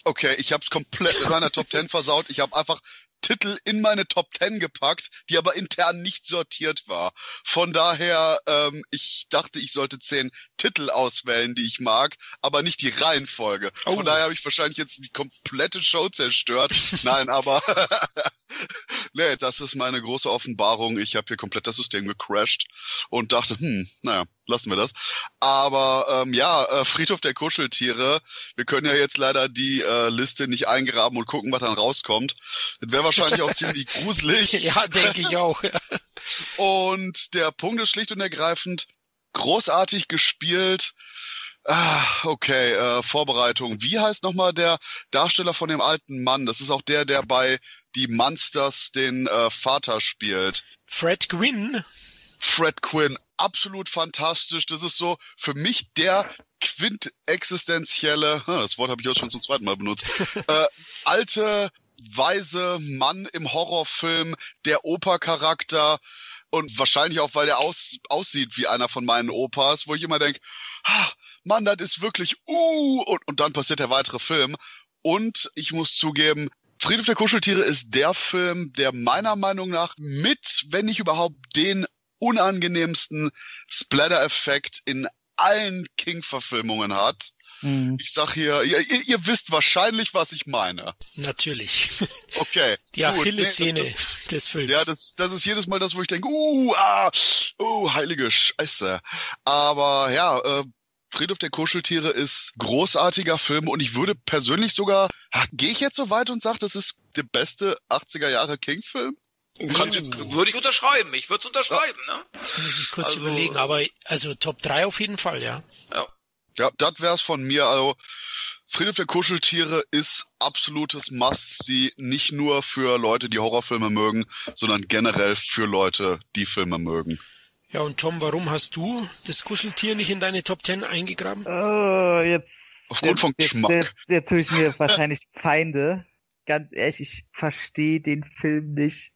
Okay, ich habe es komplett in meiner Top 10 versaut. Ich habe einfach Titel in meine Top Ten gepackt, die aber intern nicht sortiert war. Von daher, ähm, ich dachte, ich sollte zehn Titel auswählen, die ich mag, aber nicht die Reihenfolge. Oh. Von daher habe ich wahrscheinlich jetzt die komplette Show zerstört. *laughs* Nein, aber *laughs* nee, das ist meine große Offenbarung. Ich habe hier komplett das System gecrashed und dachte, hm, naja, lassen wir das. Aber ähm, ja, äh, Friedhof der Kuscheltiere. Wir können ja jetzt leider die äh, Liste nicht eingraben und gucken, was dann rauskommt. Das wäre wahrscheinlich auch ziemlich *laughs* gruselig. Ja, denke ich auch. und der Punkt ist schlicht und ergreifend großartig gespielt. Ah, okay, äh, Vorbereitung. Wie heißt nochmal der Darsteller von dem alten Mann? Das ist auch der, der bei Die Monsters den äh, Vater spielt. Fred Gwynn. Fred Quinn, absolut fantastisch. Das ist so für mich der quintexistenzielle, das Wort habe ich jetzt schon zum zweiten Mal benutzt, *laughs* äh, alte, weise Mann im Horrorfilm, der Opercharakter und wahrscheinlich auch, weil der aus, aussieht wie einer von meinen Opas, wo ich immer denke, ah, Mann, das ist wirklich, uh, und, und dann passiert der weitere Film. Und ich muss zugeben, Friedhof der Kuscheltiere ist der Film, der meiner Meinung nach mit, wenn nicht überhaupt den unangenehmsten Splatter-Effekt in allen King-Verfilmungen hat. Mhm. Ich sag hier, ihr, ihr, ihr, wisst wahrscheinlich, was ich meine. Natürlich. *laughs* Okay. Die Achillessehne nee, des Films. Ja, das, das ist jedes Mal das, wo ich denke, uh, ah, uh, heilige Scheiße. Aber ja, äh, Friedhof der Kuscheltiere ist großartiger Film und ich würde persönlich sogar, gehe ich jetzt so weit und sage, das ist der beste 80er Jahre King-Film? Kann, oh. Würde ich unterschreiben. Ich würde es unterschreiben, ja. ne? Das muss ich kurz also, überlegen, aber also Top 3 auf jeden Fall, ja. Ja, ja das wär's von mir. Also Friedhof der Kuscheltiere ist absolutes Must-See, nicht nur für Leute, die Horrorfilme mögen, sondern generell für Leute, die Filme mögen. Ja, und Tom, warum hast du das Kuscheltier nicht in deine Top 10 eingegraben? Oh, jetzt. Aufgrund von jetzt, Geschmack. Jetzt, jetzt, jetzt tue ich mir wahrscheinlich Feinde. Ganz ehrlich, ich verstehe den Film nicht.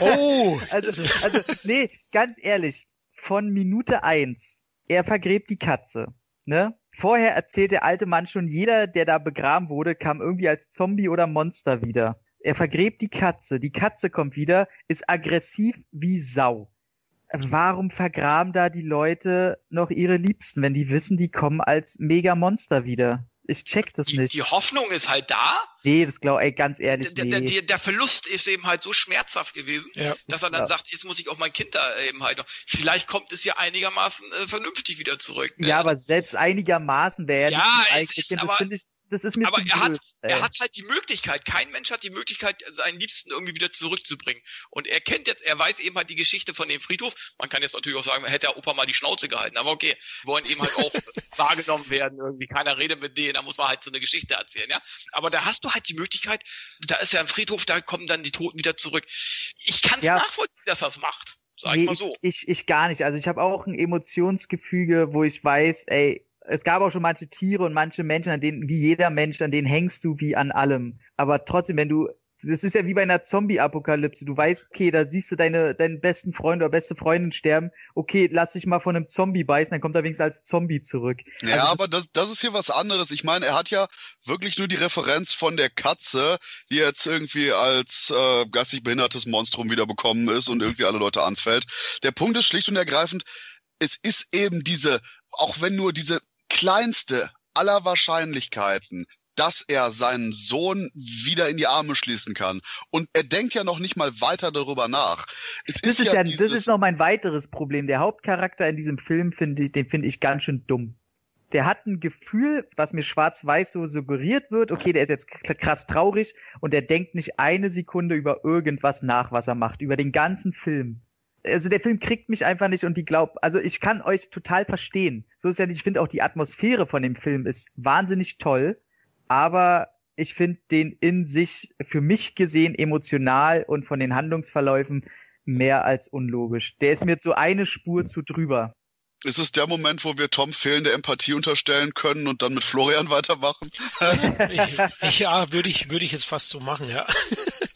Oh! *laughs* also, also, nee, ganz ehrlich, von Minute eins, er vergräbt die Katze, ne? Vorher erzählt der alte Mann schon, jeder, der da begraben wurde, kam irgendwie als Zombie oder Monster wieder. Er vergräbt die Katze, die Katze kommt wieder, ist aggressiv wie Sau. Warum vergraben da die Leute noch ihre Liebsten, wenn die wissen, die kommen als Mega-Monster wieder? Ich check das die, nicht. Die Hoffnung ist halt da. Nee, das glaube ich ganz ehrlich der, nee. Der, der, Verlust ist eben halt so schmerzhaft gewesen, ja. dass er dann ja. sagt, jetzt muss ich auch mein Kind da eben halt noch. Vielleicht kommt es ja einigermaßen äh, vernünftig wieder zurück. Ne? Ja, aber selbst einigermaßen wäre ja, ja nicht das, kind, das finde ich das ist mir Aber er blöd, hat, er hat halt die Möglichkeit, kein Mensch hat die Möglichkeit, seinen Liebsten irgendwie wieder zurückzubringen. Und er kennt jetzt, er weiß eben halt die Geschichte von dem Friedhof. Man kann jetzt natürlich auch sagen, hätte der Opa mal die Schnauze gehalten. Aber okay, wollen eben halt auch *laughs* wahrgenommen werden, irgendwie keiner redet mit denen, da muss man halt so eine Geschichte erzählen, ja. Aber da hast du halt die Möglichkeit, da ist ja ein Friedhof, da kommen dann die Toten wieder zurück. Ich kann es ja. nachvollziehen, dass das macht. Sag nee, mal so. Ich, ich, ich gar nicht. Also ich habe auch ein Emotionsgefüge, wo ich weiß, ey, es gab auch schon manche Tiere und manche Menschen, an denen, wie jeder Mensch, an denen hängst du wie an allem. Aber trotzdem, wenn du, das ist ja wie bei einer Zombie-Apokalypse. Du weißt, okay, da siehst du deine, deinen besten Freund oder beste Freundin sterben. Okay, lass dich mal von einem Zombie beißen, dann kommt er wenigstens als Zombie zurück. Ja, also aber das, das ist hier was anderes. Ich meine, er hat ja wirklich nur die Referenz von der Katze, die jetzt irgendwie als äh, geistig behindertes Monstrum wiederbekommen ist und irgendwie alle Leute anfällt. Der Punkt ist schlicht und ergreifend, es ist eben diese, auch wenn nur diese kleinste aller Wahrscheinlichkeiten, dass er seinen Sohn wieder in die Arme schließen kann. Und er denkt ja noch nicht mal weiter darüber nach. Es das ist, ist ja, das ist noch mein weiteres Problem. Der Hauptcharakter in diesem Film finde ich, den finde ich ganz schön dumm. Der hat ein Gefühl, was mir schwarz-weiß so suggeriert wird. Okay, der ist jetzt krass traurig und der denkt nicht eine Sekunde über irgendwas nach, was er macht, über den ganzen Film also der Film kriegt mich einfach nicht und die glaubt, also ich kann euch total verstehen. So ist ja nicht, ich finde auch die Atmosphäre von dem Film ist wahnsinnig toll, aber ich finde den in sich für mich gesehen emotional und von den Handlungsverläufen mehr als unlogisch. Der ist mir so eine Spur zu drüber. Ist es der Moment, wo wir Tom fehlende Empathie unterstellen können und dann mit Florian weitermachen? *laughs* ja, würde ich, würde ich jetzt fast so machen, ja.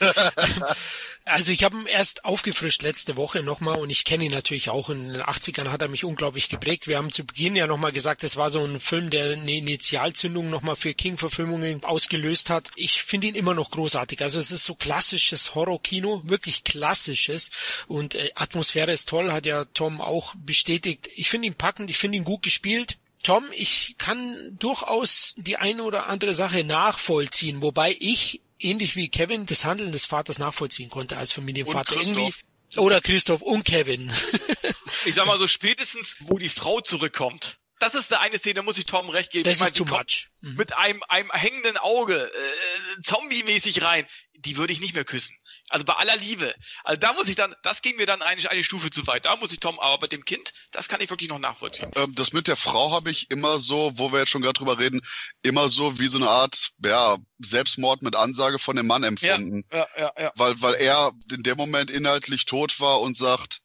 *laughs* Also ich habe ihn erst aufgefrischt letzte Woche nochmal und ich kenne ihn natürlich auch. In den 80ern hat er mich unglaublich geprägt. Wir haben zu Beginn ja nochmal gesagt, es war so ein Film, der eine Initialzündung nochmal für King-Verfilmungen ausgelöst hat. Ich finde ihn immer noch großartig. Also es ist so klassisches Horror-Kino, wirklich klassisches und äh, Atmosphäre ist toll, hat ja Tom auch bestätigt. Ich finde ihn packend, ich finde ihn gut gespielt. Tom, ich kann durchaus die eine oder andere Sache nachvollziehen, wobei ich ähnlich wie Kevin das Handeln des Vaters nachvollziehen konnte als Familienvater. Irgendwie oder Christoph und Kevin. *laughs* ich sag mal so spätestens, wo die Frau zurückkommt. Das ist eine Szene, da muss ich Tom recht geben. Das ich meine, ist too much. Mhm. Mit einem, einem hängenden Auge, äh, zombie-mäßig rein. Die würde ich nicht mehr küssen. Also bei aller Liebe. Also da muss ich dann, das ging mir dann eigentlich eine Stufe zu weit. Da muss ich Tom, aber bei dem Kind, das kann ich wirklich noch nachvollziehen. Ähm, das mit der Frau habe ich immer so, wo wir jetzt schon gerade drüber reden, immer so wie so eine Art, ja, Selbstmord mit Ansage von dem Mann empfunden. Ja, ja, ja. ja. Weil, weil er in dem Moment inhaltlich tot war und sagt,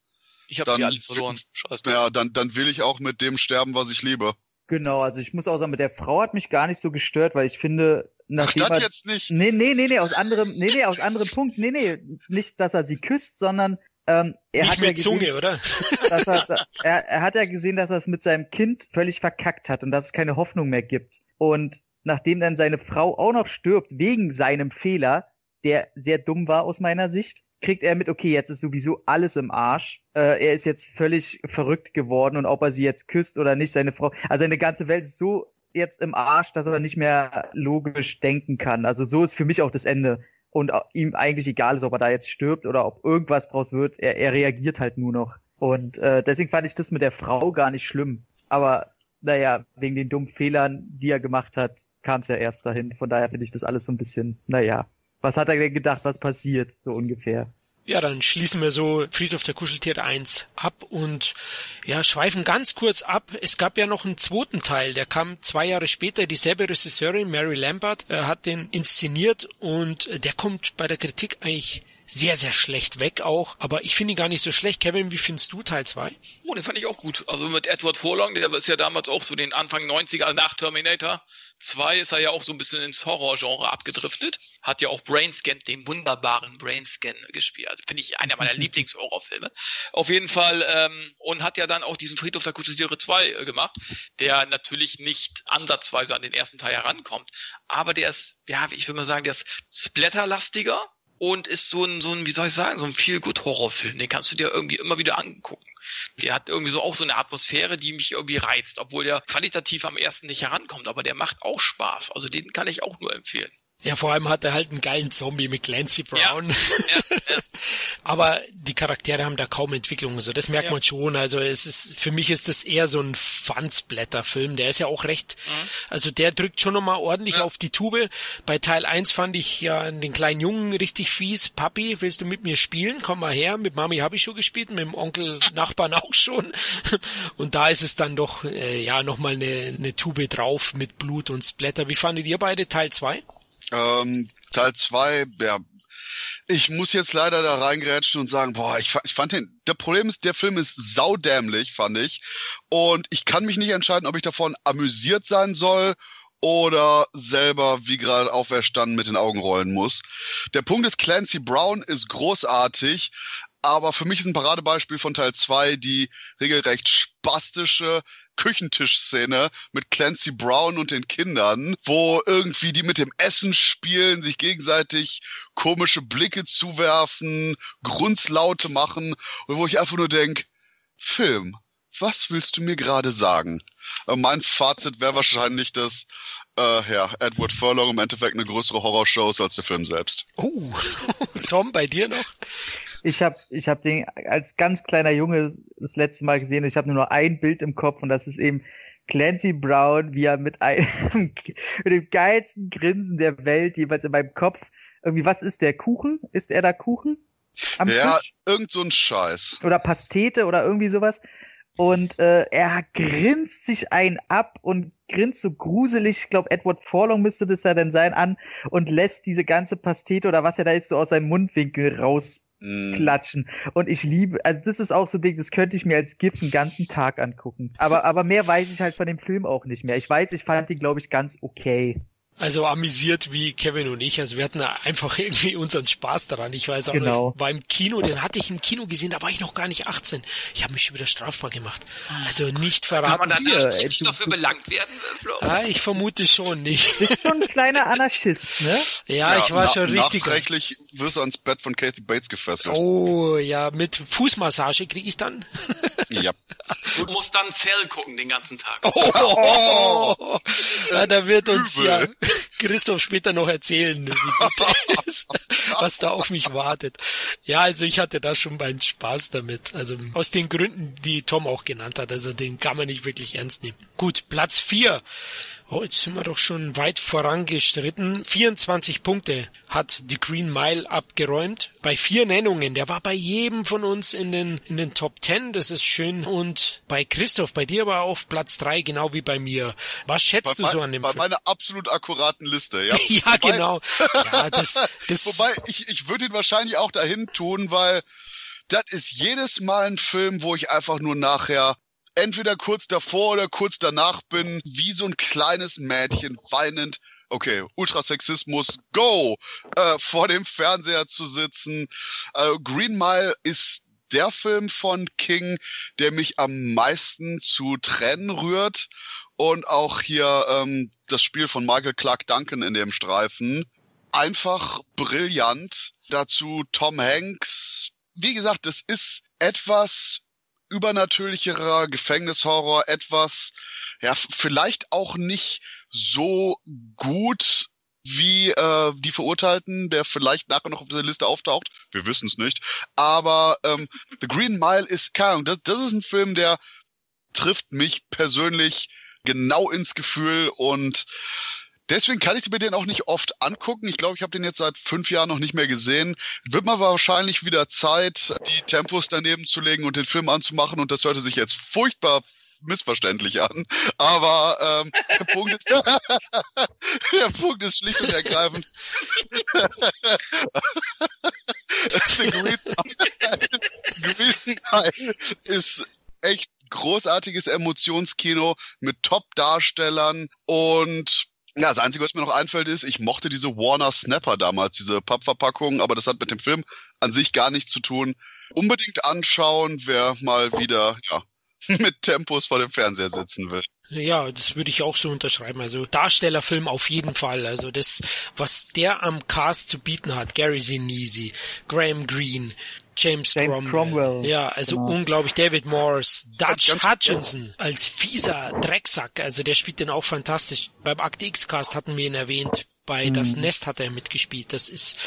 ich habe hier alles verloren. Scheiße. Ja, dann, dann will ich auch mit dem sterben, was ich liebe. Genau, also ich muss auch sagen, mit der Frau hat mich gar nicht so gestört, weil ich finde, nachdem Ach, das er, jetzt nicht. Nee, nee, nee, nee, aus anderem, nee, nee, aus anderem Punkt. Nee, nee, nicht, dass er sie küsst, sondern ähm, er nicht hat mit ja gesehen, Zunge, oder? Dass er, er, er hat ja gesehen, dass er es mit seinem Kind völlig verkackt hat und dass es keine Hoffnung mehr gibt. Und nachdem dann seine Frau auch noch stirbt wegen seinem Fehler, der sehr dumm war aus meiner Sicht, kriegt er mit, okay, jetzt ist sowieso alles im Arsch. Äh, er ist jetzt völlig verrückt geworden und ob er sie jetzt küsst oder nicht, seine Frau, also seine ganze Welt ist so jetzt im Arsch, dass er nicht mehr logisch denken kann. Also so ist für mich auch das Ende. Und ihm eigentlich egal ist, ob er da jetzt stirbt oder ob irgendwas draus wird. Er, er reagiert halt nur noch. Und äh, deswegen fand ich das mit der Frau gar nicht schlimm. Aber naja, wegen den dummen Fehlern, die er gemacht hat, kam es ja erst dahin. Von daher finde ich das alles so ein bisschen, naja, was hat er denn gedacht, was passiert, so ungefähr. Ja, dann schließen wir so Friedhof der Kuscheltiere 1 ab und ja, schweifen ganz kurz ab. Es gab ja noch einen zweiten Teil, der kam zwei Jahre später. Dieselbe Regisseurin, Mary Lambert, äh, hat den inszeniert und der kommt bei der Kritik eigentlich sehr, sehr schlecht weg auch. Aber ich finde ihn gar nicht so schlecht. Kevin, wie findest du Teil 2? Oh, den fand ich auch gut. Also mit Edward Forlong, der ist ja damals auch so den Anfang 90er, also nach Terminator 2 ist er ja auch so ein bisschen ins Horrorgenre abgedriftet. Hat ja auch Brainscan, den wunderbaren Brainscan gespielt. Finde ich einer meiner *laughs* Lieblingshorrorfilme. Auf jeden Fall. Ähm, und hat ja dann auch diesen Friedhof der Kuscheltiere 2 äh, gemacht, der natürlich nicht ansatzweise an den ersten Teil herankommt. Aber der ist, ja, ich würde mal sagen, der ist splatterlastiger und ist so ein, so ein, wie soll ich sagen, so ein viel gut Horrorfilm. Den kannst du dir irgendwie immer wieder angucken. Der hat irgendwie so auch so eine Atmosphäre, die mich irgendwie reizt, obwohl der qualitativ am ersten nicht herankommt, aber der macht auch Spaß. Also den kann ich auch nur empfehlen. Ja, vor allem hat er halt einen geilen Zombie mit Clancy Brown. Ja, ja, ja. *laughs* Aber die Charaktere haben da kaum Entwicklung. Also das merkt man schon. Also es ist, für mich ist das eher so ein Fansblätter-Film. Der ist ja auch recht, mhm. also der drückt schon nochmal ordentlich auf die Tube. Bei Teil 1 fand ich ja den kleinen Jungen richtig fies. Papi, willst du mit mir spielen? Komm mal her. Mit Mami habe ich schon gespielt, mit dem Onkel *laughs* Nachbarn auch schon. Und da ist es dann doch, äh, ja, nochmal eine, eine Tube drauf mit Blut und Splatter. Wie fandet ihr beide Teil 2? Ähm, Teil 2, ja, ich muss jetzt leider da reingrätschen und sagen, boah, ich, ich fand den, der Problem ist, der Film ist saudämlich, fand ich. Und ich kann mich nicht entscheiden, ob ich davon amüsiert sein soll oder selber wie gerade auferstanden mit den Augen rollen muss. Der Punkt ist, Clancy Brown ist großartig, aber für mich ist ein Paradebeispiel von Teil 2 die regelrecht spastische Küchentischszene mit Clancy Brown und den Kindern, wo irgendwie die mit dem Essen spielen, sich gegenseitig komische Blicke zuwerfen, Grunzlaute machen und wo ich einfach nur denke, Film, was willst du mir gerade sagen? Äh, mein Fazit wäre wahrscheinlich, dass äh, ja, Edward Furlong im Endeffekt eine größere Horrorshow ist als der Film selbst. Oh, *laughs* Tom, bei dir noch? Ich habe ich hab den als ganz kleiner Junge das letzte Mal gesehen und ich habe nur noch ein Bild im Kopf und das ist eben Clancy Brown, wie er mit einem *laughs* mit dem geilsten Grinsen der Welt jeweils in meinem Kopf irgendwie was ist der Kuchen? Ist er da Kuchen? Am ja, Tisch? irgend so ein Scheiß. Oder Pastete oder irgendwie sowas. Und äh, er grinst sich einen ab und grinst so gruselig, ich glaube Edward Forlong müsste das ja dann sein, an und lässt diese ganze Pastete oder was er da ist so aus seinem Mundwinkel raus mm. Und ich liebe, also das ist auch so ein Ding, das könnte ich mir als Gift einen ganzen Tag angucken. Aber, aber mehr weiß ich halt von dem Film auch nicht mehr. Ich weiß, ich fand ihn, glaube ich, ganz okay. Also amüsiert wie Kevin und ich. Also wir hatten einfach *laughs* irgendwie unseren Spaß daran. Ich weiß auch genau. noch, war im Kino, den hatte ich im Kino gesehen, da war ich noch gar nicht 18. Ich habe mich schon wieder strafbar gemacht. Also nicht verraten. Kann man dann nicht dafür belangt werden, Flo? Ja, ich vermute schon nicht. Du bist schon ein kleiner Anarchist, ne? *laughs* Ja, ja ich war na, schon richtig. Nachträglich wirst du ans Bett von Kathy Bates gefesselt. Oh, ja, mit Fußmassage kriege ich dann. ja. *laughs* Du musst dann Zell gucken den ganzen Tag. Oh, oh, oh. Ja, da wird uns Übel. ja Christoph später noch erzählen, *laughs* ist, was da auf mich wartet. Ja, also ich hatte da schon meinen Spaß damit. Also aus den Gründen, die Tom auch genannt hat. Also den kann man nicht wirklich ernst nehmen. Gut, Platz vier. Oh, jetzt sind wir doch schon weit vorangestritten. 24 Punkte hat die Green Mile abgeräumt. Bei vier Nennungen. Der war bei jedem von uns in den, in den Top 10. Das ist schön. Und bei Christoph, bei dir war er auf Platz drei, genau wie bei mir. Was schätzt bei, du so an dem Bei meiner absolut akkuraten Liste, ja. *laughs* ja, wobei, genau. *laughs* Ja, das, das wobei, ich, ich würde ihn wahrscheinlich auch dahin tun, weil das ist jedes Mal ein Film, wo ich einfach nur nachher entweder kurz davor oder kurz danach bin, wie so ein kleines Mädchen weinend okay, Ultrasexismus, go, äh, vor dem Fernseher zu sitzen. Äh, Green Mile ist der Film von King, der mich am meisten zu Tränen rührt. Und auch hier ähm, das Spiel von Michael Clark Duncan in dem Streifen. Einfach brillant. Dazu Tom Hanks. Wie gesagt, das ist etwas übernatürlicherer Gefängnishorror, etwas, ja, vielleicht auch nicht so gut wie äh, die Verurteilten, der vielleicht nachher noch auf dieser Liste auftaucht. Wir wissen es nicht. Aber ähm, The Green Mile ist, keine Ahnung, das, das ist ein Film, der trifft mich persönlich genau ins Gefühl und Deswegen kann ich mir den auch nicht oft angucken. Ich glaube, ich habe den jetzt seit fünf Jahren noch nicht mehr gesehen. Wird mal wahrscheinlich wieder Zeit, die Tempos daneben zu legen und den Film anzumachen. Und das hörte sich jetzt furchtbar missverständlich an. Aber ähm, der, Punkt ist, *laughs* der Punkt ist schlicht und ergreifend. *laughs* The Green, Green Mile ist echt großartiges Emotionskino mit Top-Darstellern und ja, das Einzige, was mir noch einfällt, ist, ich mochte diese Warner Snapper damals, diese Pappverpackung, aber das hat mit dem Film an sich gar nichts zu tun. Unbedingt anschauen, wer mal wieder, ja, *laughs* mit Tempos vor dem Fernseher sitzen will. Ja, das würde ich auch so unterschreiben. Also Darstellerfilm auf jeden Fall. Also das, was der am Cast zu bieten hat, Gary Sinise, Graham Greene, James, James Cromwell. Cromwell. Ja, also genau. unglaublich. David Morse, Dutch Hutchinson als fieser Drecksack. Also der spielt den auch fantastisch. Beim Akte X-Cast hatten wir ihn erwähnt bei mhm. Das Nest hat er mitgespielt. Das ist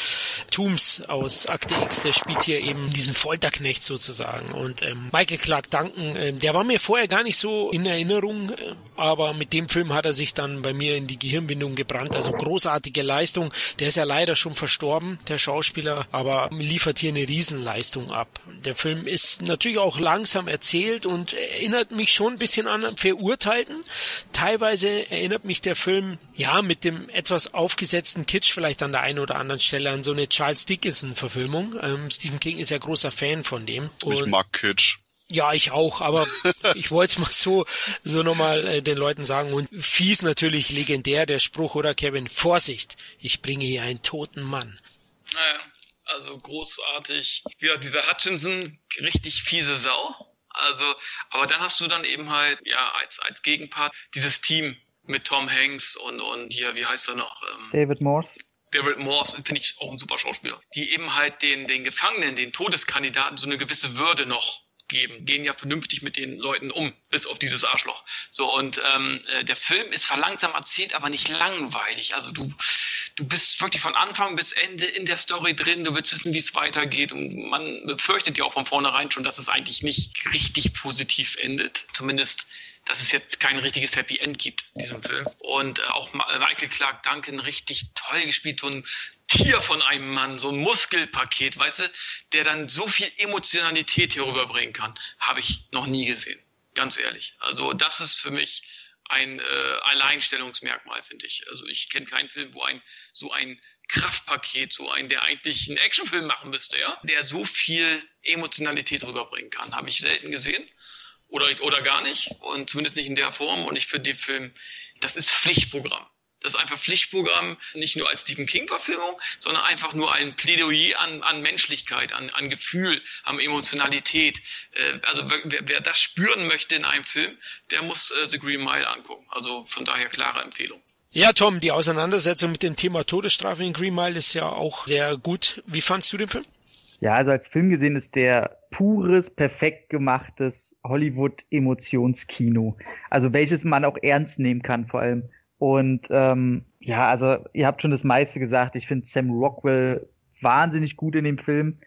Tooms aus Akte X, der spielt hier eben diesen Folterknecht sozusagen. Und ähm, Michael Clark Duncan, äh, der war mir vorher gar nicht so in Erinnerung, äh, aber mit dem Film hat er sich dann bei mir in die Gehirnwindung gebrannt. Also großartige Leistung. Der ist ja leider schon verstorben, der Schauspieler, aber liefert hier eine Riesenleistung ab. Der Film ist natürlich auch langsam erzählt und erinnert mich schon ein bisschen an Verurteilten. Teilweise erinnert mich der Film ja mit dem etwas auf aufgesetzten Kitsch vielleicht an der einen oder anderen Stelle an so eine Charles Dickinson-Verfilmung. Ähm, Stephen King ist ja großer Fan von dem. Und ich mag Kitsch. Ja, ich auch, aber *laughs* ich wollte es mal so, so nochmal äh, den Leuten sagen. Und fies natürlich legendär der Spruch, oder Kevin? Vorsicht, ich bringe hier einen toten Mann. Naja, also großartig. Ja, dieser Hutchinson, richtig fiese Sau. Also, aber dann hast du dann eben halt, ja, als, als Gegenpart dieses Team, mit Tom Hanks und, und hier, wie heißt er noch? Ähm, David Morse. David Morse, finde ich auch ein super Schauspieler. Die eben halt den, den Gefangenen, den Todeskandidaten so eine gewisse Würde noch geben, gehen ja vernünftig mit den Leuten um, bis auf dieses Arschloch. So, und ähm, äh, der Film ist verlangsam erzählt, aber nicht langweilig. Also du, du bist wirklich von Anfang bis Ende in der Story drin, du willst wissen, wie es weitergeht. Und man befürchtet ja auch von vornherein schon, dass es eigentlich nicht richtig positiv endet. Zumindest dass es jetzt kein richtiges Happy End gibt in diesem Film. Und äh, auch Michael Clark Duncan richtig toll gespielt, so ein Tier von einem Mann, so ein Muskelpaket, weißt du, der dann so viel Emotionalität hier rüberbringen kann, habe ich noch nie gesehen. Ganz ehrlich. Also das ist für mich ein äh, Alleinstellungsmerkmal, finde ich. Also ich kenne keinen Film, wo ein so ein Kraftpaket, so ein, der eigentlich einen Actionfilm machen müsste, ja, der so viel Emotionalität rüberbringen kann. Habe ich selten gesehen oder, oder gar nicht und zumindest nicht in der Form. Und ich finde den Film, das ist Pflichtprogramm. Das ist einfach Pflichtprogramm, nicht nur als Stephen King-Verfilmung, sondern einfach nur ein Plädoyer an, an Menschlichkeit, an, an Gefühl, an Emotionalität. Äh, also wer, wer, das spüren möchte in einem Film, der muss äh, The Green Mile angucken. Also von daher klare Empfehlung. Ja, Tom, die Auseinandersetzung mit dem Thema Todesstrafe in Green Mile ist ja auch sehr gut. Wie fandst du den Film? Ja, also als Film gesehen ist der pures, perfekt gemachtes Hollywood-Emotionskino. Also welches man auch ernst nehmen kann vor allem. Und ähm, ja, also ihr habt schon das meiste gesagt. Ich finde Sam Rockwell wahnsinnig gut in dem Film.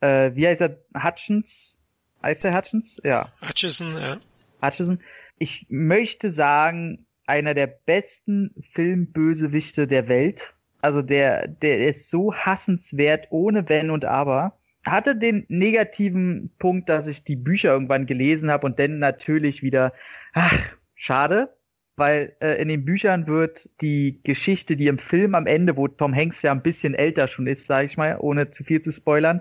Äh, wie heißt er? Hutchins? Heißt er Hutchins? Ja. Hutchison, ja. Hutchison. Ich möchte sagen, einer der besten Filmbösewichte der Welt. Also der, der ist so hassenswert ohne Wenn und Aber. Hatte den negativen Punkt, dass ich die Bücher irgendwann gelesen habe und dann natürlich wieder, ach, schade, weil äh, in den Büchern wird die Geschichte, die im Film am Ende, wo Tom Hanks ja ein bisschen älter schon ist, sage ich mal, ohne zu viel zu spoilern,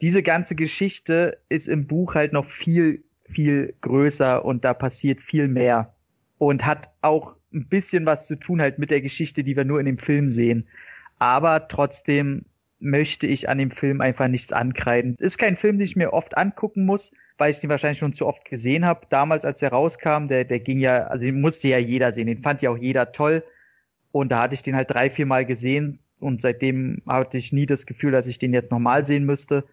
diese ganze Geschichte ist im Buch halt noch viel, viel größer und da passiert viel mehr und hat auch ein bisschen was zu tun halt mit der Geschichte, die wir nur in dem Film sehen. Aber trotzdem möchte ich an dem Film einfach nichts ankreiden. Ist kein Film, den ich mir oft angucken muss, weil ich den wahrscheinlich schon zu oft gesehen habe. Damals, als der rauskam, der, der ging ja, also den musste ja jeder sehen, den fand ja auch jeder toll. Und da hatte ich den halt drei, vier Mal gesehen und seitdem hatte ich nie das Gefühl, dass ich den jetzt nochmal sehen müsste.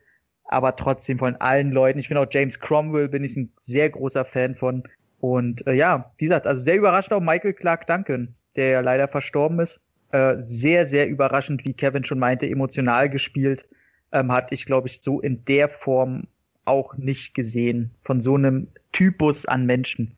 Aber trotzdem von allen Leuten, ich finde auch James Cromwell bin ich ein sehr großer Fan von. Und äh, ja, wie gesagt, also sehr überrascht auch Michael Clark Duncan, der ja leider verstorben ist. Äh, sehr, sehr überraschend, wie Kevin schon meinte, emotional gespielt. Ähm, hatte ich, glaube ich, so in der Form auch nicht gesehen von so einem Typus an Menschen.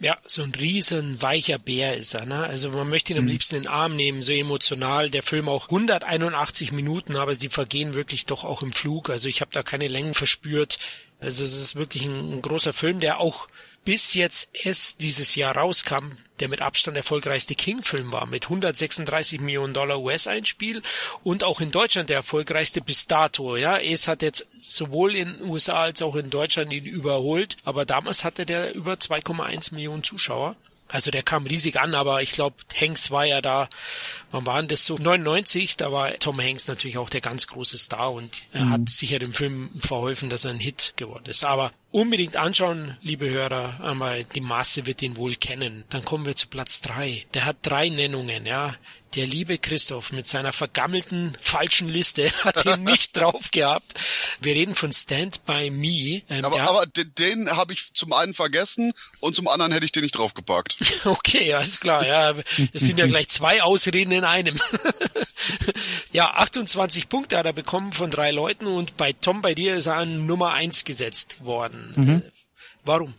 Ja, so ein riesen weicher Bär ist er, ne? Also man möchte ihn am mhm. liebsten in den Arm nehmen, so emotional. Der Film auch 181 Minuten, aber sie vergehen wirklich doch auch im Flug. Also ich habe da keine Längen verspürt. Also es ist wirklich ein, ein großer Film, der auch bis jetzt es dieses Jahr rauskam, der mit Abstand erfolgreichste King-Film war, mit 136 Millionen Dollar US-Einspiel und auch in Deutschland der erfolgreichste bis dato. Ja, es hat jetzt sowohl in den USA als auch in Deutschland ihn überholt, aber damals hatte der über 2,1 Millionen Zuschauer. Also der kam riesig an, aber ich glaube, Hanks war ja da, wann waren das so? 99, da war Tom Hanks natürlich auch der ganz große Star und er mhm. hat sicher dem Film verholfen, dass er ein Hit geworden ist. Aber unbedingt anschauen, liebe Hörer, aber die Masse wird ihn wohl kennen. Dann kommen wir zu Platz drei. Der hat drei Nennungen, ja. Der liebe Christoph mit seiner vergammelten falschen Liste *laughs* hat ihn nicht drauf gehabt. Wir reden von Stand By Me. Ähm, aber, aber den, den habe ich zum einen vergessen und zum anderen hätte ich den nicht draufgepackt. *laughs* okay, alles klar. Ja, es sind ja gleich zwei Ausreden in einem. *laughs* ja, 28 Punkte hat er bekommen von drei Leuten und bei Tom, bei dir ist er an Nummer eins gesetzt worden. Mhm. Warum?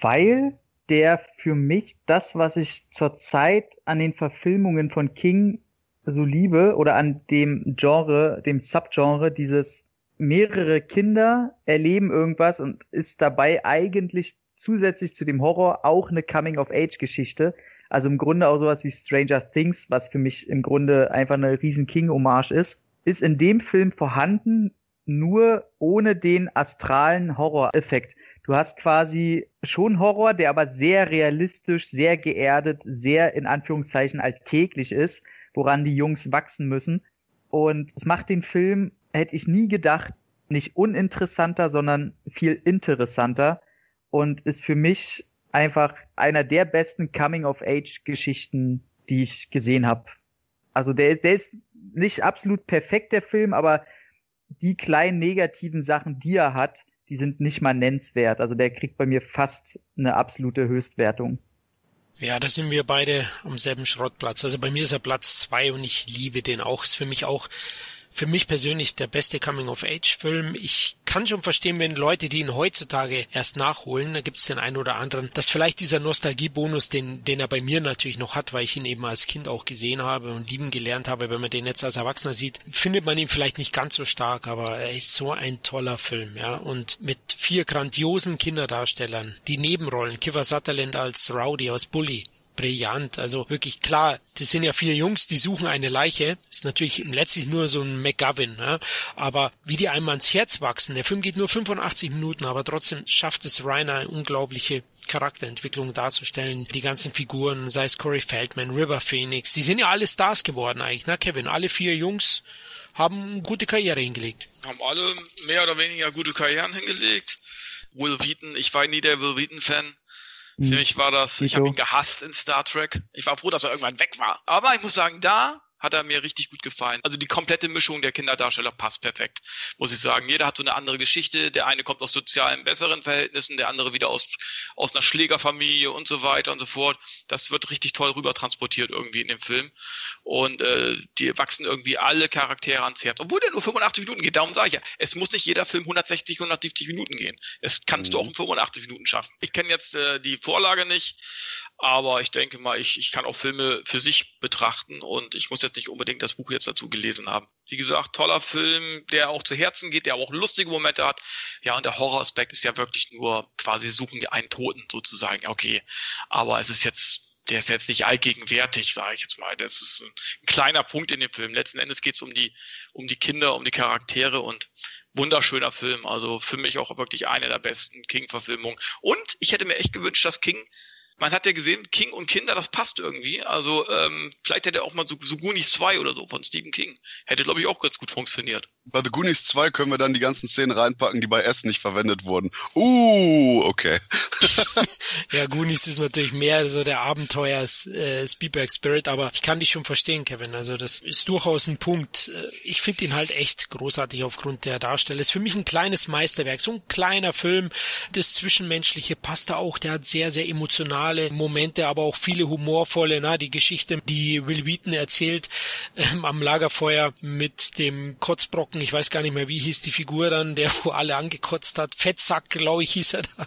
Weil der für mich das, was ich zurzeit an den Verfilmungen von King so liebe oder an dem Genre, dem Subgenre, dieses mehrere Kinder erleben irgendwas und ist dabei eigentlich zusätzlich zu dem Horror auch eine Coming-of-Age-Geschichte. Also im Grunde auch sowas wie Stranger Things, was für mich im Grunde einfach eine riesen King-Hommage ist, ist in dem Film vorhanden, nur ohne den astralen Horror-Effekt. Du hast quasi schon Horror, der aber sehr realistisch, sehr geerdet, sehr in Anführungszeichen alltäglich ist, woran die Jungs wachsen müssen. Und es macht den Film, hätte ich nie gedacht, nicht uninteressanter, sondern viel interessanter und ist für mich einfach einer der besten Coming-of-Age-Geschichten, die ich gesehen habe. Also der, der ist nicht absolut perfekt, der Film, aber die kleinen negativen Sachen, die er hat, die sind nicht mal nennenswert. Also der kriegt bei mir fast eine absolute Höchstwertung. Ja, da sind wir beide am selben Schrottplatz. Also bei mir ist er Platz zwei und ich liebe den auch. Ist für mich auch für mich persönlich der beste Coming-of-Age-Film. Ich kann schon verstehen, wenn Leute, die ihn heutzutage erst nachholen, da gibt es den einen oder anderen, dass vielleicht dieser Nostalgie-Bonus, den, den er bei mir natürlich noch hat, weil ich ihn eben als Kind auch gesehen habe und lieben gelernt habe, wenn man den jetzt als Erwachsener sieht, findet man ihn vielleicht nicht ganz so stark, aber er ist so ein toller Film, ja. Und mit vier grandiosen Kinderdarstellern, die Nebenrollen, Kiefer Sutherland als Rowdy aus Bully, brillant. Also wirklich klar, das sind ja vier Jungs, die suchen eine Leiche. Ist natürlich letztlich nur so ein McGovern, ja? aber wie die einem ans Herz wachsen. Der Film geht nur 85 Minuten, aber trotzdem schafft es Reiner eine unglaubliche Charakterentwicklung darzustellen. Die ganzen Figuren, sei es Corey Feldman, River Phoenix, die sind ja alle Stars geworden eigentlich, ne Kevin? Alle vier Jungs haben gute Karriere hingelegt. Haben alle mehr oder weniger gute Karrieren hingelegt. Will Wheaton, ich war nie der Will Wheaton-Fan. Für hm. mich war das, ich habe ihn gehasst in Star Trek. Ich war froh, dass er irgendwann weg war. Aber ich muss sagen, da hat er mir richtig gut gefallen. Also die komplette Mischung der Kinderdarsteller passt perfekt, muss ich sagen. Jeder hat so eine andere Geschichte. Der eine kommt aus sozialen besseren Verhältnissen, der andere wieder aus, aus einer Schlägerfamilie und so weiter und so fort. Das wird richtig toll rüber transportiert irgendwie in dem Film. Und äh, die wachsen irgendwie alle Charaktere ans Herz. Obwohl der nur 85 Minuten geht, darum sage ich ja, es muss nicht jeder Film 160, 170 Minuten gehen. Es kannst mhm. du auch in 85 Minuten schaffen. Ich kenne jetzt äh, die Vorlage nicht, aber ich denke mal, ich, ich kann auch Filme für sich betrachten und ich muss jetzt nicht unbedingt das Buch jetzt dazu gelesen haben. Wie gesagt, toller Film, der auch zu Herzen geht, der auch lustige Momente hat. Ja, und der Horroraspekt ist ja wirklich nur quasi suchen wir einen Toten sozusagen. Okay, aber es ist jetzt der ist jetzt nicht allgegenwärtig, sage ich jetzt mal. Das ist ein, ein kleiner Punkt in dem Film. Letzten Endes geht es um die, um die Kinder, um die Charaktere und wunderschöner Film. Also für mich auch wirklich eine der besten King-Verfilmungen. Und ich hätte mir echt gewünscht, dass King man hat ja gesehen, King und Kinder, das passt irgendwie. Also ähm, vielleicht hätte er auch mal so, so Goonies 2 oder so von Stephen King. Hätte, glaube ich, auch ganz gut funktioniert. Bei The Goonies 2 können wir dann die ganzen Szenen reinpacken, die bei S nicht verwendet wurden. Uh, okay. *laughs* ja, Goonies ist natürlich mehr so der Abenteuer äh, Spielberg Spirit, aber ich kann dich schon verstehen, Kevin. Also das ist durchaus ein Punkt. Äh, ich finde ihn halt echt großartig aufgrund der Darsteller. Ist für mich ein kleines Meisterwerk, so ein kleiner Film. Das Zwischenmenschliche passt da auch. Der hat sehr, sehr emotionale Momente, aber auch viele humorvolle. Na, die Geschichte, die Will Wheaton erzählt ähm, am Lagerfeuer mit dem Kotzbrocken Brocken, ich weiß gar nicht mehr, wie hieß die Figur dann, der wo alle angekotzt hat. Fettsack, glaube ich, hieß er da.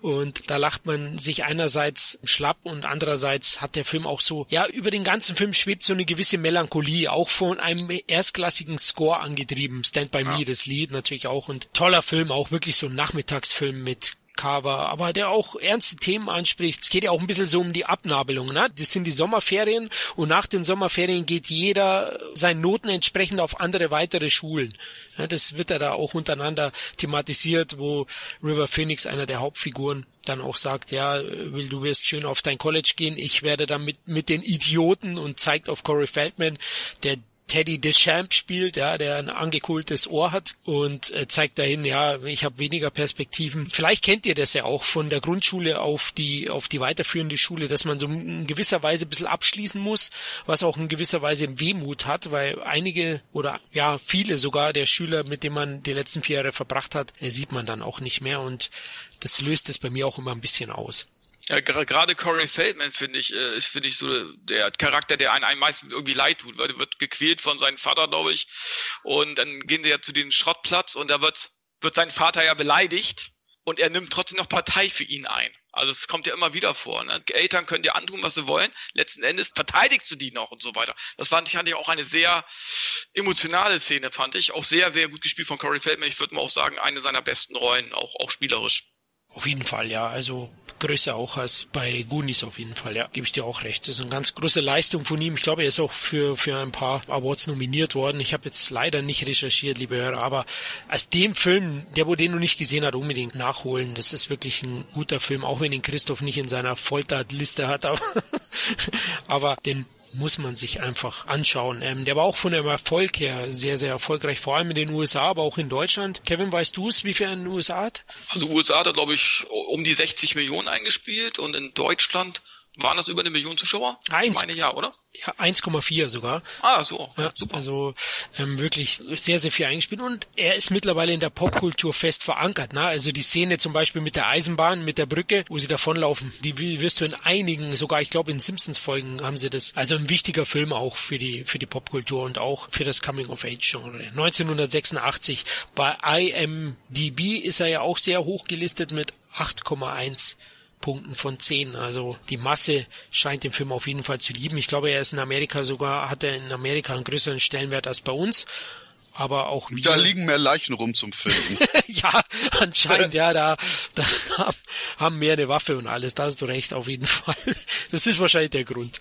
Und da lacht man sich einerseits schlapp und andererseits hat der Film auch so, ja, über den ganzen Film schwebt so eine gewisse Melancholie, auch von einem erstklassigen Score angetrieben. Stand by ja. Me, das Lied natürlich auch und toller Film, auch wirklich so ein Nachmittagsfilm mit Cover, aber der auch ernste Themen anspricht. Es geht ja auch ein bisschen so um die Abnabelung. Ne? Das sind die Sommerferien und nach den Sommerferien geht jeder seinen Noten entsprechend auf andere weitere Schulen. Ja, das wird ja da auch untereinander thematisiert, wo River Phoenix, einer der Hauptfiguren, dann auch sagt, ja, Will, du wirst schön auf dein College gehen, ich werde dann mit, mit den Idioten und zeigt auf Corey Feldman, der Teddy Deschamps spielt, ja, der ein angekohltes Ohr hat und äh, zeigt dahin, ja, ich habe weniger Perspektiven. Vielleicht kennt ihr das ja auch von der Grundschule auf die auf die weiterführende Schule, dass man so in gewisser Weise ein bisschen abschließen muss, was auch in gewisser Weise Wehmut hat, weil einige oder ja viele sogar der Schüler, mit denen man die letzten vier Jahre verbracht hat, äh, sieht man dann auch nicht mehr und das löst es bei mir auch immer ein bisschen aus. Ja, gerade Corey Feldman finde ich, äh, ist finde ich so der Charakter, der einen, einem meistens irgendwie leid tut, weil er wird gequält von seinem Vater, glaube ich. Und dann gehen sie ja zu dem Schrottplatz und da wird, wird sein Vater ja beleidigt und er nimmt trotzdem noch Partei für ihn ein. Also es kommt ja immer wieder vor. Ne? Eltern können dir antun, was sie wollen. Letzten Endes verteidigst du die noch und so weiter. Das fand ich, fand ich auch eine sehr emotionale Szene, fand ich. Auch sehr, sehr gut gespielt von Corey Feldman. Ich würde mal auch sagen, eine seiner besten Rollen, auch, auch spielerisch. Auf jeden Fall, ja. Also größer auch als bei Goonies auf jeden Fall, ja. Gebe ich dir auch recht. Das ist eine ganz große Leistung von ihm. Ich glaube, er ist auch für, für ein paar Awards nominiert worden. Ich habe jetzt leider nicht recherchiert, liebe Hörer, aber als dem Film, der wo den noch nicht gesehen hat, unbedingt nachholen. Das ist wirklich ein guter Film, auch wenn ihn Christoph nicht in seiner Folterliste hat, aber, *laughs* aber den muss man sich einfach anschauen. Ähm, der war auch von dem Erfolg her sehr, sehr erfolgreich, vor allem in den USA, aber auch in Deutschland. Kevin, weißt du es, wie viel er in den USA hat? Also USA hat er, glaube ich, um die 60 Millionen eingespielt und in Deutschland waren das über eine Million Zuschauer? Eins. Ich meine ja, oder? Ja, 1,4 sogar. Ah, so. Ja, super. Also ähm, wirklich sehr, sehr viel eingespielt. Und er ist mittlerweile in der Popkultur fest verankert. Ne? Also die Szene zum Beispiel mit der Eisenbahn, mit der Brücke, wo sie davonlaufen, die wirst du in einigen, sogar ich glaube in Simpsons-Folgen haben sie das. Also ein wichtiger Film auch für die, für die Popkultur und auch für das Coming-of-Age-Genre. 1986 bei IMDb ist er ja auch sehr hoch gelistet mit 8,1 Punkten von 10. Also die Masse scheint den Film auf jeden Fall zu lieben. Ich glaube, er ist in Amerika sogar, hat er in Amerika einen größeren Stellenwert als bei uns. aber auch wir. Da liegen mehr Leichen rum zum Finden. *laughs* ja, anscheinend, ja, da, da haben mehr eine Waffe und alles, da hast du recht, auf jeden Fall. Das ist wahrscheinlich der Grund.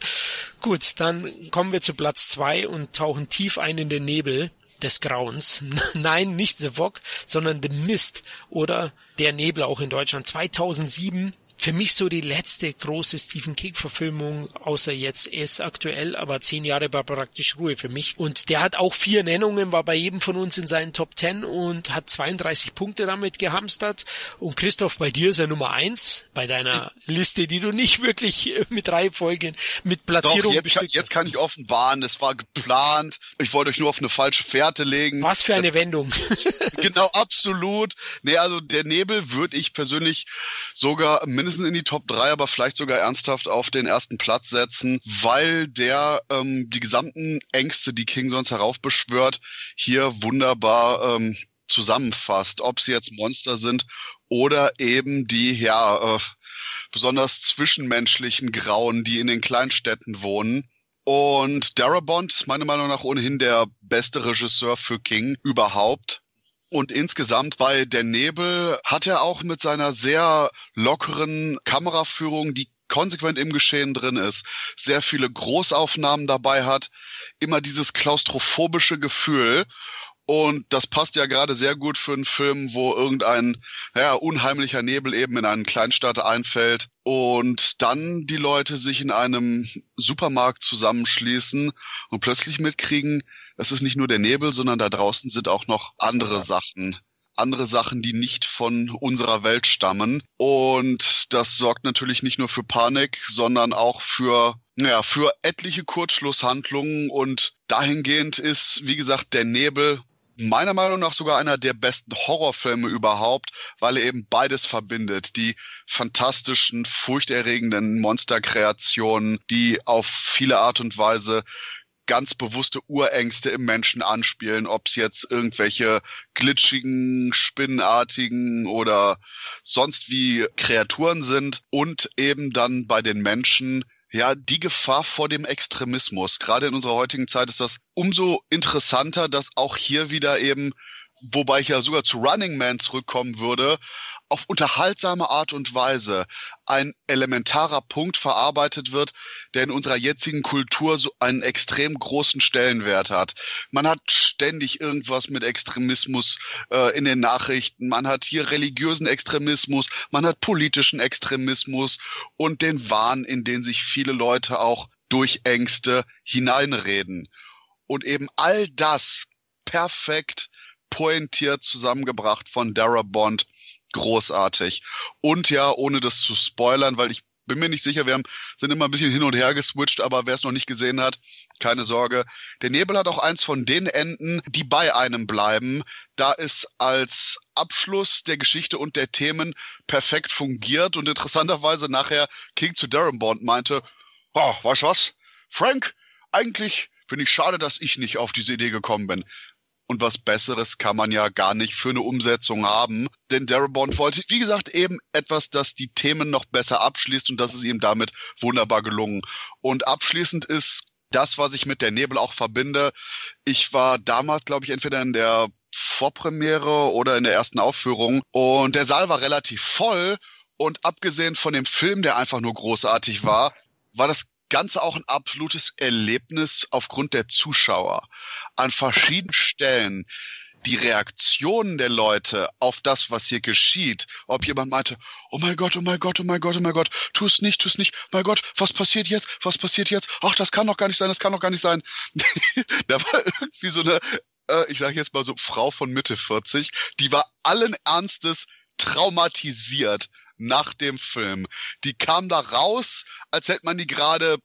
Gut, dann kommen wir zu Platz zwei und tauchen tief ein in den Nebel des Grauens. *laughs* Nein, nicht The Fog, sondern The Mist oder Der Nebel auch in Deutschland. 2007 für mich so die letzte große Stephen King-Verfilmung, außer jetzt ist aktuell, aber zehn Jahre war praktisch Ruhe für mich. Und der hat auch vier Nennungen, war bei jedem von uns in seinen Top Ten und hat 32 Punkte damit gehamstert. Und Christoph, bei dir ist er Nummer eins bei deiner Liste, die du nicht wirklich äh, mit Reihenfolgen, mit Platzierung Doch, jetzt, kann, jetzt kann ich offenbaren, es war geplant. Ich wollte euch nur auf eine falsche Fährte legen. Was für eine Wendung. *laughs* genau, absolut. Nee, also der Nebel würde ich persönlich sogar mindestens mindestens in die Top 3, aber vielleicht sogar ernsthaft auf den ersten Platz setzen, weil der ähm, die gesamten Ängste, die King sonst heraufbeschwört, hier wunderbar ähm, zusammenfasst. Ob sie jetzt Monster sind oder eben die, ja, äh, besonders zwischenmenschlichen Grauen, die in den Kleinstädten wohnen. Und Darabont ist meiner Meinung nach ohnehin der beste Regisseur für King überhaupt. Und insgesamt bei Der Nebel hat er auch mit seiner sehr lockeren Kameraführung, die konsequent im Geschehen drin ist, sehr viele Großaufnahmen dabei hat, immer dieses klaustrophobische Gefühl. Und das passt ja gerade sehr gut für einen Film, wo irgendein ja, unheimlicher Nebel eben in eine Kleinstadt einfällt und dann die Leute sich in einem Supermarkt zusammenschließen und plötzlich mitkriegen, es ist nicht nur der Nebel, sondern da draußen sind auch noch andere Sachen. Andere Sachen, die nicht von unserer Welt stammen. Und das sorgt natürlich nicht nur für Panik, sondern auch für ja, für etliche Kurzschlusshandlungen und dahingehend ist, wie gesagt, der Nebel meiner Meinung nach sogar einer der besten Horrorfilme überhaupt, weil er eben beides verbindet. Die fantastischen, furchterregenden Monsterkreationen, die auf viele Art und Weise ganz bewusste Urängste im Menschen anspielen, ob es jetzt irgendwelche glitschigen, spinnenartigen oder sonst wie Kreaturen sind und eben dann bei den Menschen ja, die Gefahr vor dem Extremismus. Gerade in unserer heutigen Zeit ist das umso interessanter, dass auch hier wieder eben, wobei ich ja sogar zu Running Man zurückkommen würde, auf unterhaltsame Art und Weise ein elementarer Punkt verarbeitet wird, der in unserer jetzigen Kultur so einen extrem großen Stellenwert hat. Man hat ständig irgendwas mit Extremismus äh, in den Nachrichten, man hat hier religiösen Extremismus, man hat politischen Extremismus und den Wahn, in den sich viele Leute auch durch Ängste hineinreden. Und eben all das perfekt pointiert zusammengebracht von Dara Bond großartig. Und ja, ohne das zu spoilern, weil ich bin mir nicht sicher, wir haben, sind immer ein bisschen hin und her geswitcht, aber wer es noch nicht gesehen hat, keine Sorge. Der Nebel hat auch eins von den Enden, die bei einem bleiben, da es als Abschluss der Geschichte und der Themen perfekt fungiert und interessanterweise nachher King zu Durham Bond meinte, oh, weißt du was, Frank, eigentlich finde ich schade, dass ich nicht auf diese Idee gekommen bin. Und was Besseres kann man ja gar nicht für eine Umsetzung haben. Denn Darabont wollte, wie gesagt, eben etwas, das die Themen noch besser abschließt und das ist ihm damit wunderbar gelungen. Und abschließend ist das, was ich mit der Nebel auch verbinde. Ich war damals, glaube ich, entweder in der Vorpremiere oder in der ersten Aufführung und der Saal war relativ voll und abgesehen von dem Film, der einfach nur großartig war, war das Ganze auch ein absolutes Erlebnis aufgrund der Zuschauer. An verschiedenen Stellen die Reaktionen der Leute auf das, was hier geschieht, ob jemand meinte, oh mein Gott, oh mein Gott, oh mein Gott, oh mein Gott, tu es nicht, tu es nicht, mein Gott, was passiert jetzt, was passiert jetzt, ach, das kann doch gar nicht sein, das kann doch gar nicht sein. *laughs* da war irgendwie so eine, äh, ich sage jetzt mal so, Frau von Mitte 40, die war allen Ernstes traumatisiert nach dem Film. Die kam da raus, als hätte man die gerade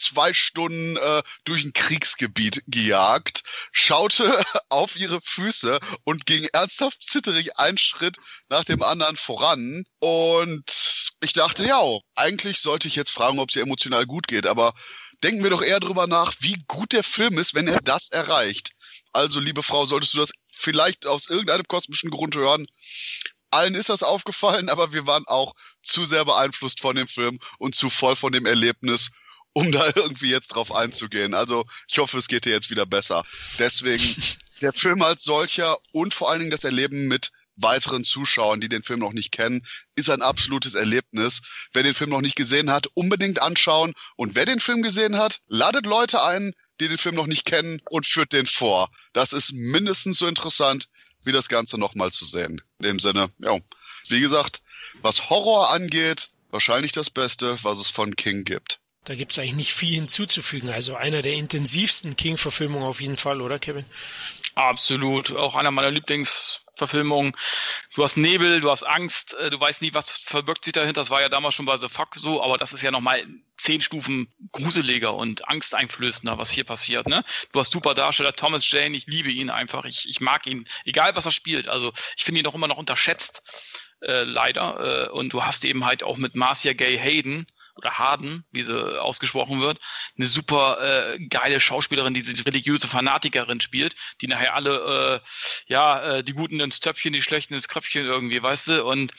zwei Stunden äh, durch ein Kriegsgebiet gejagt, schaute *laughs* auf ihre Füße und ging ernsthaft zitterig einen Schritt nach dem anderen voran. Und ich dachte, ja, eigentlich sollte ich jetzt fragen, ob sie emotional gut geht, aber denken wir doch eher drüber nach, wie gut der Film ist, wenn er das erreicht. Also, liebe Frau, solltest du das vielleicht aus irgendeinem kosmischen Grund hören, allen ist das aufgefallen, aber wir waren auch zu sehr beeinflusst von dem Film und zu voll von dem Erlebnis, um da *laughs* irgendwie jetzt drauf einzugehen. Also ich hoffe, es geht dir jetzt wieder besser. Deswegen *laughs* Der Film als solcher und vor allen Dingen das Erleben mit weiteren Zuschauern, die den Film noch nicht kennen, ist ein absolutes Erlebnis. Wer den Film noch nicht gesehen hat, unbedingt anschauen. Und wer den Film gesehen hat, ladet Leute ein, die den Film noch nicht kennen und führt den vor. Das ist mindestens so interessant, wie das Ganze nochmal zu sehen. In dem Sinne, ja, wie gesagt, was Horror angeht, wahrscheinlich das Beste, was es von King gibt. Da gibt's eigentlich nicht viel hinzuzufügen. Also einer der intensivsten King-Verfilmungen auf jeden Fall, oder Kevin? Absolut. Auch einer meiner Lieblingsverfilmungen. Du hast Nebel, du hast Angst, äh, du weißt nie, was verbirgt sich dahinter. Das war ja damals schon bei The Fuck so, aber das ist ja nochmal zehn Stufen gruseliger und angsteinflößender, was hier passiert. Ne? Du hast super Darsteller, Thomas Jane, ich liebe ihn einfach. Ich, ich mag ihn, egal was er spielt. Also ich finde ihn doch immer noch unterschätzt, äh, leider. Äh, und du hast eben halt auch mit Marcia Gay Hayden, oder Harden, wie sie ausgesprochen wird, eine super äh, geile Schauspielerin, die diese religiöse Fanatikerin spielt, die nachher alle, äh, ja, äh, die Guten ins Töpfchen, die Schlechten ins Kröpfchen irgendwie, weißt du? Und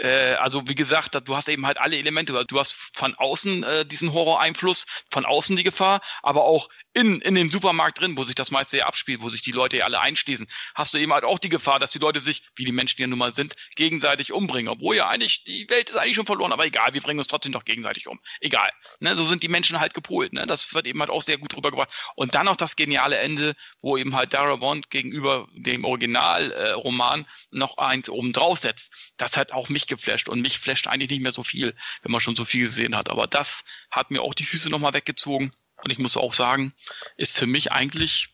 äh, also wie gesagt, du hast eben halt alle Elemente. Du hast von außen äh, diesen Horror-Einfluss, von außen die Gefahr, aber auch in, in dem Supermarkt drin, wo sich das meiste ja abspielt, wo sich die Leute ja alle einschließen, hast du eben halt auch die Gefahr, dass die Leute sich, wie die Menschen ja nun mal sind, gegenseitig umbringen. Obwohl ja eigentlich, die Welt ist eigentlich schon verloren, aber egal, wir bringen uns trotzdem doch gegenseitig um. Egal. Ne, so sind die Menschen halt gepolt. Ne? Das wird eben halt auch sehr gut rübergebracht. Und dann noch das geniale Ende, wo eben halt Dara Bond gegenüber dem Originalroman äh, noch eins oben drauf setzt. Das hat auch mich geflasht. Und mich flasht eigentlich nicht mehr so viel, wenn man schon so viel gesehen hat. Aber das hat mir auch die Füße nochmal weggezogen. Und ich muss auch sagen, ist für mich eigentlich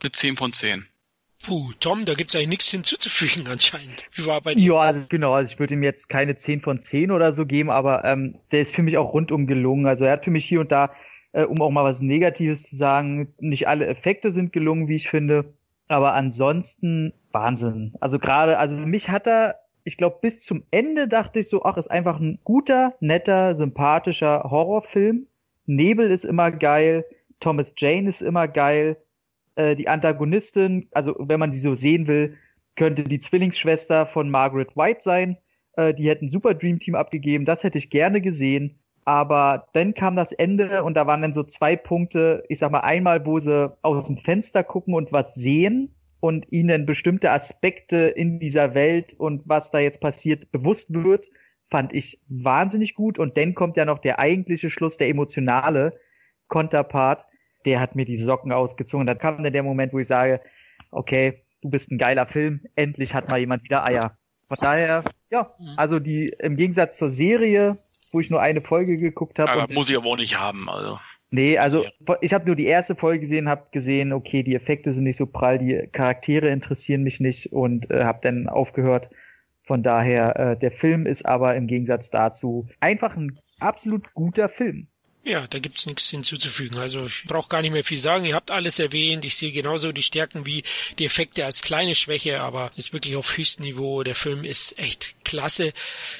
eine 10 von 10. Puh, Tom, da gibt's eigentlich nichts hinzuzufügen *laughs* anscheinend. Wie war bei dir? Ja, also genau, also ich würde ihm jetzt keine 10 von 10 oder so geben, aber ähm, der ist für mich auch rundum gelungen. Also er hat für mich hier und da, äh, um auch mal was Negatives zu sagen, nicht alle Effekte sind gelungen, wie ich finde, aber ansonsten Wahnsinn. Also gerade, also für mich hat er, ich glaube, bis zum Ende dachte ich so, ach, ist einfach ein guter, netter, sympathischer Horrorfilm Nebel ist immer geil, Thomas Jane ist immer geil, äh, die Antagonistin, also wenn man sie so sehen will, könnte die Zwillingsschwester von Margaret White sein. Äh, die hätten super Dream Team abgegeben, das hätte ich gerne gesehen. Aber dann kam das Ende und da waren dann so zwei Punkte. Ich sag mal einmal, wo sie aus dem Fenster gucken und was sehen und ihnen bestimmte Aspekte in dieser Welt und was da jetzt passiert bewusst wird fand ich wahnsinnig gut. Und dann kommt ja noch der eigentliche Schluss, der emotionale Konterpart. Der hat mir die Socken ausgezogen. Dann kam dann der Moment, wo ich sage, okay, du bist ein geiler Film. Endlich hat mal jemand wieder Eier. Von daher, ja, mhm. also die im Gegensatz zur Serie, wo ich nur eine Folge geguckt habe. Aber muss ich aber auch nicht haben, also. Nee, also ich habe nur die erste Folge gesehen, habe gesehen, okay, die Effekte sind nicht so prall, die Charaktere interessieren mich nicht und äh, habe dann aufgehört. Von daher, äh, der Film ist aber im Gegensatz dazu einfach ein absolut guter Film. Ja, da gibt's nichts hinzuzufügen. Also ich brauche gar nicht mehr viel sagen. Ihr habt alles erwähnt. Ich sehe genauso die Stärken wie die Effekte als kleine Schwäche, aber ist wirklich auf höchstem Niveau. Der Film ist echt klasse.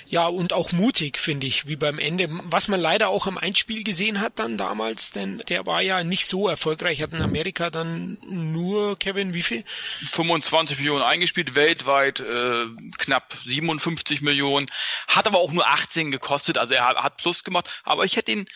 Ja, und auch mutig, finde ich, wie beim Ende. Was man leider auch im Einspiel gesehen hat dann damals, denn der war ja nicht so erfolgreich, hat in Amerika dann nur, Kevin, wie viel? 25 Millionen eingespielt, weltweit äh, knapp 57 Millionen, hat aber auch nur 18 gekostet, also er hat Plus gemacht, aber ich hätte ihn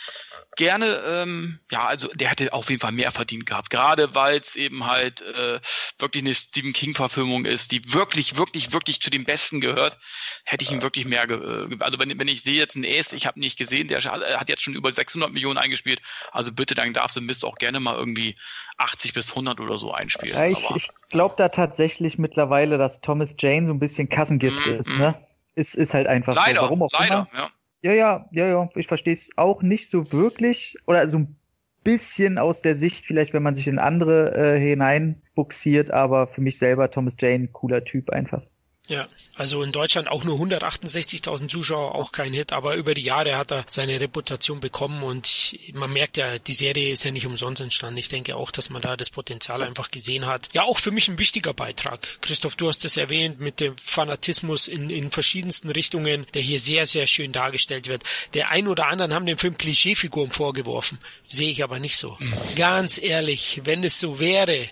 gerne, ähm, ja, also der hätte auf jeden Fall mehr verdient gehabt, gerade weil es eben halt äh, wirklich eine Stephen King-Verfilmung ist, die wirklich, wirklich, wirklich zu den Besten gehört, hätte ich ihm wirklich mehr, ge äh, also wenn, wenn ich sehe jetzt einen Ace, ich habe nicht gesehen, der hat jetzt schon über 600 Millionen eingespielt, also bitte, dann darfst du Mist auch gerne mal irgendwie 80 bis 100 oder so einspielen. Ja, ich, ich glaube da tatsächlich mittlerweile, dass Thomas Jane so ein bisschen Kassengift mm, ist, mm. ne? Ist, ist halt einfach leider, so. Warum auch leider, immer. ja. Ja, ja, ja, ja, ich verstehe es auch nicht so wirklich. Oder so ein bisschen aus der Sicht, vielleicht, wenn man sich in andere äh, hineinbuxiert, aber für mich selber Thomas Jane, cooler Typ einfach. Ja, also in Deutschland auch nur 168.000 Zuschauer, auch kein Hit, aber über die Jahre hat er seine Reputation bekommen und man merkt ja, die Serie ist ja nicht umsonst entstanden. Ich denke auch, dass man da das Potenzial einfach gesehen hat. Ja, auch für mich ein wichtiger Beitrag. Christoph, du hast es erwähnt mit dem Fanatismus in, in verschiedensten Richtungen, der hier sehr, sehr schön dargestellt wird. Der ein oder anderen haben dem Film Klischeefiguren vorgeworfen. Sehe ich aber nicht so. Mhm. Ganz ehrlich, wenn es so wäre,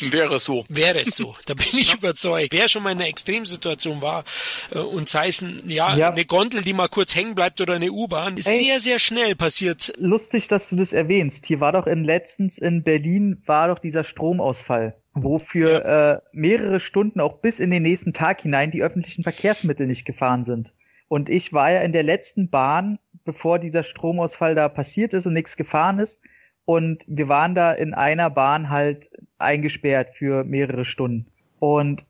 Wäre es so. Wäre es so. *laughs* Da bin ich überzeugt. Wer schon mal in einer Extremsituation war äh, und sei es ein, ja, ja, eine Gondel, die mal kurz hängen bleibt oder eine U-Bahn, ist Ey, sehr, sehr schnell passiert. Lustig, dass du das erwähnst. Hier war doch in letztens in Berlin war doch dieser Stromausfall wo für ja. äh, mehrere Stunden auch bis in den nächsten Tag hinein die öffentlichen Verkehrsmittel nicht gefahren sind. Und ich war ja in der letzten Bahn, bevor dieser Stromausfall da passiert ist und nichts gefahren ist. Und wir waren da in einer Bahn halt eingesperrt für mehrere Stunden. Und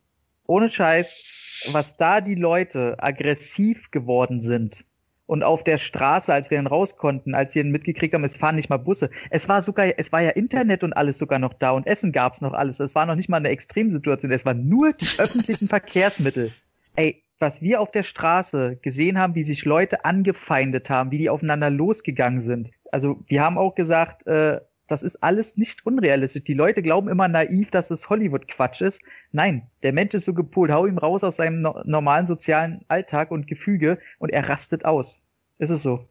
ohne Scheiß, was da die Leute aggressiv geworden sind und auf der Straße, als wir dann raus konnten, als sie dann mitgekriegt haben, es fahren nicht mal Busse. Es war sogar, es war ja Internet und alles sogar noch da und Essen gab's noch alles. Es war noch nicht mal eine Extremsituation. Es waren nur die *laughs* öffentlichen Verkehrsmittel. Ey, was wir auf der Straße gesehen haben, wie sich Leute angefeindet haben, wie die aufeinander losgegangen sind. Also wir haben auch gesagt, äh, das ist alles nicht unrealistisch. Die Leute glauben immer naiv, dass es Hollywood-Quatsch ist. Nein, der Mensch ist so gepolt, hau ihm raus aus seinem no normalen sozialen Alltag und Gefüge und er rastet aus. Ist es so.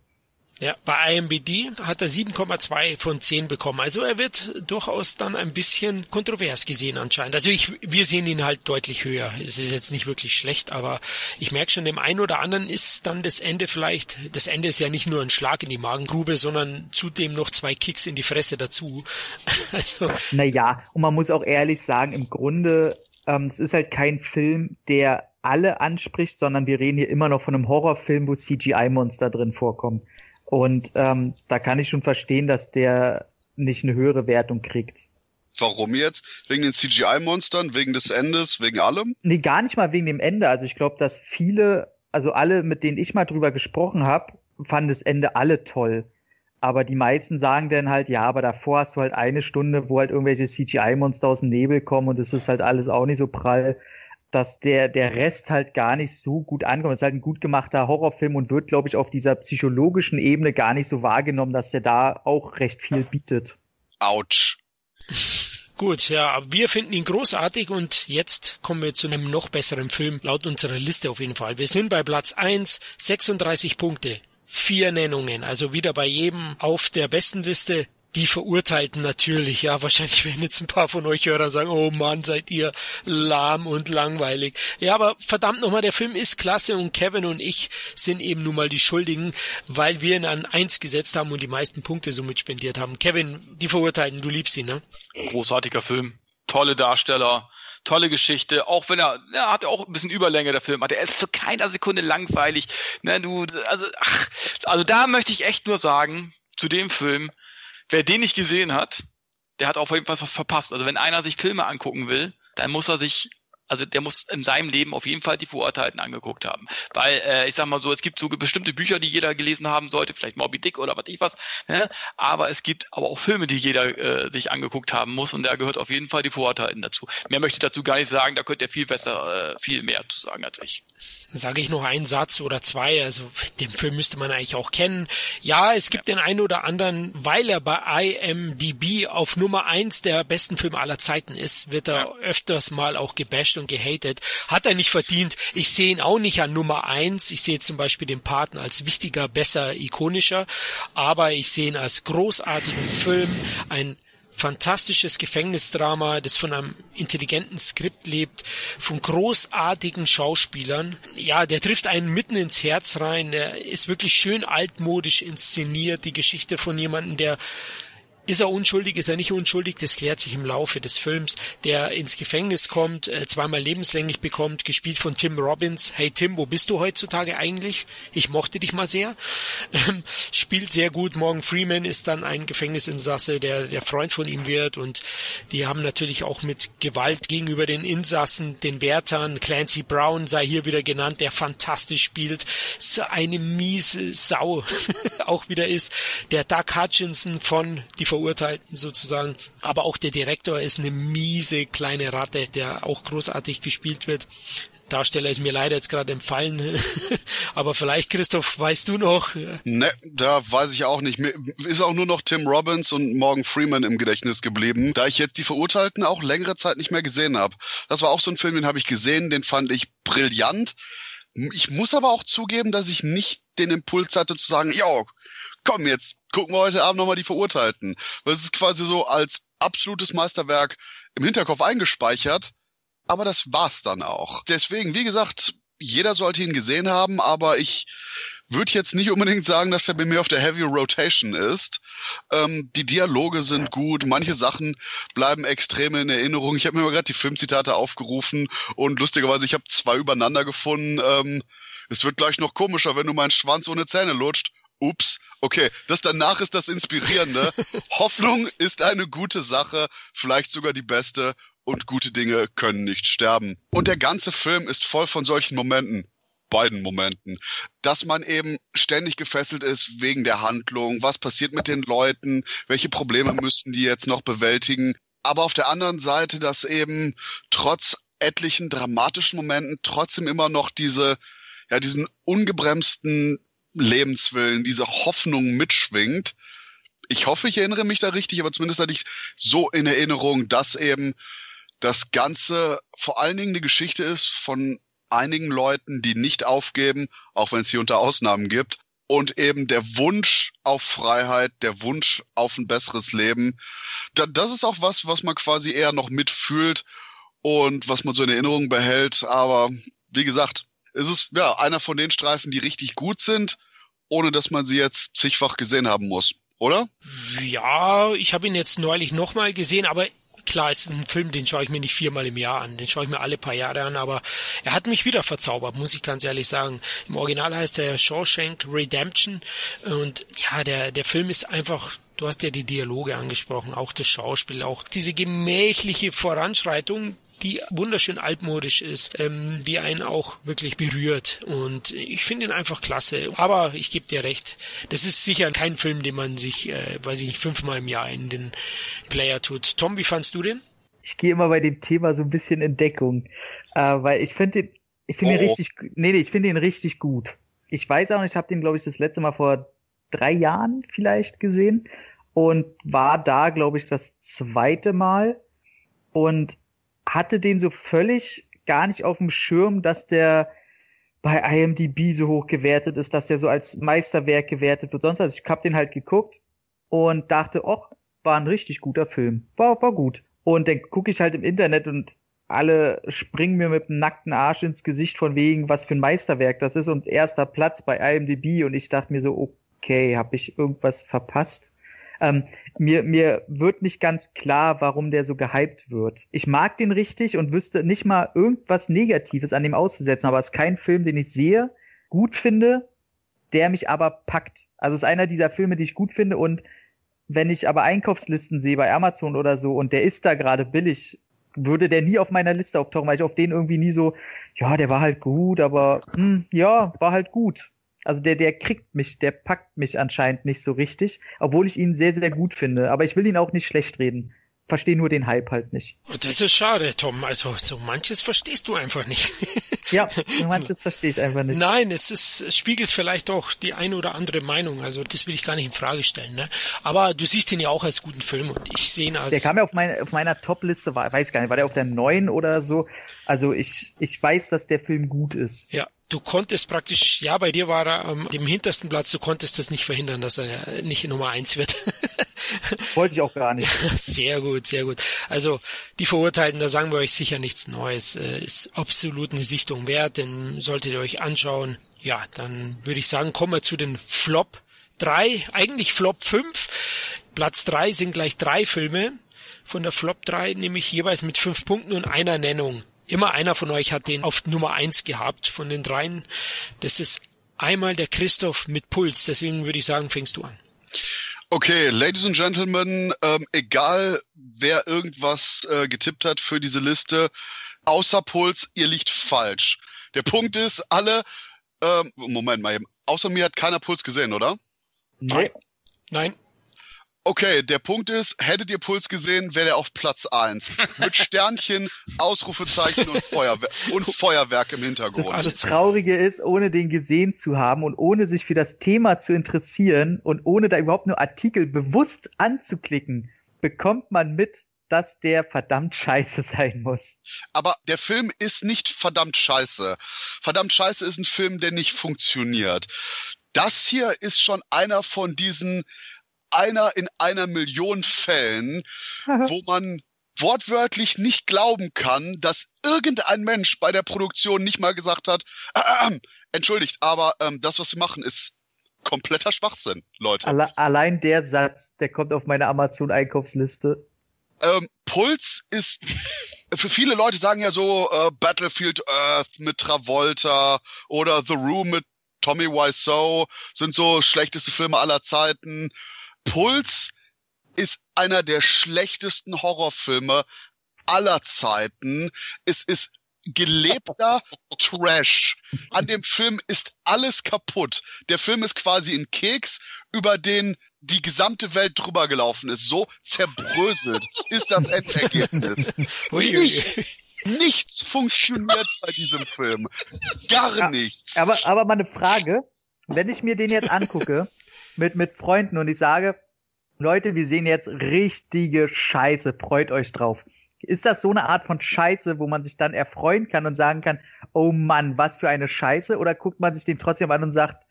Ja, bei IMBD hat er 7,2 von 10 bekommen. Also er wird durchaus dann ein bisschen kontrovers gesehen anscheinend. Also ich, wir sehen ihn halt deutlich höher. Es ist jetzt nicht wirklich schlecht, aber ich merke schon, dem einen oder anderen ist dann das Ende vielleicht, das Ende ist ja nicht nur ein Schlag in die Magengrube, sondern zudem noch zwei Kicks in die Fresse dazu. *laughs* also. Naja, und man muss auch ehrlich sagen, im Grunde, ähm, es ist halt kein Film, der alle anspricht, sondern wir reden hier immer noch von einem Horrorfilm, wo CGI-Monster drin vorkommen. Und ähm, da kann ich schon verstehen, dass der nicht eine höhere Wertung kriegt. Warum jetzt? Wegen den CGI-Monstern, wegen des Endes, wegen allem? Nee, gar nicht mal wegen dem Ende. Also ich glaube, dass viele, also alle, mit denen ich mal drüber gesprochen habe, fanden das Ende alle toll. Aber die meisten sagen dann halt, ja, aber davor hast du halt eine Stunde, wo halt irgendwelche CGI-Monster aus dem Nebel kommen und es ist halt alles auch nicht so prall dass der, der Rest halt gar nicht so gut ankommt. Es ist halt ein gut gemachter Horrorfilm und wird, glaube ich, auf dieser psychologischen Ebene gar nicht so wahrgenommen, dass der da auch recht viel bietet. Autsch. *laughs* Gut, ja, wir finden ihn großartig und jetzt kommen wir zu einem noch besseren Film, laut unserer Liste auf jeden Fall. Wir sind bei Platz 1, 36 Punkte, vier Nennungen, also wieder bei jedem auf der besten Liste die Verurteilten natürlich, ja, wahrscheinlich werden jetzt ein paar von euch Hörern sagen, oh Mann, seid ihr lahm und langweilig. Ja, aber verdammt nochmal, der Film ist klasse und Kevin und ich sind eben nun mal die Schuldigen, weil wir ihn an eins gesetzt haben und die meisten Punkte somit spendiert haben. Kevin, die Verurteilten, du liebst ihn, ne? Großartiger Film. Tolle Darsteller, tolle Geschichte, auch wenn er, er hat auch ein bisschen Überlänge der Film, hat er ist zu keiner Sekunde langweilig. Ne, du, also, ach, also da möchte ich echt nur sagen, zu dem Film, wer den nicht gesehen hat, der hat auf jeden Fall was verpasst. Also wenn einer sich Filme angucken will, dann muss er sich also der muss in seinem Leben auf jeden Fall die Verurteilten angeguckt haben. Weil, äh, ich sag mal so, es gibt so bestimmte Bücher, die jeder gelesen haben sollte, vielleicht Moby Dick oder was ich was, ne? aber es gibt aber auch Filme, die jeder äh, sich angeguckt haben muss und da gehört auf jeden Fall die Verurteilten dazu. Mehr möchte ich dazu gar nicht sagen, da könnt ihr viel besser, äh, viel mehr zu sagen als ich sage ich noch einen Satz oder zwei, also den Film müsste man eigentlich auch kennen. Ja, es gibt ja. den einen oder anderen, weil er bei IMDb auf Nummer eins der besten Filme aller Zeiten ist, wird er ja. öfters mal auch gebasht und gehatet. Hat er nicht verdient. Ich sehe ihn auch nicht an Nummer eins. Ich sehe zum Beispiel den Paten als wichtiger, besser, ikonischer, aber ich sehe ihn als großartigen Film, ein fantastisches Gefängnisdrama, das von einem intelligenten Skript lebt, von großartigen Schauspielern. Ja, der trifft einen mitten ins Herz rein. Der ist wirklich schön altmodisch inszeniert. Die Geschichte von jemandem, der ist er unschuldig, ist er nicht unschuldig? Das klärt sich im Laufe des Films. Der ins Gefängnis kommt, äh, zweimal lebenslänglich bekommt, gespielt von Tim Robbins. Hey Tim, wo bist du heutzutage eigentlich? Ich mochte dich mal sehr. Ähm, spielt sehr gut. Morgan Freeman ist dann ein Gefängnisinsasse, der der Freund von ihm wird und die haben natürlich auch mit Gewalt gegenüber den Insassen, den Wärtern. Clancy Brown sei hier wieder genannt, der fantastisch spielt. So eine miese Sau *laughs* auch wieder ist. Der Doug Hutchinson von Die Verurteilten sozusagen. Aber auch der Direktor ist eine miese kleine Ratte, der auch großartig gespielt wird. Darsteller ist mir leider jetzt gerade empfallen. *laughs* Aber vielleicht, Christoph, weißt du noch? Ne, da weiß ich auch nicht. Mir ist auch nur noch Tim Robbins und Morgan Freeman im Gedächtnis geblieben, da ich jetzt die Verurteilten auch längere Zeit nicht mehr gesehen habe. Das war auch so ein Film, den habe ich gesehen, den fand ich brillant. Ich muss aber auch zugeben, dass ich nicht den Impuls hatte zu sagen, ja, komm, jetzt gucken wir heute Abend nochmal die Verurteilten. Weil es ist quasi so als absolutes Meisterwerk im Hinterkopf eingespeichert. Aber das war's dann auch. Deswegen, wie gesagt, jeder sollte ihn gesehen haben, aber ich würde jetzt nicht unbedingt sagen, dass er bei mir auf der Heavy Rotation ist. Ähm, die Dialoge sind gut, manche Sachen bleiben extrem in Erinnerung. Ich habe mir mal gerade die Filmzitate aufgerufen und lustigerweise, ich habe zwei übereinander gefunden. Ähm, es wird gleich noch komischer, wenn du meinen Schwanz ohne Zähne lutscht. Ups, okay, das danach ist das Inspirierende. *laughs* Hoffnung ist eine gute Sache, vielleicht sogar die beste. Und gute Dinge können nicht sterben. Und der ganze Film ist voll von solchen Momenten. Beiden Momenten, dass man eben ständig gefesselt ist wegen der Handlung, was passiert mit den Leuten, welche Probleme müssten die jetzt noch bewältigen, aber auf der anderen Seite, dass eben trotz etlichen dramatischen Momenten trotzdem immer noch diese, ja, diesen ungebremsten Lebenswillen, diese Hoffnung mitschwingt. Ich hoffe, ich erinnere mich da richtig, aber zumindest hatte ich so in Erinnerung, dass eben das Ganze vor allen Dingen eine Geschichte ist von einigen Leuten, die nicht aufgeben, auch wenn es hier unter Ausnahmen gibt. Und eben der Wunsch auf Freiheit, der Wunsch auf ein besseres Leben. das ist auch was, was man quasi eher noch mitfühlt und was man so in Erinnerung behält. Aber wie gesagt, es ist ja einer von den Streifen, die richtig gut sind, ohne dass man sie jetzt zigfach gesehen haben muss, oder? Ja, ich habe ihn jetzt neulich nochmal gesehen, aber klar, es ist ein Film, den schaue ich mir nicht viermal im Jahr an, den schaue ich mir alle paar Jahre an, aber er hat mich wieder verzaubert, muss ich ganz ehrlich sagen. Im Original heißt er Shawshank Redemption und ja, der, der Film ist einfach Du hast ja die Dialoge angesprochen, auch das Schauspiel, auch diese gemächliche Voranschreitung, die wunderschön altmodisch ist, ähm, die einen auch wirklich berührt. Und ich finde ihn einfach klasse. Aber ich gebe dir recht, das ist sicher kein Film, den man sich, äh, weiß ich nicht, fünfmal im Jahr in den Player tut. Tom, wie fandst du den? Ich gehe immer bei dem Thema so ein bisschen in Deckung, äh, weil ich finde den, ich finde oh. ihn richtig, nee, nee, ich finde ihn richtig gut. Ich weiß auch, ich habe den, glaube ich, das letzte Mal vor drei Jahren vielleicht gesehen und war da, glaube ich, das zweite Mal. Und hatte den so völlig gar nicht auf dem Schirm, dass der bei IMDb so hoch gewertet ist, dass der so als Meisterwerk gewertet wird. Sonst, also ich hab den halt geguckt und dachte, och, war ein richtig guter Film. War, war gut. Und dann gucke ich halt im Internet und alle springen mir mit dem nackten Arsch ins Gesicht von wegen, was für ein Meisterwerk das ist und erster Platz bei IMDb und ich dachte mir so, okay, habe ich irgendwas verpasst? Ähm, mir, mir wird nicht ganz klar, warum der so gehypt wird. Ich mag den richtig und wüsste nicht mal irgendwas Negatives an dem auszusetzen, aber es ist kein Film, den ich sehe, gut finde, der mich aber packt. Also es ist einer dieser Filme, die ich gut finde und wenn ich aber Einkaufslisten sehe bei Amazon oder so und der ist da gerade billig, würde der nie auf meiner Liste auftauchen, weil ich auf den irgendwie nie so, ja, der war halt gut, aber hm, ja, war halt gut. Also der, der kriegt mich, der packt mich anscheinend nicht so richtig, obwohl ich ihn sehr, sehr gut finde. Aber ich will ihn auch nicht schlecht reden. Verstehe nur den Hype halt nicht. Und das ist schade, Tom. Also so manches verstehst du einfach nicht. *laughs* ja, *laughs* manches verstehe ich einfach nicht. Nein, es ist, es spiegelt vielleicht auch die eine oder andere Meinung. Also das will ich gar nicht in Frage stellen. Ne? Aber du siehst ihn ja auch als guten Film und ich sehe ihn als. Der kam ja auf, meine, auf meiner Top-Liste, weiß gar nicht, war der auf der neuen oder so. Also ich, ich weiß, dass der Film gut ist. Ja, du konntest praktisch, ja, bei dir war er am dem hintersten Platz, du konntest das nicht verhindern, dass er nicht Nummer eins wird. *laughs* Wollte ich auch gar nicht. *laughs* Sehr gut, sehr gut. Also die Verurteilten, da sagen wir euch sicher nichts Neues. Äh, ist absolut eine Sichtung wert, denn solltet ihr euch anschauen. Ja, dann würde ich sagen, kommen wir zu den Flop 3, eigentlich Flop 5. Platz 3 sind gleich drei Filme von der Flop 3, nämlich jeweils mit fünf Punkten und einer Nennung immer einer von euch hat den auf Nummer eins gehabt von den dreien. Das ist einmal der Christoph mit Puls. Deswegen würde ich sagen, fängst du an. Okay, Ladies and Gentlemen, ähm, egal wer irgendwas äh, getippt hat für diese Liste, außer Puls, ihr liegt falsch. Der Punkt ist, alle, ähm, Moment mal eben, außer mir hat keiner Puls gesehen, oder? Nein. Nein. Okay, der Punkt ist, hättet ihr Puls gesehen, wäre er auf Platz eins Mit Sternchen, Ausrufezeichen und, Feuerwer und Feuerwerk im Hintergrund. Das, das Traurige ist, ohne den gesehen zu haben und ohne sich für das Thema zu interessieren und ohne da überhaupt nur Artikel bewusst anzuklicken, bekommt man mit, dass der verdammt scheiße *laughs* sein muss. Aber der Film ist nicht verdammt scheiße. Verdammt scheiße ist ein Film, der nicht funktioniert das hier ist schon einer von diesen einer in einer Million Fällen, *laughs* wo man wortwörtlich nicht glauben kann, dass irgendein Mensch bei der Produktion nicht mal gesagt hat, äh, *clears throat* äh, entschuldigt, aber ähm, das, was sie machen, ist kompletter Schwachsinn, Leute. Alle, allein der Satz, der kommt auf meine Amazon-Einkaufsliste. Ähm, Puls ist, für viele Leute sagen ja so äh, Battlefield Earth mit Travolta oder The Room mit Tommy Wiseau sind so schlechteste Filme aller Zeiten. Puls ist einer der schlechtesten Horrorfilme aller Zeiten. Es ist gelebter Trash. An dem Film ist alles kaputt. Der Film ist quasi ein Keks, über den die gesamte Welt drüber gelaufen ist. So zerbröselt ist das Endergebnis. Nichts, nichts funktioniert bei diesem Film. Gar nichts. Aber, aber mal eine Frage. Wenn ich mir den jetzt angucke, mit, mit Freunden und ich sage, Leute, wir sehen jetzt richtige Scheiße, freut euch drauf. Ist das so eine Art von Scheiße, wo man sich dann erfreuen kann und sagen kann, oh Mann, was für eine Scheiße? Oder guckt man sich den trotzdem an und sagt,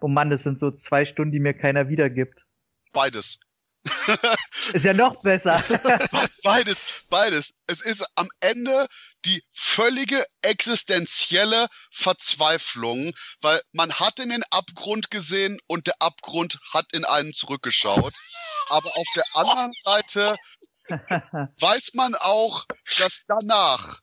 oh Mann, das sind so zwei Stunden, die mir keiner wiedergibt? Beides. ist ja noch besser. *laughs* beides, beides. Es ist am Ende die völlige existenzielle Verzweiflung, weil man hat in den Abgrund gesehen und der Abgrund hat in einen zurückgeschaut. Aber auf der anderen Seite *laughs* weiß man auch, dass danach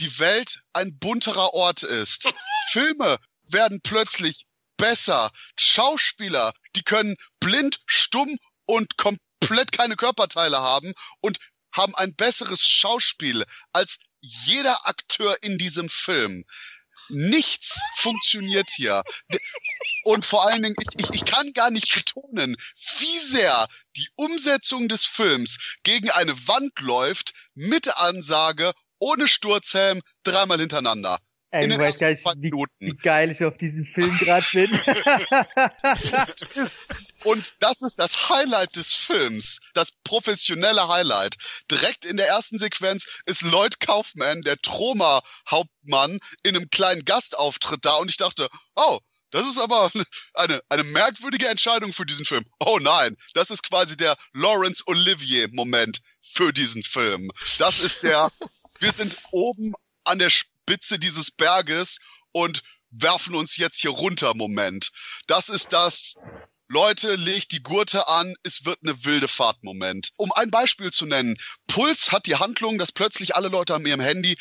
die Welt ein bunterer Ort ist. Filme werden plötzlich besser. Schauspieler, die können blind, stumm und komplett keine Körperteile haben und haben ein besseres Schauspiel als jeder Akteur in diesem Film. Nichts funktioniert hier. Und vor allen Dingen, ich, ich, kann gar nicht betonen, wie sehr die Umsetzung des Films gegen eine Wand läuft mit Ansage, ohne Sturzhelm, dreimal hintereinander. Ey, du weißt gar nicht, wie, wie geil ich auf diesen Film gerade bin. *laughs* Und das ist das Highlight des Films, das professionelle Highlight. Direkt in der ersten Sequenz ist Lloyd Kaufman, der Troma-Hauptmann, in einem kleinen Gastauftritt da und ich dachte, oh, das ist aber eine, eine merkwürdige Entscheidung für diesen Film. Oh nein, das ist quasi der Laurence Olivier-Moment für diesen Film. Das ist der, wir sind oben an der Spitze dieses Berges und werfen uns jetzt hier runter Moment. Das ist das Leute, legt die Gurte an, es wird eine wilde Fahrt Moment. Um ein Beispiel zu nennen, Puls hat die Handlung, dass plötzlich alle Leute an ihrem Handy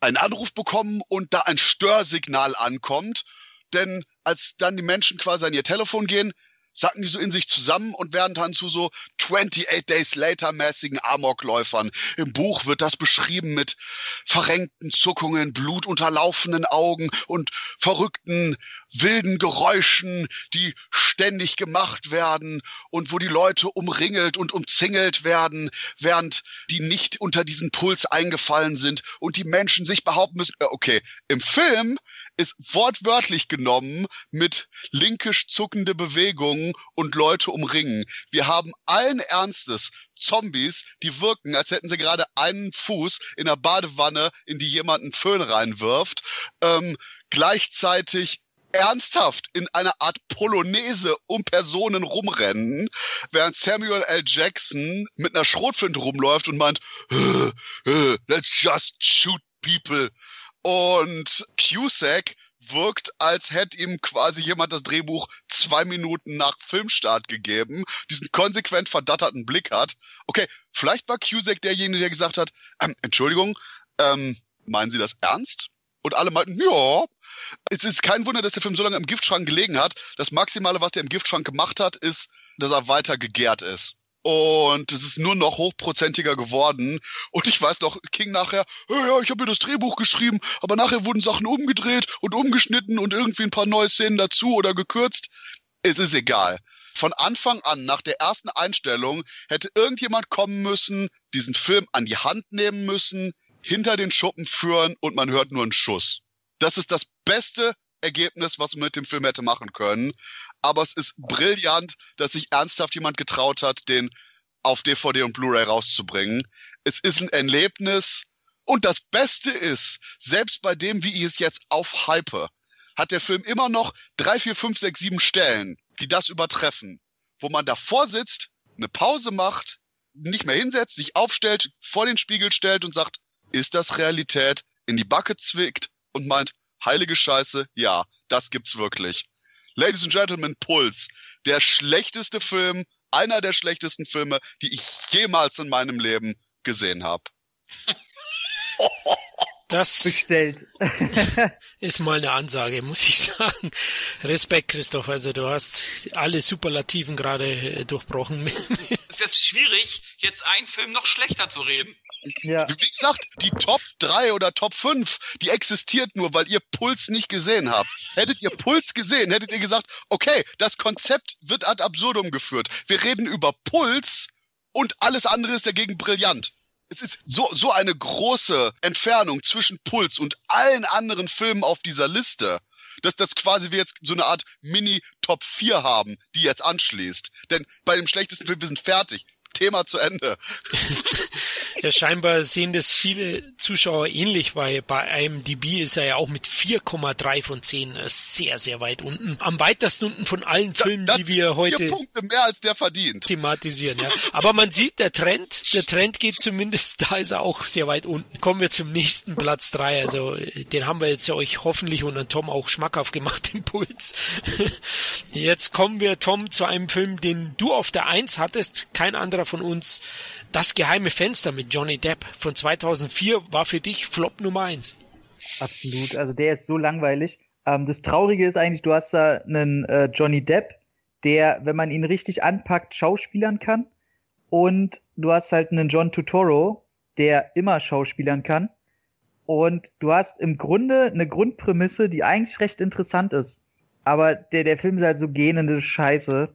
einen Anruf bekommen und da ein Störsignal ankommt. Denn als dann die Menschen quasi an ihr Telefon gehen, sacken die so in sich zusammen und werden dann zu so 28 Days Later mäßigen Amokläufern. Im Buch wird das beschrieben mit verrenkten Zuckungen, blutunterlaufenden Augen und verrückten, wilden Geräuschen, die ständig gemacht werden und wo die Leute umringelt und umzingelt werden, während die nicht unter diesen Puls eingefallen sind und die Menschen sich behaupten müssen, äh, okay, im Film ist wortwörtlich genommen mit linkisch zuckende Bewegungen und Leute umringen. Wir haben allen Ernstes Zombies, die wirken, als hätten sie gerade einen Fuß in der Badewanne, in die jemand einen Föhn reinwirft. Ähm, gleichzeitig ernsthaft in einer Art Polonaise um Personen rumrennen, während Samuel L. Jackson mit einer Schrotflinte rumläuft und meint, "Äh, äh, let's just shoot people. Und Cusack wirkt, als hätte ihm quasi jemand das Drehbuch zwei Minuten nach Filmstart gegeben, diesen konsequent verdatterten Blick hat. Okay, vielleicht war Cusack derjenige, der gesagt hat, ähm, Entschuldigung, ähm, meinen Sie das ernst? Und alle meinten, ja. Es ist kein Wunder, dass der Film so lange im Giftschrank gelegen hat. Das Maximale, was der im Giftschrank gemacht hat, ist, dass er weiter gegärt ist. Und es ist nur noch hochprozentiger geworden. Und ich weiß noch, King nachher, ja, ja, ich habe mir das Drehbuch geschrieben, aber nachher wurden Sachen umgedreht und umgeschnitten und irgendwie ein paar neue Szenen dazu oder gekürzt. Es ist egal. Von Anfang an, nach der ersten Einstellung, hätte irgendjemand kommen müssen, diesen Film an die Hand nehmen müssen, hinter den Schuppen führen und man hört nur einen Schuss. Das ist das beste Ergebnis, was man mit dem Film hätte machen können. Aber es ist brillant, dass sich ernsthaft jemand getraut hat, den auf DVD und Blu-ray rauszubringen. Es ist ein Erlebnis. Und das Beste ist, selbst bei dem, wie ich es jetzt aufhype, hat der Film immer noch drei, vier, fünf, sechs, sieben Stellen, die das übertreffen. Wo man davor sitzt, eine Pause macht, nicht mehr hinsetzt, sich aufstellt, vor den Spiegel stellt und sagt, ist das Realität? In die Backe zwickt und meint, heilige Scheiße, ja, das gibt's wirklich. Ladies and Gentlemen, Puls. Der schlechteste Film, einer der schlechtesten Filme, die ich jemals in meinem Leben gesehen habe. Das bestellt. *laughs* ist mal eine Ansage, muss ich sagen. Respekt, Christoph. Also du hast alle Superlativen gerade äh, durchbrochen. es ist jetzt schwierig, jetzt einen Film noch schlechter zu reden. Ja. Wie gesagt, die Top 3 oder Top 5, die existiert nur, weil ihr Puls nicht gesehen habt. Hättet ihr Puls gesehen, hättet ihr gesagt, okay, das Konzept wird ad absurdum geführt. Wir reden über Puls und alles andere ist dagegen brillant es ist so, so eine große Entfernung zwischen Puls und allen anderen Filmen auf dieser Liste, dass das quasi wir jetzt so eine Art Mini-Top 4 haben, die jetzt anschließt. Denn bei dem schlechtesten Film, wir sind fertig. Thema zu Ende. *laughs* ja, scheinbar sehen das viele Zuschauer ähnlich, weil bei IMDb ist er ja auch mit 4,3 von 10 äh, sehr, sehr weit unten. Am weitesten unten von allen Filmen, da, die wir heute Punkte mehr als der verdient. thematisieren. Ja. Aber man sieht, der Trend, der Trend geht zumindest, *laughs* da ist er auch sehr weit unten. Kommen wir zum nächsten Platz 3. Also den haben wir jetzt ja euch hoffentlich und an Tom auch schmackhaft gemacht, *laughs* den Puls. Jetzt kommen wir, Tom, zu einem Film, den du auf der 1 hattest. Kein anderer von uns. Das geheime Fenster mit Johnny Depp von 2004 war für dich Flop Nummer 1. Absolut. Also der ist so langweilig. Ähm, das Traurige ist eigentlich, du hast da einen äh, Johnny Depp, der, wenn man ihn richtig anpackt, schauspielern kann. Und du hast halt einen John Tutoro, der immer schauspielern kann. Und du hast im Grunde eine Grundprämisse, die eigentlich recht interessant ist. Aber der, der Film ist halt so gähnende Scheiße.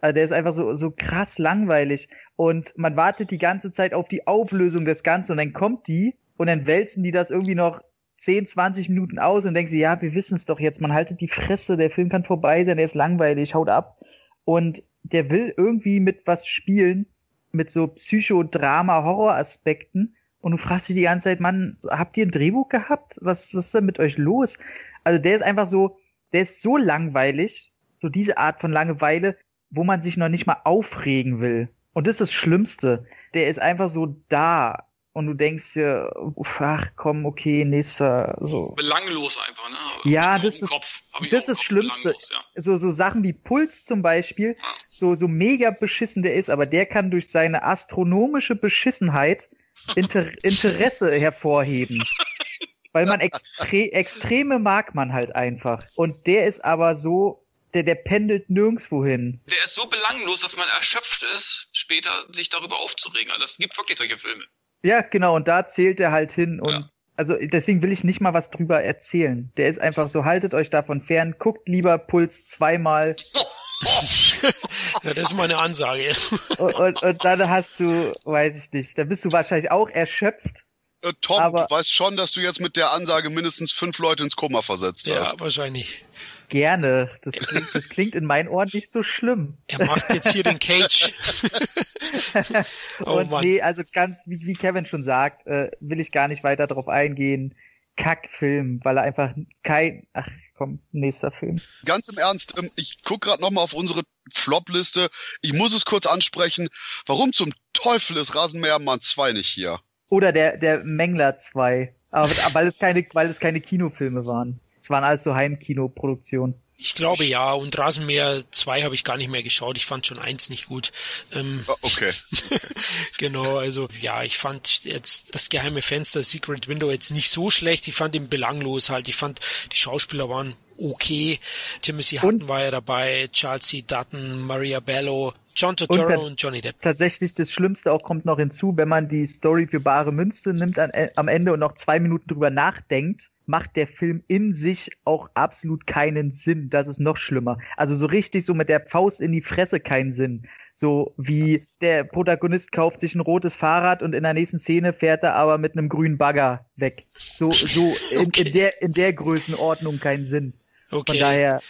Also der ist einfach so, so krass langweilig. Und man wartet die ganze Zeit auf die Auflösung des Ganzen und dann kommt die und dann wälzen die das irgendwie noch 10, 20 Minuten aus und denken sie, ja, wir wissen es doch jetzt, man haltet die Fresse, der Film kann vorbei sein, der ist langweilig, haut ab. Und der will irgendwie mit was spielen, mit so Psychodrama-Horror-Aspekten. Und du fragst dich die ganze Zeit, Mann, habt ihr ein Drehbuch gehabt? Was, was ist denn mit euch los? Also der ist einfach so, der ist so langweilig, so diese Art von Langeweile, wo man sich noch nicht mal aufregen will. Und das ist das Schlimmste. Der ist einfach so da. Und du denkst dir, ach komm, okay, nächster, so. Belanglos einfach, ne? Ja, das ist, das ist das Schlimmste. Ja. So, so Sachen wie Puls zum Beispiel, ja. so, so mega beschissen der ist, aber der kann durch seine astronomische Beschissenheit Inter *laughs* Interesse hervorheben. Weil man Extre Extreme mag man halt einfach. Und der ist aber so der, der pendelt nirgendwo hin. Der ist so belanglos, dass man erschöpft ist, später sich darüber aufzuregen. Also es gibt wirklich solche Filme. Ja, genau, und da zählt er halt hin und ja. also deswegen will ich nicht mal was drüber erzählen. Der ist einfach so, haltet euch davon fern, guckt lieber Puls zweimal. *laughs* ja, das ist mal eine Ansage. und, und, und dann hast du, weiß ich nicht, da bist du wahrscheinlich auch erschöpft. Äh, Tom, aber, du weißt schon, dass du jetzt mit der Ansage mindestens fünf Leute ins Koma versetzt hast. Ja, wahrscheinlich gerne. Das klingt, das klingt in meinen Ohren nicht so schlimm. Er macht jetzt hier den Cage. *laughs* oh, und Mann. nee, also ganz, wie, wie Kevin schon sagt, äh, will ich gar nicht weiter darauf eingehen. Kackfilm, weil er einfach kein, ach komm, nächster Film. Ganz im Ernst, ähm, ich guck gerade nochmal auf unsere Flop-Liste. Ich muss es kurz ansprechen. Warum zum Teufel ist Rasenmähermann 2 nicht hier? Oder der, der Mengler 2. Aber, weil es keine, weil es keine Kinofilme waren. Es waren also Heimkinoproduktionen. Ich glaube ja, und Rasenmäher 2 habe ich gar nicht mehr geschaut. Ich fand schon eins nicht gut. Ähm, ah, okay. *laughs* genau, also ja, ich fand jetzt das geheime Fenster, Secret Window jetzt nicht so schlecht. Ich fand ihn belanglos halt. Ich fand, die Schauspieler waren okay. Timothy Hutton war ja dabei, Charles C. Dutton, Maria Bello, John Turturro und, und, Johnny Depp. Tatsächlich das Schlimmste auch kommt noch hinzu, wenn man die Story für bare Münze nimmt an, äh, am Ende und noch zwei Minuten drüber nachdenkt, macht der Film in sich auch absolut keinen Sinn. Das ist noch schlimmer. Also so richtig so mit der Faust in die Fresse keinen Sinn. So wie der Protagonist kauft sich ein rotes Fahrrad und in der nächsten Szene fährt er aber mit einem grünen Bagger weg. So, so in, okay. in der, in der Größenordnung keinen Sinn. Okay. Von daher.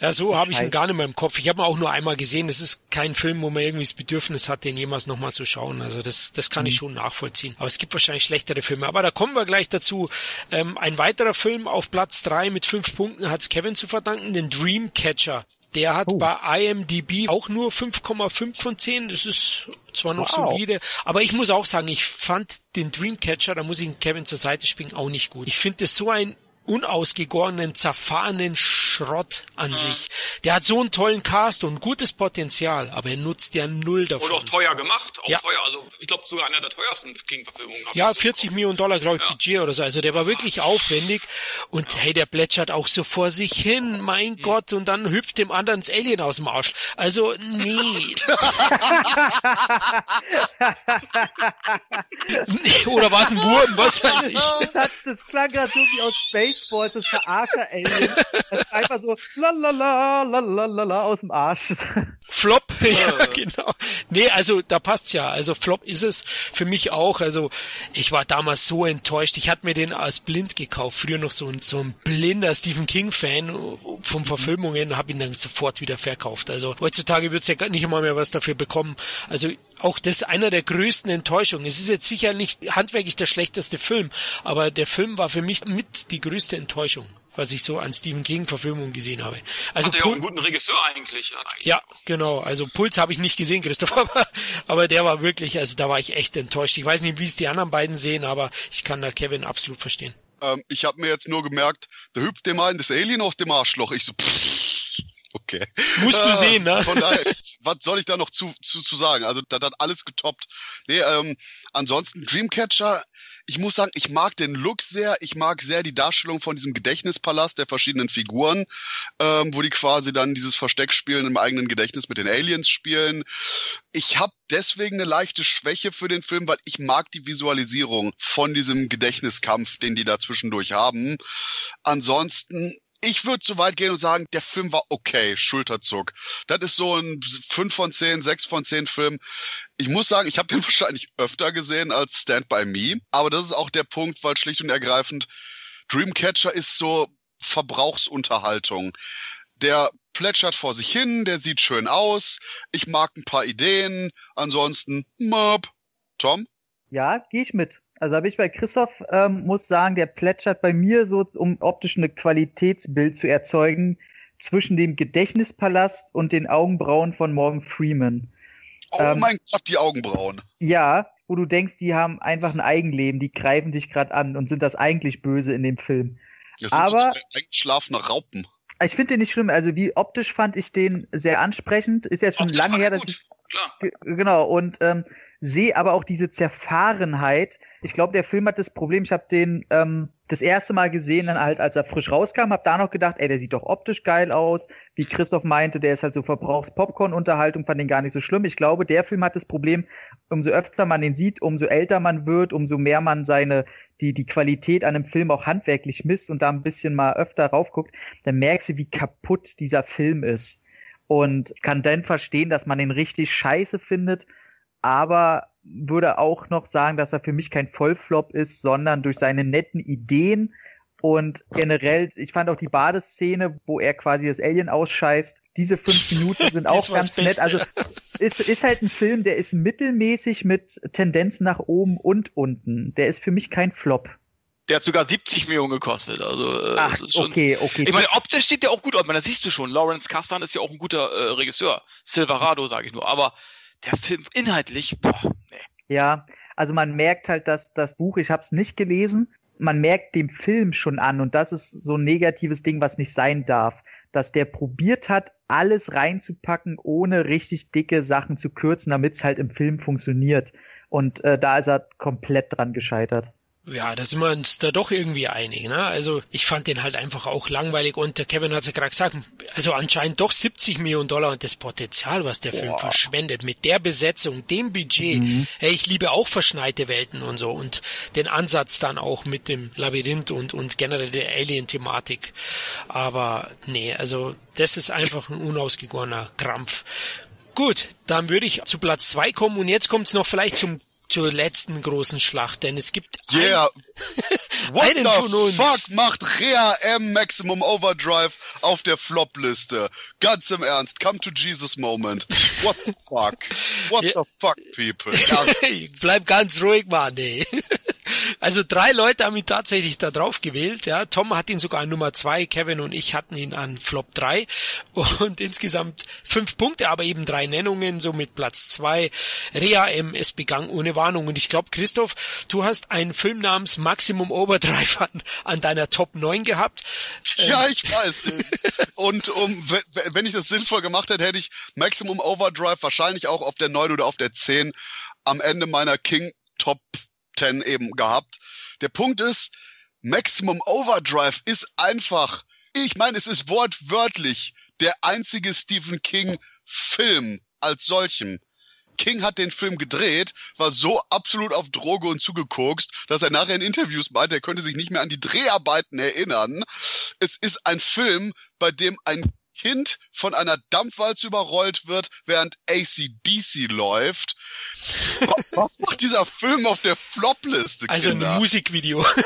Ja, so habe ich ihn gar nicht mehr im Kopf. Ich habe ihn auch nur einmal gesehen. Das ist kein Film, wo man irgendwie das Bedürfnis hat, den jemals nochmal zu schauen. Also das, das kann mhm. ich schon nachvollziehen. Aber es gibt wahrscheinlich schlechtere Filme. Aber da kommen wir gleich dazu. Ähm, ein weiterer Film auf Platz drei mit fünf Punkten hat Kevin zu verdanken, den Dreamcatcher. Der hat oh. bei IMDb auch nur 5,5 von 10. Das ist zwar noch wow. solide, aber ich muss auch sagen, ich fand den Dreamcatcher, da muss ich Kevin zur Seite springen, auch nicht gut. Ich finde das so ein unausgegorenen, zerfahrenen Schrott an mhm. sich. Der hat so einen tollen Cast und gutes Potenzial, aber er nutzt ja null davon. Und auch teuer gemacht, auch ja. teuer. Also ich glaube sogar einer der teuersten King-Verfilmungen. Ja, 40 Millionen Dollar, glaube ich, ja. Budget oder so. Also der war wirklich aufwendig und ja. hey, der plätschert auch so vor sich hin, mein mhm. Gott, und dann hüpft dem anderen das Alien aus dem Arsch. Also, nee. *laughs* *laughs* oder war es ein Wurm, was weiß ich. Das, das klang gerade so wie aus Space Spaceballs, das Verarscher-Alien. Das ist einfach so lalala, lalala aus dem Arsch. Flop, *laughs* ja, genau. Nee, also da passt's ja. Also Flop ist es für mich auch. Also ich war damals so enttäuscht. Ich hatte mir den als blind gekauft. Früher noch so ein, so ein blinder Stephen King-Fan von Verfilmungen, habe ihn dann sofort wieder verkauft. Also heutzutage wird's ja nicht immer mehr was dafür bekommen. Also auch das einer der größten Enttäuschungen. Es ist jetzt sicher nicht handwerklich der schlechteste Film, aber der Film war für mich mit die größte Enttäuschung was ich so an Stephen King Verfilmungen gesehen habe. Also Hat er ja einen guten Regisseur eigentlich. eigentlich. Ja, genau. Also Puls habe ich nicht gesehen, Christoph, *laughs* aber, aber der war wirklich, also da war ich echt enttäuscht. Ich weiß nicht, wie es die anderen beiden sehen, aber ich kann da Kevin absolut verstehen. Ähm, ich habe mir jetzt nur gemerkt, da hüpft dem einen das Alien aus dem Arschloch. Ich so, pff, okay. Musst du äh, sehen, ne? Von daher, *laughs* was soll ich da noch zu, zu, zu sagen? Also, das hat alles getoppt. Nee, ähm, ansonsten Dreamcatcher, ich muss sagen, ich mag den Look sehr. Ich mag sehr die Darstellung von diesem Gedächtnispalast der verschiedenen Figuren, ähm, wo die quasi dann dieses Versteck spielen im eigenen Gedächtnis mit den Aliens spielen. Ich habe deswegen eine leichte Schwäche für den Film, weil ich mag die Visualisierung von diesem Gedächtniskampf, den die da zwischendurch haben. Ansonsten ich würde so weit gehen und sagen, der Film war okay, Schulterzuck. Das ist so ein 5 von 10, 6 von 10 Film. Ich muss sagen, ich habe den *laughs* wahrscheinlich öfter gesehen als Stand By Me. Aber das ist auch der Punkt, weil schlicht und ergreifend Dreamcatcher ist so Verbrauchsunterhaltung. Der plätschert vor sich hin, der sieht schön aus. Ich mag ein paar Ideen. Ansonsten, Mob. Tom? Ja, gehe ich mit. Also habe ich bei Christoph, ähm, muss sagen, der plätschert bei mir so, um optisch eine Qualitätsbild zu erzeugen, zwischen dem Gedächtnispalast und den Augenbrauen von Morgan Freeman. Oh ähm, mein Gott, die Augenbrauen. Ja, wo du denkst, die haben einfach ein Eigenleben, die greifen dich gerade an und sind das eigentlich böse in dem Film. Das sind Aber so eingeschlafene Raupen. Ich finde den nicht schlimm. Also wie optisch fand ich den sehr ansprechend. Ist jetzt schon optisch lange her, dass ich Klar. genau und ähm, sehe aber auch diese Zerfahrenheit, ich glaube, der Film hat das Problem, ich habe den ähm, das erste Mal gesehen, dann halt, als er frisch rauskam, habe da noch gedacht, ey, der sieht doch optisch geil aus. Wie Christoph meinte, der ist halt so Verbrauchs-Popcorn-Unterhaltung, fand den gar nicht so schlimm. Ich glaube, der Film hat das Problem, umso öfter man den sieht, umso älter man wird, umso mehr man seine, die, die Qualität an einem Film auch handwerklich misst und da ein bisschen mal öfter raufguckt, dann merkst du, wie kaputt dieser Film ist. Und kann dann verstehen, dass man den richtig scheiße findet, aber würde auch noch sagen, dass er für mich kein Vollflop ist, sondern durch seine netten Ideen und generell, ich fand auch die Badeszene, wo er quasi das Alien ausscheißt, diese fünf Minuten sind *laughs* auch ganz nett. Also ist, ist halt ein Film, der ist mittelmäßig mit Tendenzen nach oben und unten. Der ist für mich kein Flop. Der hat sogar 70 Millionen gekostet. Also, äh, Ach, schon, okay, okay. Ich meine, optisch steht der auch gut aus. Das siehst du schon. Lawrence Kasdan ist ja auch ein guter äh, Regisseur. Silverado, sage ich nur. Aber der Film inhaltlich, boah, nee. Ja, also man merkt halt, dass das Buch, ich habe es nicht gelesen, man merkt dem Film schon an und das ist so ein negatives Ding, was nicht sein darf, dass der probiert hat, alles reinzupacken, ohne richtig dicke Sachen zu kürzen, damit es halt im Film funktioniert. Und äh, da ist er komplett dran gescheitert. Ja, da sind wir uns da doch irgendwie einig. Ne? Also ich fand den halt einfach auch langweilig und der Kevin hat ja gerade gesagt, also anscheinend doch 70 Millionen Dollar und das Potenzial, was der Boah. Film verschwendet mit der Besetzung, dem Budget. Mhm. Hey, ich liebe auch verschneite Welten und so und den Ansatz dann auch mit dem Labyrinth und, und generell der Alien-Thematik. Aber nee, also das ist einfach ein unausgegorener Krampf. Gut, dann würde ich zu Platz zwei kommen und jetzt kommt es noch vielleicht zum zur letzten großen Schlacht, denn es gibt Yeah. *laughs* What einen the von uns. fuck macht Rea M Maximum Overdrive auf der Flop-Liste? Ganz im Ernst, come to Jesus Moment. What the fuck? What *laughs* the fuck, people? *laughs* Bleib ganz ruhig, Mann. Ey. Also drei Leute haben ihn tatsächlich da drauf gewählt. Ja, Tom hat ihn sogar an Nummer zwei, Kevin und ich hatten ihn an Flop drei und insgesamt fünf Punkte, aber eben drei Nennungen, so mit Platz zwei. Rea M. Es begann ohne Warnung und ich glaube, Christoph, du hast einen Film namens Maximum Overdrive an, an deiner Top 9 gehabt. Ja, ich weiß. *laughs* Und um, wenn ich das sinnvoll gemacht hätte, hätte ich Maximum Overdrive wahrscheinlich auch auf der 9 oder auf der 10 am Ende meiner King Top 10 eben gehabt. Der Punkt ist, Maximum Overdrive ist einfach, ich meine, es ist wortwörtlich der einzige Stephen King Film als solchen. King hat den Film gedreht, war so absolut auf Droge und zugekokst, dass er nachher in Interviews meinte, er könnte sich nicht mehr an die Dreharbeiten erinnern. Es ist ein Film, bei dem ein Kind von einer Dampfwalze überrollt wird, während ACDC läuft. Wa- Was macht dieser Film auf der Flop-Liste, Also ein? Musikvideo. *laughs*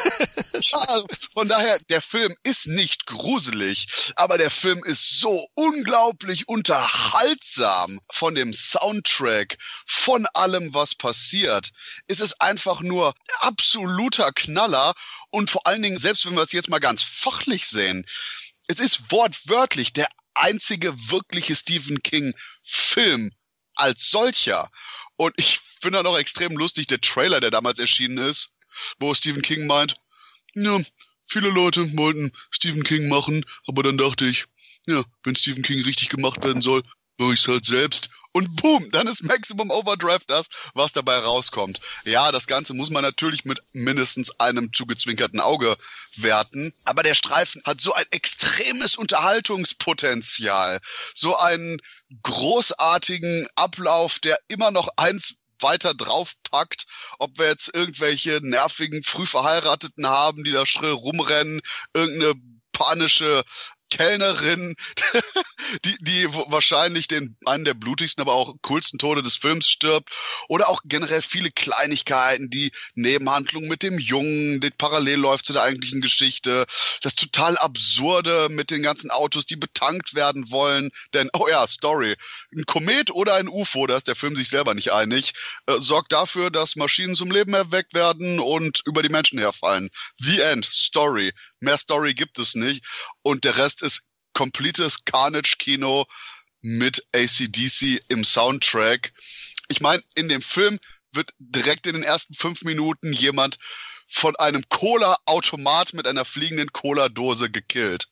Ja, von daher, der Film ist nicht gruselig, aber der Film ist so unglaublich unterhaltsam von dem Soundtrack, von allem, was passiert. Es ist einfach nur absoluter Knaller und vor allen Dingen, selbst wenn wir es jetzt mal ganz fachlich sehen, es ist wortwörtlich der einzige wirkliche Stephen King Film als solcher. Und ich finde dann auch extrem lustig der Trailer, der damals erschienen ist, wo Stephen King meint, ja, viele Leute wollten Stephen King machen, aber dann dachte ich, ja, wenn Stephen King richtig gemacht werden soll, mache ich es halt selbst. Und boom, dann ist Maximum Overdrive das, was dabei rauskommt. Ja, das Ganze muss man natürlich mit mindestens einem zugezwinkerten Auge werten. Aber der Streifen hat so ein extremes Unterhaltungspotenzial. So einen großartigen Ablauf, der immer noch eins weiter draufpackt, ob wir jetzt irgendwelche nervigen, früh Verheirateten haben, die da schrill rumrennen, irgendeine panische Kellnerin, *laughs* die, die wahrscheinlich den einen der blutigsten, aber auch coolsten Tode des Films stirbt. Oder auch generell viele Kleinigkeiten, die Nebenhandlung mit dem Jungen, die parallel läuft zu der eigentlichen Geschichte. Das total absurde mit den ganzen Autos, die betankt werden wollen. Denn, oh ja, Story. Ein Komet oder ein UFO, da ist der Film sich selber nicht einig, äh, sorgt dafür, dass Maschinen zum Leben erweckt werden und über die Menschen herfallen. The End. Story. Mehr Story gibt es nicht. Und der Rest ist kompletes Carnage-Kino mit ACDC im Soundtrack. Ich meine, in dem Film wird direkt in den ersten fünf Minuten jemand von einem Cola-Automat mit einer fliegenden Cola-Dose gekillt.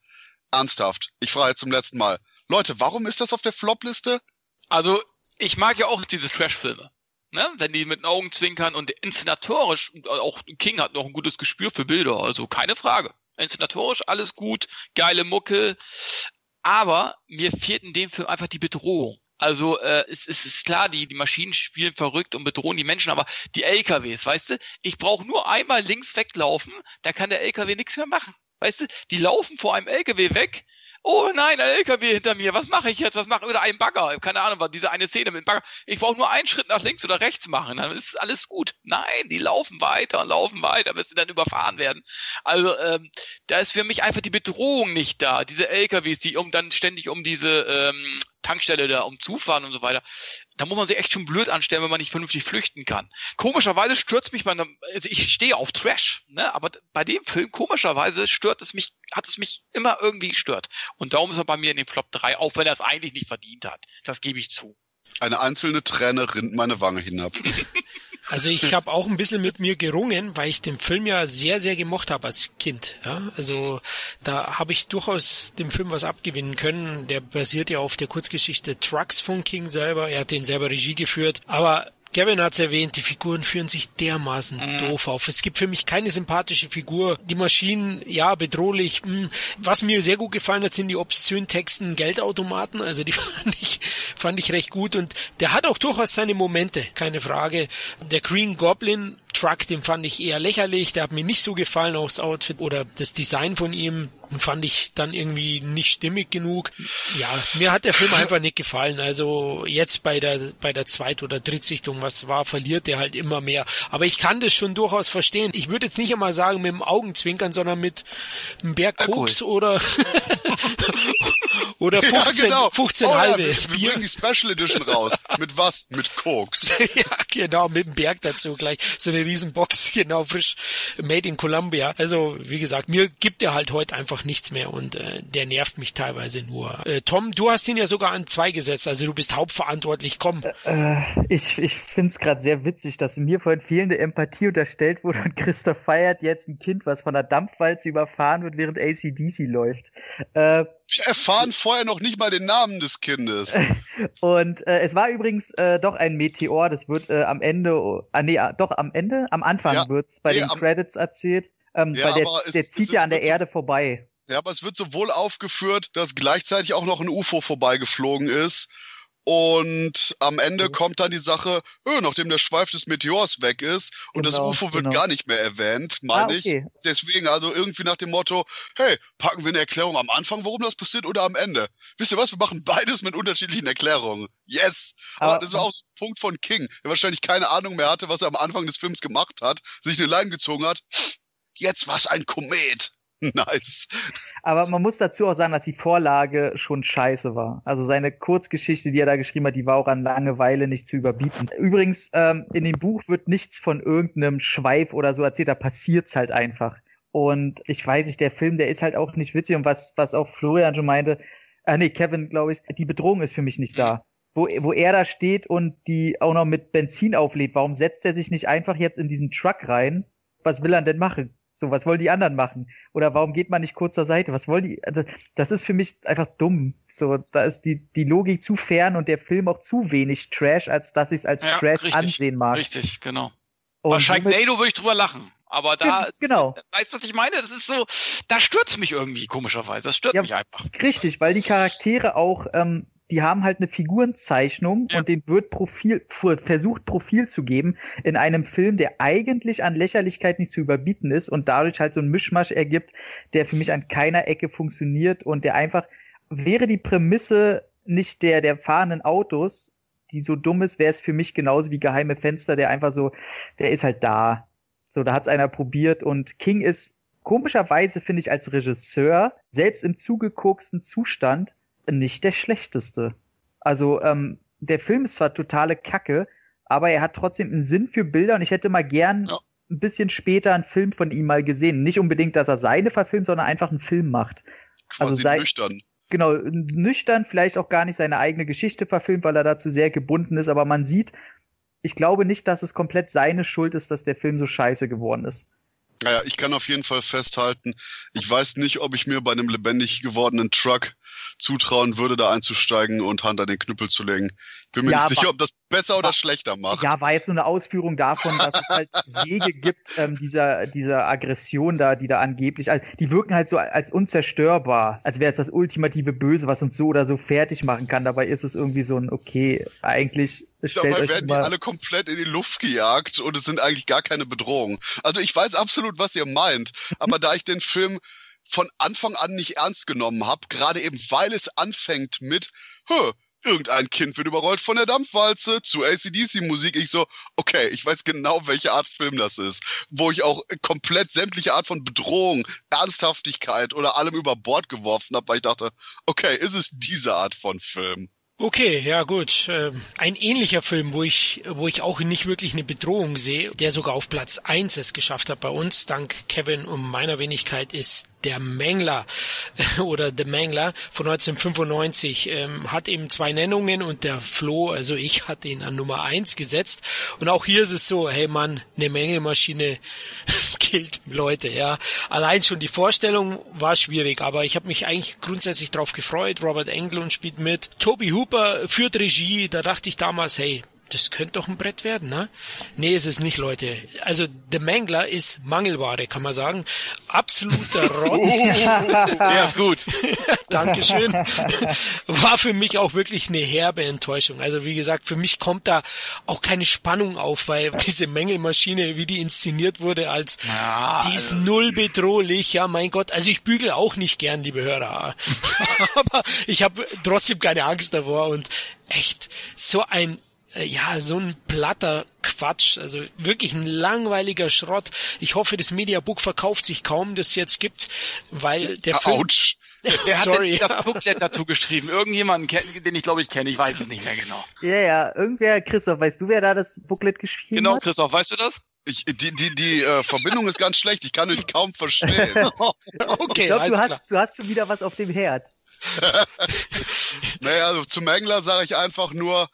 Ernsthaft. Ich frage zum letzten Mal. Leute, warum ist das auf der Flop-Liste? Also, ich mag ja auch diese Trash-Filme. Ne? Wenn die mit den Augen zwinkern und inszenatorisch, auch King hat noch ein gutes Gespür für Bilder, also keine Frage. Inszenatorisch alles gut, geile Mucke. Aber mir fehlt in dem Film einfach die Bedrohung. Also äh, es, es ist klar, die, die Maschinen spielen verrückt und bedrohen die Menschen, aber die LKWs, weißt du, ich brauche nur einmal links weglaufen, da kann der LKW nichts mehr machen. Weißt du, die laufen vor einem LKW weg. Oh nein, ein LKW hinter mir. Was mache ich jetzt? Was mache ich? Oder ein Bagger? Keine Ahnung, war diese eine Szene mit dem Bagger. Ich brauche nur einen Schritt nach links oder rechts machen, dann ist alles gut. Nein, die laufen weiter und laufen weiter, bis sie dann überfahren werden. Also ähm, da ist für mich einfach die Bedrohung nicht da. Diese LKWs, die um dann ständig um diese ähm, Tankstelle da umzufahren und so weiter. Da muss man sich echt schon blöd anstellen, wenn man nicht vernünftig flüchten kann. Komischerweise stürzt mich meine, also ich stehe auf Trash, ne? aber bei dem Film komischerweise stört es mich, hat es mich immer irgendwie gestört. Und darum ist er bei mir in den Flop 3, auch wenn er es eigentlich nicht verdient hat. Das gebe ich zu. Eine einzelne Träne rinnt meine Wange hinab. *laughs* Also ich habe auch ein bisschen mit mir gerungen, weil ich den Film ja sehr, sehr gemocht habe als Kind. Ja? Also da habe ich durchaus dem Film was abgewinnen können. Der basiert ja auf der Kurzgeschichte Trucks von King selber. Er hat den selber Regie geführt. Aber Gavin hat es erwähnt, die Figuren führen sich dermaßen Mhm. doof auf. Es gibt für mich keine sympathische Figur. Die Maschinen, ja, bedrohlich. Hm. Was mir sehr gut gefallen hat, sind die obszönen Texten Geldautomaten. Also die *laughs* fand ich, fand ich recht gut. Und der hat auch durchaus seine Momente, keine Frage. Der Green Goblin Truck, den fand ich eher lächerlich. Der hat mir nicht so gefallen, auch das Outfit oder das Design von ihm. Fand ich dann irgendwie nicht stimmig genug. Ja, mir hat der Film einfach nicht gefallen. Also jetzt bei der bei der Zweit- oder Drittsichtung, was war, verliert der halt immer mehr. Aber ich kann das schon durchaus verstehen. Ich würde jetzt nicht einmal sagen mit dem Augenzwinkern, sondern mit einem Berg Koks oder *laughs* oder 15, ja, genau. 15 oh, halbe. Ja, wir, wir bringen die Special Edition raus. mit was? Mit Koks. *laughs* ja, genau, mit dem Berg dazu gleich. So eine Riesenbox, *laughs* genau, frisch made in Columbia. Also, wie gesagt, mir gibt er halt heute einfach nichts mehr und äh, der nervt mich teilweise nur. Äh, Tom, du hast ihn ja sogar an zwei gesetzt, also du bist hauptverantwortlich. Komm. Äh, ich ich finde es gerade sehr witzig, dass mir vorhin fehlende Empathie unterstellt wurde und Christoph feiert jetzt ein Kind, was von der Dampfwalze überfahren wird, während ACDC läuft. Äh, wir erfahren vorher noch nicht mal den Namen des Kindes. *laughs* Und äh, es war übrigens äh, doch ein Meteor, das wird äh, am Ende, ah, nee, ah, doch am Ende, am Anfang ja, wird's bei nee, den am, Credits erzählt, ähm, ja, weil der, es, der zieht es, ja an der Erde vorbei. Ja, aber es wird sowohl aufgeführt, dass gleichzeitig auch noch ein UFO vorbeigeflogen ist und am Ende mhm. kommt dann die Sache, öh, nachdem der Schweif des Meteors weg ist und genau, das UFO wird genau. gar nicht mehr erwähnt, meine ah, okay. ich. Deswegen also irgendwie nach dem Motto, hey, packen wir eine Erklärung am Anfang, warum das passiert oder am Ende. Wisst ihr was, wir machen beides mit unterschiedlichen Erklärungen. Yes! Aber, Aber das war auch so ein Punkt von King, der wahrscheinlich keine Ahnung mehr hatte, was er am Anfang des Films gemacht hat, sich eine Leine gezogen hat. Jetzt war es ein Komet. *laughs* nice. Aber man muss dazu auch sagen, dass die Vorlage schon scheiße war. Also seine Kurzgeschichte, die er da geschrieben hat, die war auch an Langeweile nicht zu überbieten. Übrigens, ähm, in dem Buch wird nichts von irgendeinem Schweif oder so erzählt, da passiert's halt einfach. Und ich weiß nicht, der Film, der ist halt auch nicht witzig und was, was auch Florian schon meinte, ah nee, Kevin, glaube ich, die Bedrohung ist für mich nicht da. Wo, wo er da steht und die auch noch mit Benzin auflädt, warum setzt er sich nicht einfach jetzt in diesen Truck rein? Was will er denn machen? So, was wollen die anderen machen? Oder warum geht man nicht kurz zur Seite? Was wollen die? Also, das ist für mich einfach dumm. So, da ist die, die Logik zu fern und der Film auch zu wenig Trash, als dass ich es als ja, Trash richtig, ansehen mag. Richtig, genau. Und Bei Sharknado würde ich drüber lachen. Aber da, genau. Ist, weißt du, was ich meine? Das ist so, da stört mich irgendwie komischerweise. Das stört ja, mich einfach. Richtig, weil die Charaktere auch ähm, die haben halt eine Figurenzeichnung ja. und den wird Profil, versucht Profil zu geben in einem Film, der eigentlich an Lächerlichkeit nicht zu überbieten ist und dadurch halt so ein Mischmasch ergibt, der für mich an keiner Ecke funktioniert und der einfach, wäre die Prämisse nicht der, der fahrenden Autos, die so dumm ist, wäre es für mich genauso wie geheime Fenster, der einfach so, der ist halt da. So, da hat es einer probiert und King ist komischerweise, finde ich, als Regisseur, selbst im zugekoksten Zustand, nicht der schlechteste. Also ähm, der Film ist zwar totale Kacke, aber er hat trotzdem einen Sinn für Bilder und ich hätte mal gern ja. ein bisschen später einen Film von ihm mal gesehen. Nicht unbedingt, dass er seine verfilmt, sondern einfach einen Film macht. Quasi also sei, nüchtern. Genau, nüchtern, vielleicht auch gar nicht seine eigene Geschichte verfilmt, weil er dazu sehr gebunden ist, aber man sieht, ich glaube nicht, dass es komplett seine Schuld ist, dass der Film so scheiße geworden ist. Naja, ich kann auf jeden Fall festhalten, ich weiß nicht, ob ich mir bei einem lebendig gewordenen Truck zutrauen würde, da einzusteigen und Hand an den Knüppel zu legen. Bin mir ja, nicht sicher, ob das besser oder schlechter macht. Ja, war jetzt nur eine Ausführung davon, dass es halt Wege gibt, ähm, dieser, dieser Aggression da, die da angeblich, also die wirken halt so als unzerstörbar, als wäre es das ultimative Böse, was uns so oder so fertig machen kann. Dabei ist es irgendwie so ein, okay, eigentlich stellt Dabei werden die alle komplett in die Luft gejagt und es sind eigentlich gar keine Bedrohungen. Also ich weiß absolut, was ihr meint, aber da ich den Film von Anfang an nicht ernst genommen habe, gerade eben weil es anfängt mit, irgendein Kind wird überrollt von der Dampfwalze zu ACDC-Musik. Ich so, okay, ich weiß genau, welche Art Film das ist. Wo ich auch komplett sämtliche Art von Bedrohung, Ernsthaftigkeit oder allem über Bord geworfen habe, weil ich dachte, okay, ist es diese Art von Film? Okay, ja gut. Ähm, ein ähnlicher Film, wo ich, wo ich auch nicht wirklich eine Bedrohung sehe, der sogar auf Platz eins es geschafft hat bei uns, dank Kevin und meiner Wenigkeit, ist der Mengler *laughs* oder The Mengler von 1995 ähm, hat eben zwei Nennungen und der Flo, also ich, hatte ihn an Nummer eins gesetzt. Und auch hier ist es so, hey Mann, eine Menge Maschine *laughs* killt Leute, ja. Allein schon die Vorstellung war schwierig, aber ich habe mich eigentlich grundsätzlich drauf gefreut. Robert Englund spielt mit. Toby Hooper führt Regie, da dachte ich damals, hey, das könnte doch ein Brett werden, ne? Nee, ist es nicht, Leute. Also The Mangler ist Mangelware, kann man sagen. Absoluter *laughs* Rotz. Der ist gut. *laughs* Dankeschön. War für mich auch wirklich eine herbe Enttäuschung. Also wie gesagt, für mich kommt da auch keine Spannung auf, weil diese Mängelmaschine, wie die inszeniert wurde, als Ja, die ist also- null bedrohlich. Ja, mein Gott. Also ich bügel auch nicht gern, liebe Hörer. *laughs* Aber ich habe trotzdem keine Angst davor und echt so ein ja, so ein platter Quatsch, also wirklich ein langweiliger Schrott. Ich hoffe, das Mediabook verkauft sich kaum, das es jetzt gibt, weil der Film, Autsch. *laughs* Der hat Sorry. das Booklet dazu geschrieben. Irgendjemanden, kennt, den ich glaube ich kenne. Ich weiß es nicht mehr genau. Ja, ja, irgendwer, Christoph, weißt du, wer da das Booklet geschrieben Genau, hat? Christoph, weißt du das? Ich, die die, die äh, Verbindung ist ganz schlecht. Ich kann euch kaum verstehen. *laughs* okay, ich glaube, alles du klar. hast, du hast schon wieder was auf dem Herd. *laughs* Naja, also zum Mengler sage ich einfach nur,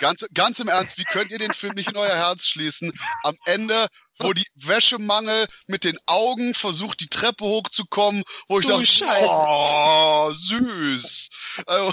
ganz, ganz im Ernst, wie könnt ihr den Film nicht in euer Herz schließen? Am Ende, wo die Wäschemangel mit den Augen versucht, die Treppe hochzukommen, wo ich Du dachte, Scheiße. oh, süß. Also,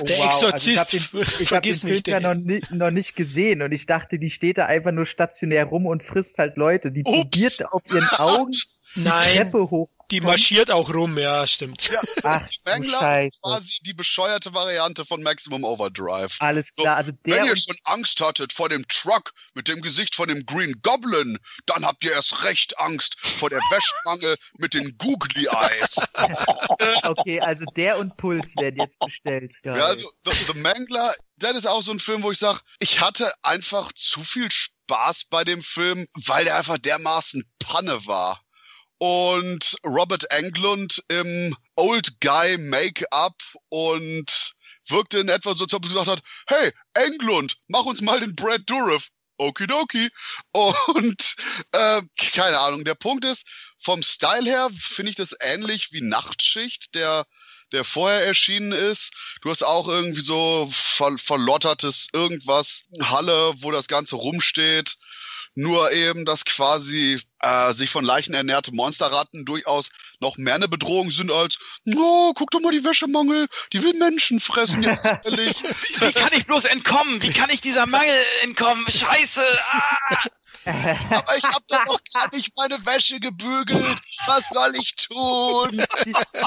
Oh, Der wow. Exorzist, Also ich habe den, ich hab den Film ja noch, ni noch nicht gesehen und ich dachte, die steht da einfach nur stationär rum und frisst halt Leute. Die Ups. probiert auf ihren Augen die Nein, Treppe hoch. Die marschiert auch rum, ja, stimmt. *laughs* Ach, du Mengler Scheiße. ist quasi die bescheuerte Variante von Maximum Overdrive. Alles So, klar, also der Wenn ihr schon Angst hattet vor dem Truck mit dem Gesicht von dem Green Goblin, dann habt ihr erst recht Angst vor der Wäschmangel mit den Googly Eyes. *laughs* Okay, also der und Puls werden jetzt bestellt. Geil. Ja, also The, The Mangler, das ist auch so ein Film, wo ich sage, ich hatte einfach zu viel Spaß bei dem Film, weil der einfach dermaßen Panne war. Und Robert Englund im Old Guy Make-up und wirkte in etwa so, als ob er gesagt hat, hey, Englund, mach uns mal den Brad Dourif. Okidoki. Und äh, keine Ahnung. Der Punkt ist, vom Style her finde ich das ähnlich wie Nachtschicht, der der vorher erschienen ist. Du hast auch irgendwie so ver verlottertes irgendwas, Halle, wo das Ganze rumsteht. Nur eben, dass quasi äh, sich von Leichen ernährte Monsterratten durchaus noch mehr eine Bedrohung sind als, oh, guck doch mal die Wäschemangel, die will Menschen fressen, jetzt *laughs* ehrlich. Wie kann ich bloß entkommen? Wie kann ich dieser Mangel entkommen? Scheiße! Ah! Aber ich habe doch noch gar nicht meine Wäsche gebügelt. Was soll ich tun?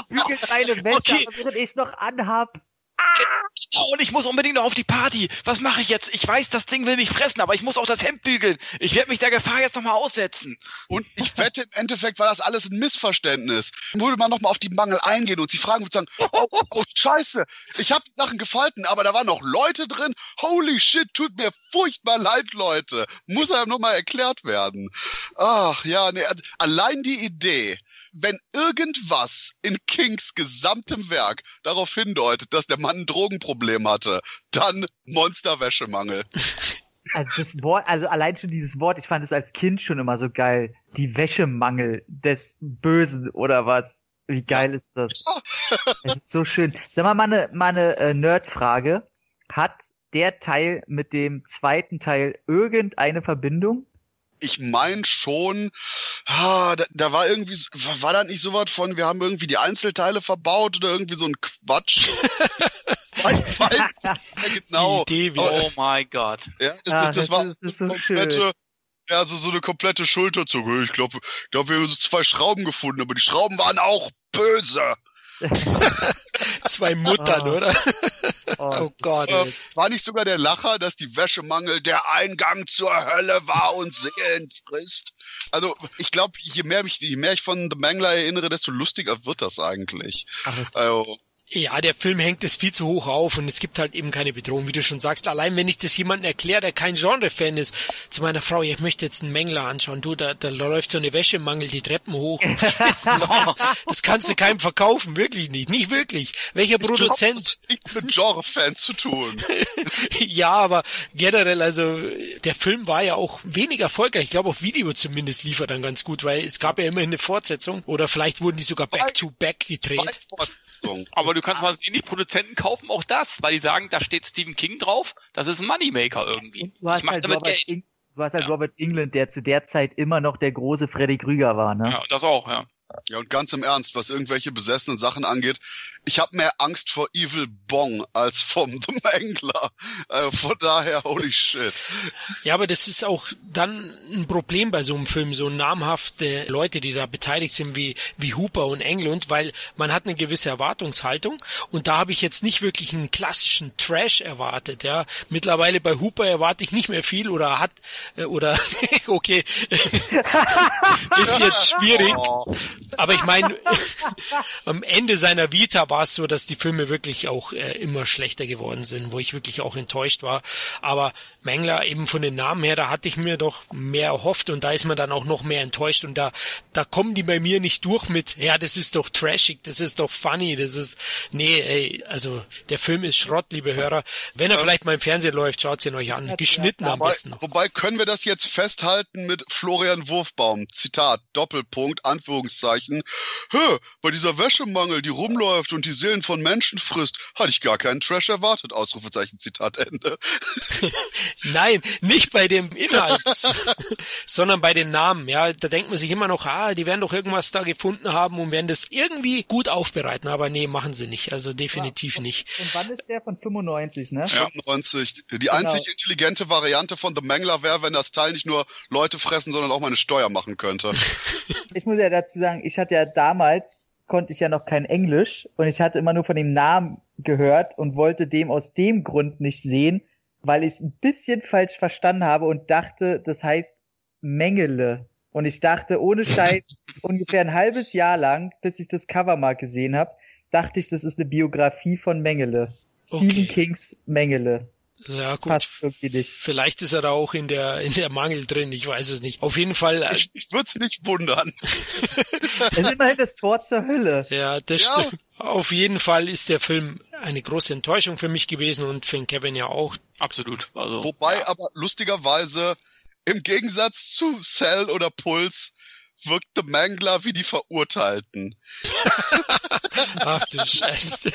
Bügel meine Wäsche, Okay. während ich noch anhab. Genau, und ich muss unbedingt noch auf die Party. Was mache ich jetzt? Ich weiß, das Ding will mich fressen, aber ich muss auch das Hemd bügeln. Ich werde mich der Gefahr jetzt nochmal aussetzen. Und ich wette, im Endeffekt war das alles ein Missverständnis. Würde man nochmal auf die Mangel eingehen und sie fragen und sagen, oh, oh, oh scheiße, ich habe die Sachen gefalten, aber da waren noch Leute drin. Holy shit, tut mir furchtbar leid, Leute. Muss einem nochmal erklärt werden. Ach, ja, nee, also allein die Idee, wenn irgendwas in Kings gesamtem Werk darauf hindeutet, dass der Mann ein Drogenproblem hatte, dann Monsterwäschemangel. *laughs* Also das Wort, also allein schon dieses Wort, ich fand es als Kind schon immer so geil. Die Wäschemangel des Bösen oder was. Wie geil ist das? *laughs* Es ist so schön. Sag mal, mal eine, mal eine äh, Nerd-Frage. Hat der Teil mit dem zweiten Teil irgendeine Verbindung? Ich meine schon, ah, da, da war irgendwie, war, war da nicht so was von, wir haben irgendwie die Einzelteile verbaut oder irgendwie so ein Quatsch. *laughs* ich weiß nicht mehr genau. Die Idee. Oh mein Gott. Ja, das, Ah, das, das, das war ist- das ist eine so komplette, schön. ja, so, so eine komplette Schulterzug. Ich glaube, glaub, wir haben so zwei Schrauben gefunden, aber die Schrauben waren auch böse. *laughs* Zwei Muttern, Ah. oder? Oh, Oh Gott. Äh, war nicht sogar der Lacher, dass die Wäschemangel der Eingang zur Hölle war und Seelen frisst? Also, ich glaube, je mehr mich, je mehr ich von The Mangler erinnere, desto lustiger wird das eigentlich. Also, Ja, der Film hängt es viel zu hoch auf und es gibt halt eben keine Bedrohung, wie du schon sagst. Allein wenn ich das jemandem erkläre, der kein Genre-Fan ist, zu meiner Frau, ich möchte jetzt einen Mängler anschauen, du, da, da läuft so eine Wäschemangel die Treppen hoch *laughs* das kannst du keinem verkaufen, wirklich nicht, nicht wirklich. Welcher ich glaub, Produzent? das hat nichts mit Genre-Fans zu tun. *laughs* ja, aber generell, also der Film war ja auch wenig erfolgreich. Ich glaube, auf Video zumindest lief er dann ganz gut, weil es gab ja immerhin eine Fortsetzung oder vielleicht wurden die sogar back-to-back gedreht. Fortsetzung. Aber du kannst mal sehen, die Produzenten kaufen auch das, weil die sagen, da steht Stephen King drauf. Das ist ein Moneymaker irgendwie. und du hast Ich mach halt damit Robert, Geld. Eng, du hast halt Ja. Robert England, der zu der Zeit immer noch der große Freddy Krüger war, ne? Ja, das auch, ja. Ja, und ganz im Ernst, was irgendwelche besessenen Sachen angeht, ich habe mehr Angst vor Evil Bong als vom *laughs* The Mangler. Äh, von daher, holy shit. Ja, aber das ist auch dann ein Problem bei so einem Film, so namhafte Leute, die da beteiligt sind, wie, wie Hooper und Englund, weil man hat eine gewisse Erwartungshaltung und da habe ich jetzt nicht wirklich einen klassischen Trash erwartet, ja. Mittlerweile bei Hooper erwarte ich nicht mehr viel oder hat, äh, oder, *laughs* okay, *laughs* ist jetzt schwierig. Oh. Aber ich meine, *laughs* am Ende seiner Vita war es so, dass die Filme wirklich auch äh, immer schlechter geworden sind, wo ich wirklich auch enttäuscht war. Aber Mengler eben von den Namen her, da hatte ich mir doch mehr erhofft und da ist man dann auch noch mehr enttäuscht und da, da kommen die bei mir nicht durch mit, ja, das ist doch trashig, das ist doch funny, das ist, nee, ey, also der Film ist Schrott, liebe Hörer. Wenn er vielleicht mal im Fernsehen läuft, schaut's ihn euch an. Geschnitten am Wobei, besten noch. wobei können wir das jetzt festhalten mit Florian Wurfbaum, Zitat, Doppelpunkt, Anführungszeichen. Hö, bei dieser Wäschemangel, die rumläuft und die Seelen von Menschen frisst, hatte ich gar keinen Trash erwartet, Ausrufezeichen, Zitat Ende. *laughs* Nein, nicht bei dem Inhalt, *laughs* sondern bei den Namen. Ja, da denkt man sich immer noch, ah, die werden doch irgendwas da gefunden haben und werden das irgendwie gut aufbereiten. Aber nee, machen sie nicht. Also definitiv nicht. Und wann ist der von 95, ne? Ja. 95. Die einzig intelligente Variante von The Mangler wäre, wenn das Teil nicht nur Leute fressen, sondern auch mal eine Steuer machen könnte. *laughs* Ich muss ja dazu sagen, ich hatte ja damals, konnte ich ja noch kein Englisch und ich hatte immer nur von dem Namen gehört und wollte dem aus dem Grund nicht sehen, weil ich es ein bisschen falsch verstanden habe und dachte, das heißt Mengele. Und ich dachte, ohne Scheiß, *laughs* ungefähr ein halbes Jahr lang, bis ich das Cover mal gesehen habe, dachte ich, das ist eine Biografie von Mengele. Stephen Okay. Kings Mengele. Ja, gut. Passt irgendwie nicht. Vielleicht ist er da auch in der, in der Mangel drin. Ich weiß es nicht. Auf jeden Fall, äh, Ich, ich würde es nicht wundern. *laughs* Es ist immerhin das Tor zur Hölle. ja, das Ja. stimmt. Auf jeden Fall ist der Film eine große Enttäuschung für mich gewesen und für den Kevin ja auch. Absolut. Also, Wobei aber lustigerweise im Gegensatz zu Cell oder Puls wirkt The Mangler wie die Verurteilten. Ach du Scheiße.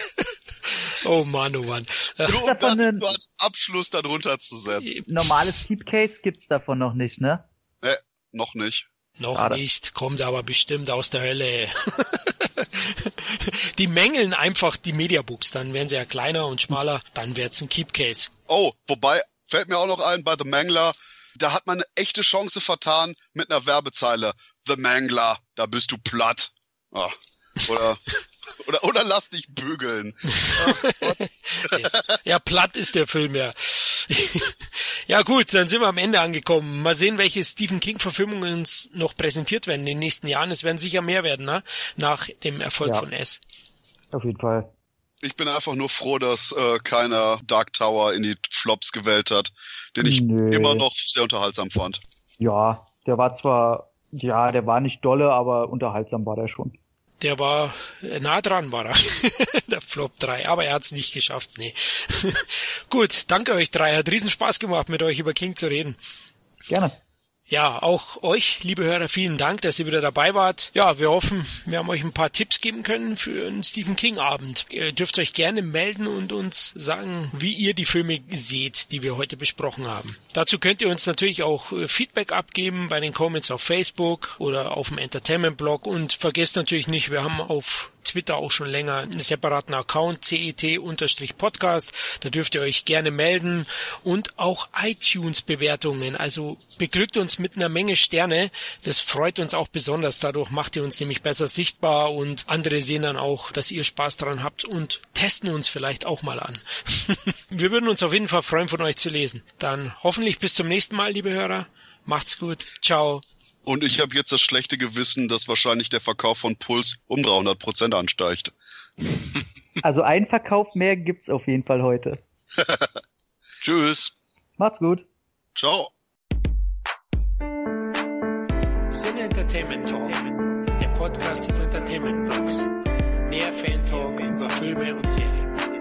Oh Mann, oh Mann. Äh, Nur um davon das nur als Abschluss darunter zu setzen. Normales Keepcase gibt's davon noch nicht, ne? Äh, noch nicht. Noch Schade. nicht, kommt aber bestimmt aus der Hölle. *laughs* die mängeln einfach die Mediabooks, dann werden sie ja kleiner und schmaler, dann wird's ein Keepcase. Oh, wobei, fällt mir auch noch ein, bei The Mangler, da hat man eine echte Chance vertan mit einer Werbezeile. The Mangler, da bist du platt. Ah, oder, oder, oder lass dich bügeln. *laughs* Ja, platt ist der Film ja. *laughs* ja gut, dann sind wir am Ende angekommen. Mal sehen, welche Stephen King-Verfilmungen uns noch präsentiert werden in den nächsten Jahren. Es werden sicher mehr werden, ne? Nach dem Erfolg Ja. von S. Auf jeden Fall. Ich bin einfach nur froh, dass äh, keiner Dark Tower in die Flops gewählt hat, den ich Nö. immer noch sehr unterhaltsam fand. Ja, der war zwar, ja, der war nicht dolle, aber unterhaltsam war der schon. Der war äh, nah dran, war er. *laughs* der Flop 3, aber er hat's nicht geschafft, nee. *laughs* Gut, danke euch drei. Hat riesen Spaß gemacht, mit euch über King zu reden. Gerne. Ja, auch euch, liebe Hörer, vielen Dank, dass ihr wieder dabei wart. Ja, wir hoffen, wir haben euch ein paar Tipps geben können für einen Stephen King Abend. Ihr dürft euch gerne melden und uns sagen, wie ihr die Filme seht, die wir heute besprochen haben. Dazu könnt ihr uns natürlich auch äh, Feedback abgeben bei den Comments auf Facebook oder auf dem Entertainment Blog und vergesst natürlich nicht, wir haben auf Twitter auch schon länger einen separaten Account, CET-Podcast. Da dürft ihr euch gerne melden. Und auch iTunes-Bewertungen. Also beglückt uns mit einer Menge Sterne. Das freut uns auch besonders. Dadurch macht ihr uns nämlich besser sichtbar und andere sehen dann auch, dass ihr Spaß dran habt und testen uns vielleicht auch mal an. *laughs* Wir würden uns auf jeden Fall freuen, von euch zu lesen. Dann hoffentlich bis zum nächsten Mal, liebe Hörer. Macht's gut. Ciao. Und ich habe jetzt das schlechte Gewissen, dass wahrscheinlich der Verkauf von Puls um 300 Prozent ansteigt. Also einen Verkauf mehr gibt's auf jeden Fall heute. *laughs* tschüss. Macht's gut. Ciao. Sin Entertainment Talk, der Podcast des Entertainment Blogs. Mehr Fan Talk über Filme und Serien.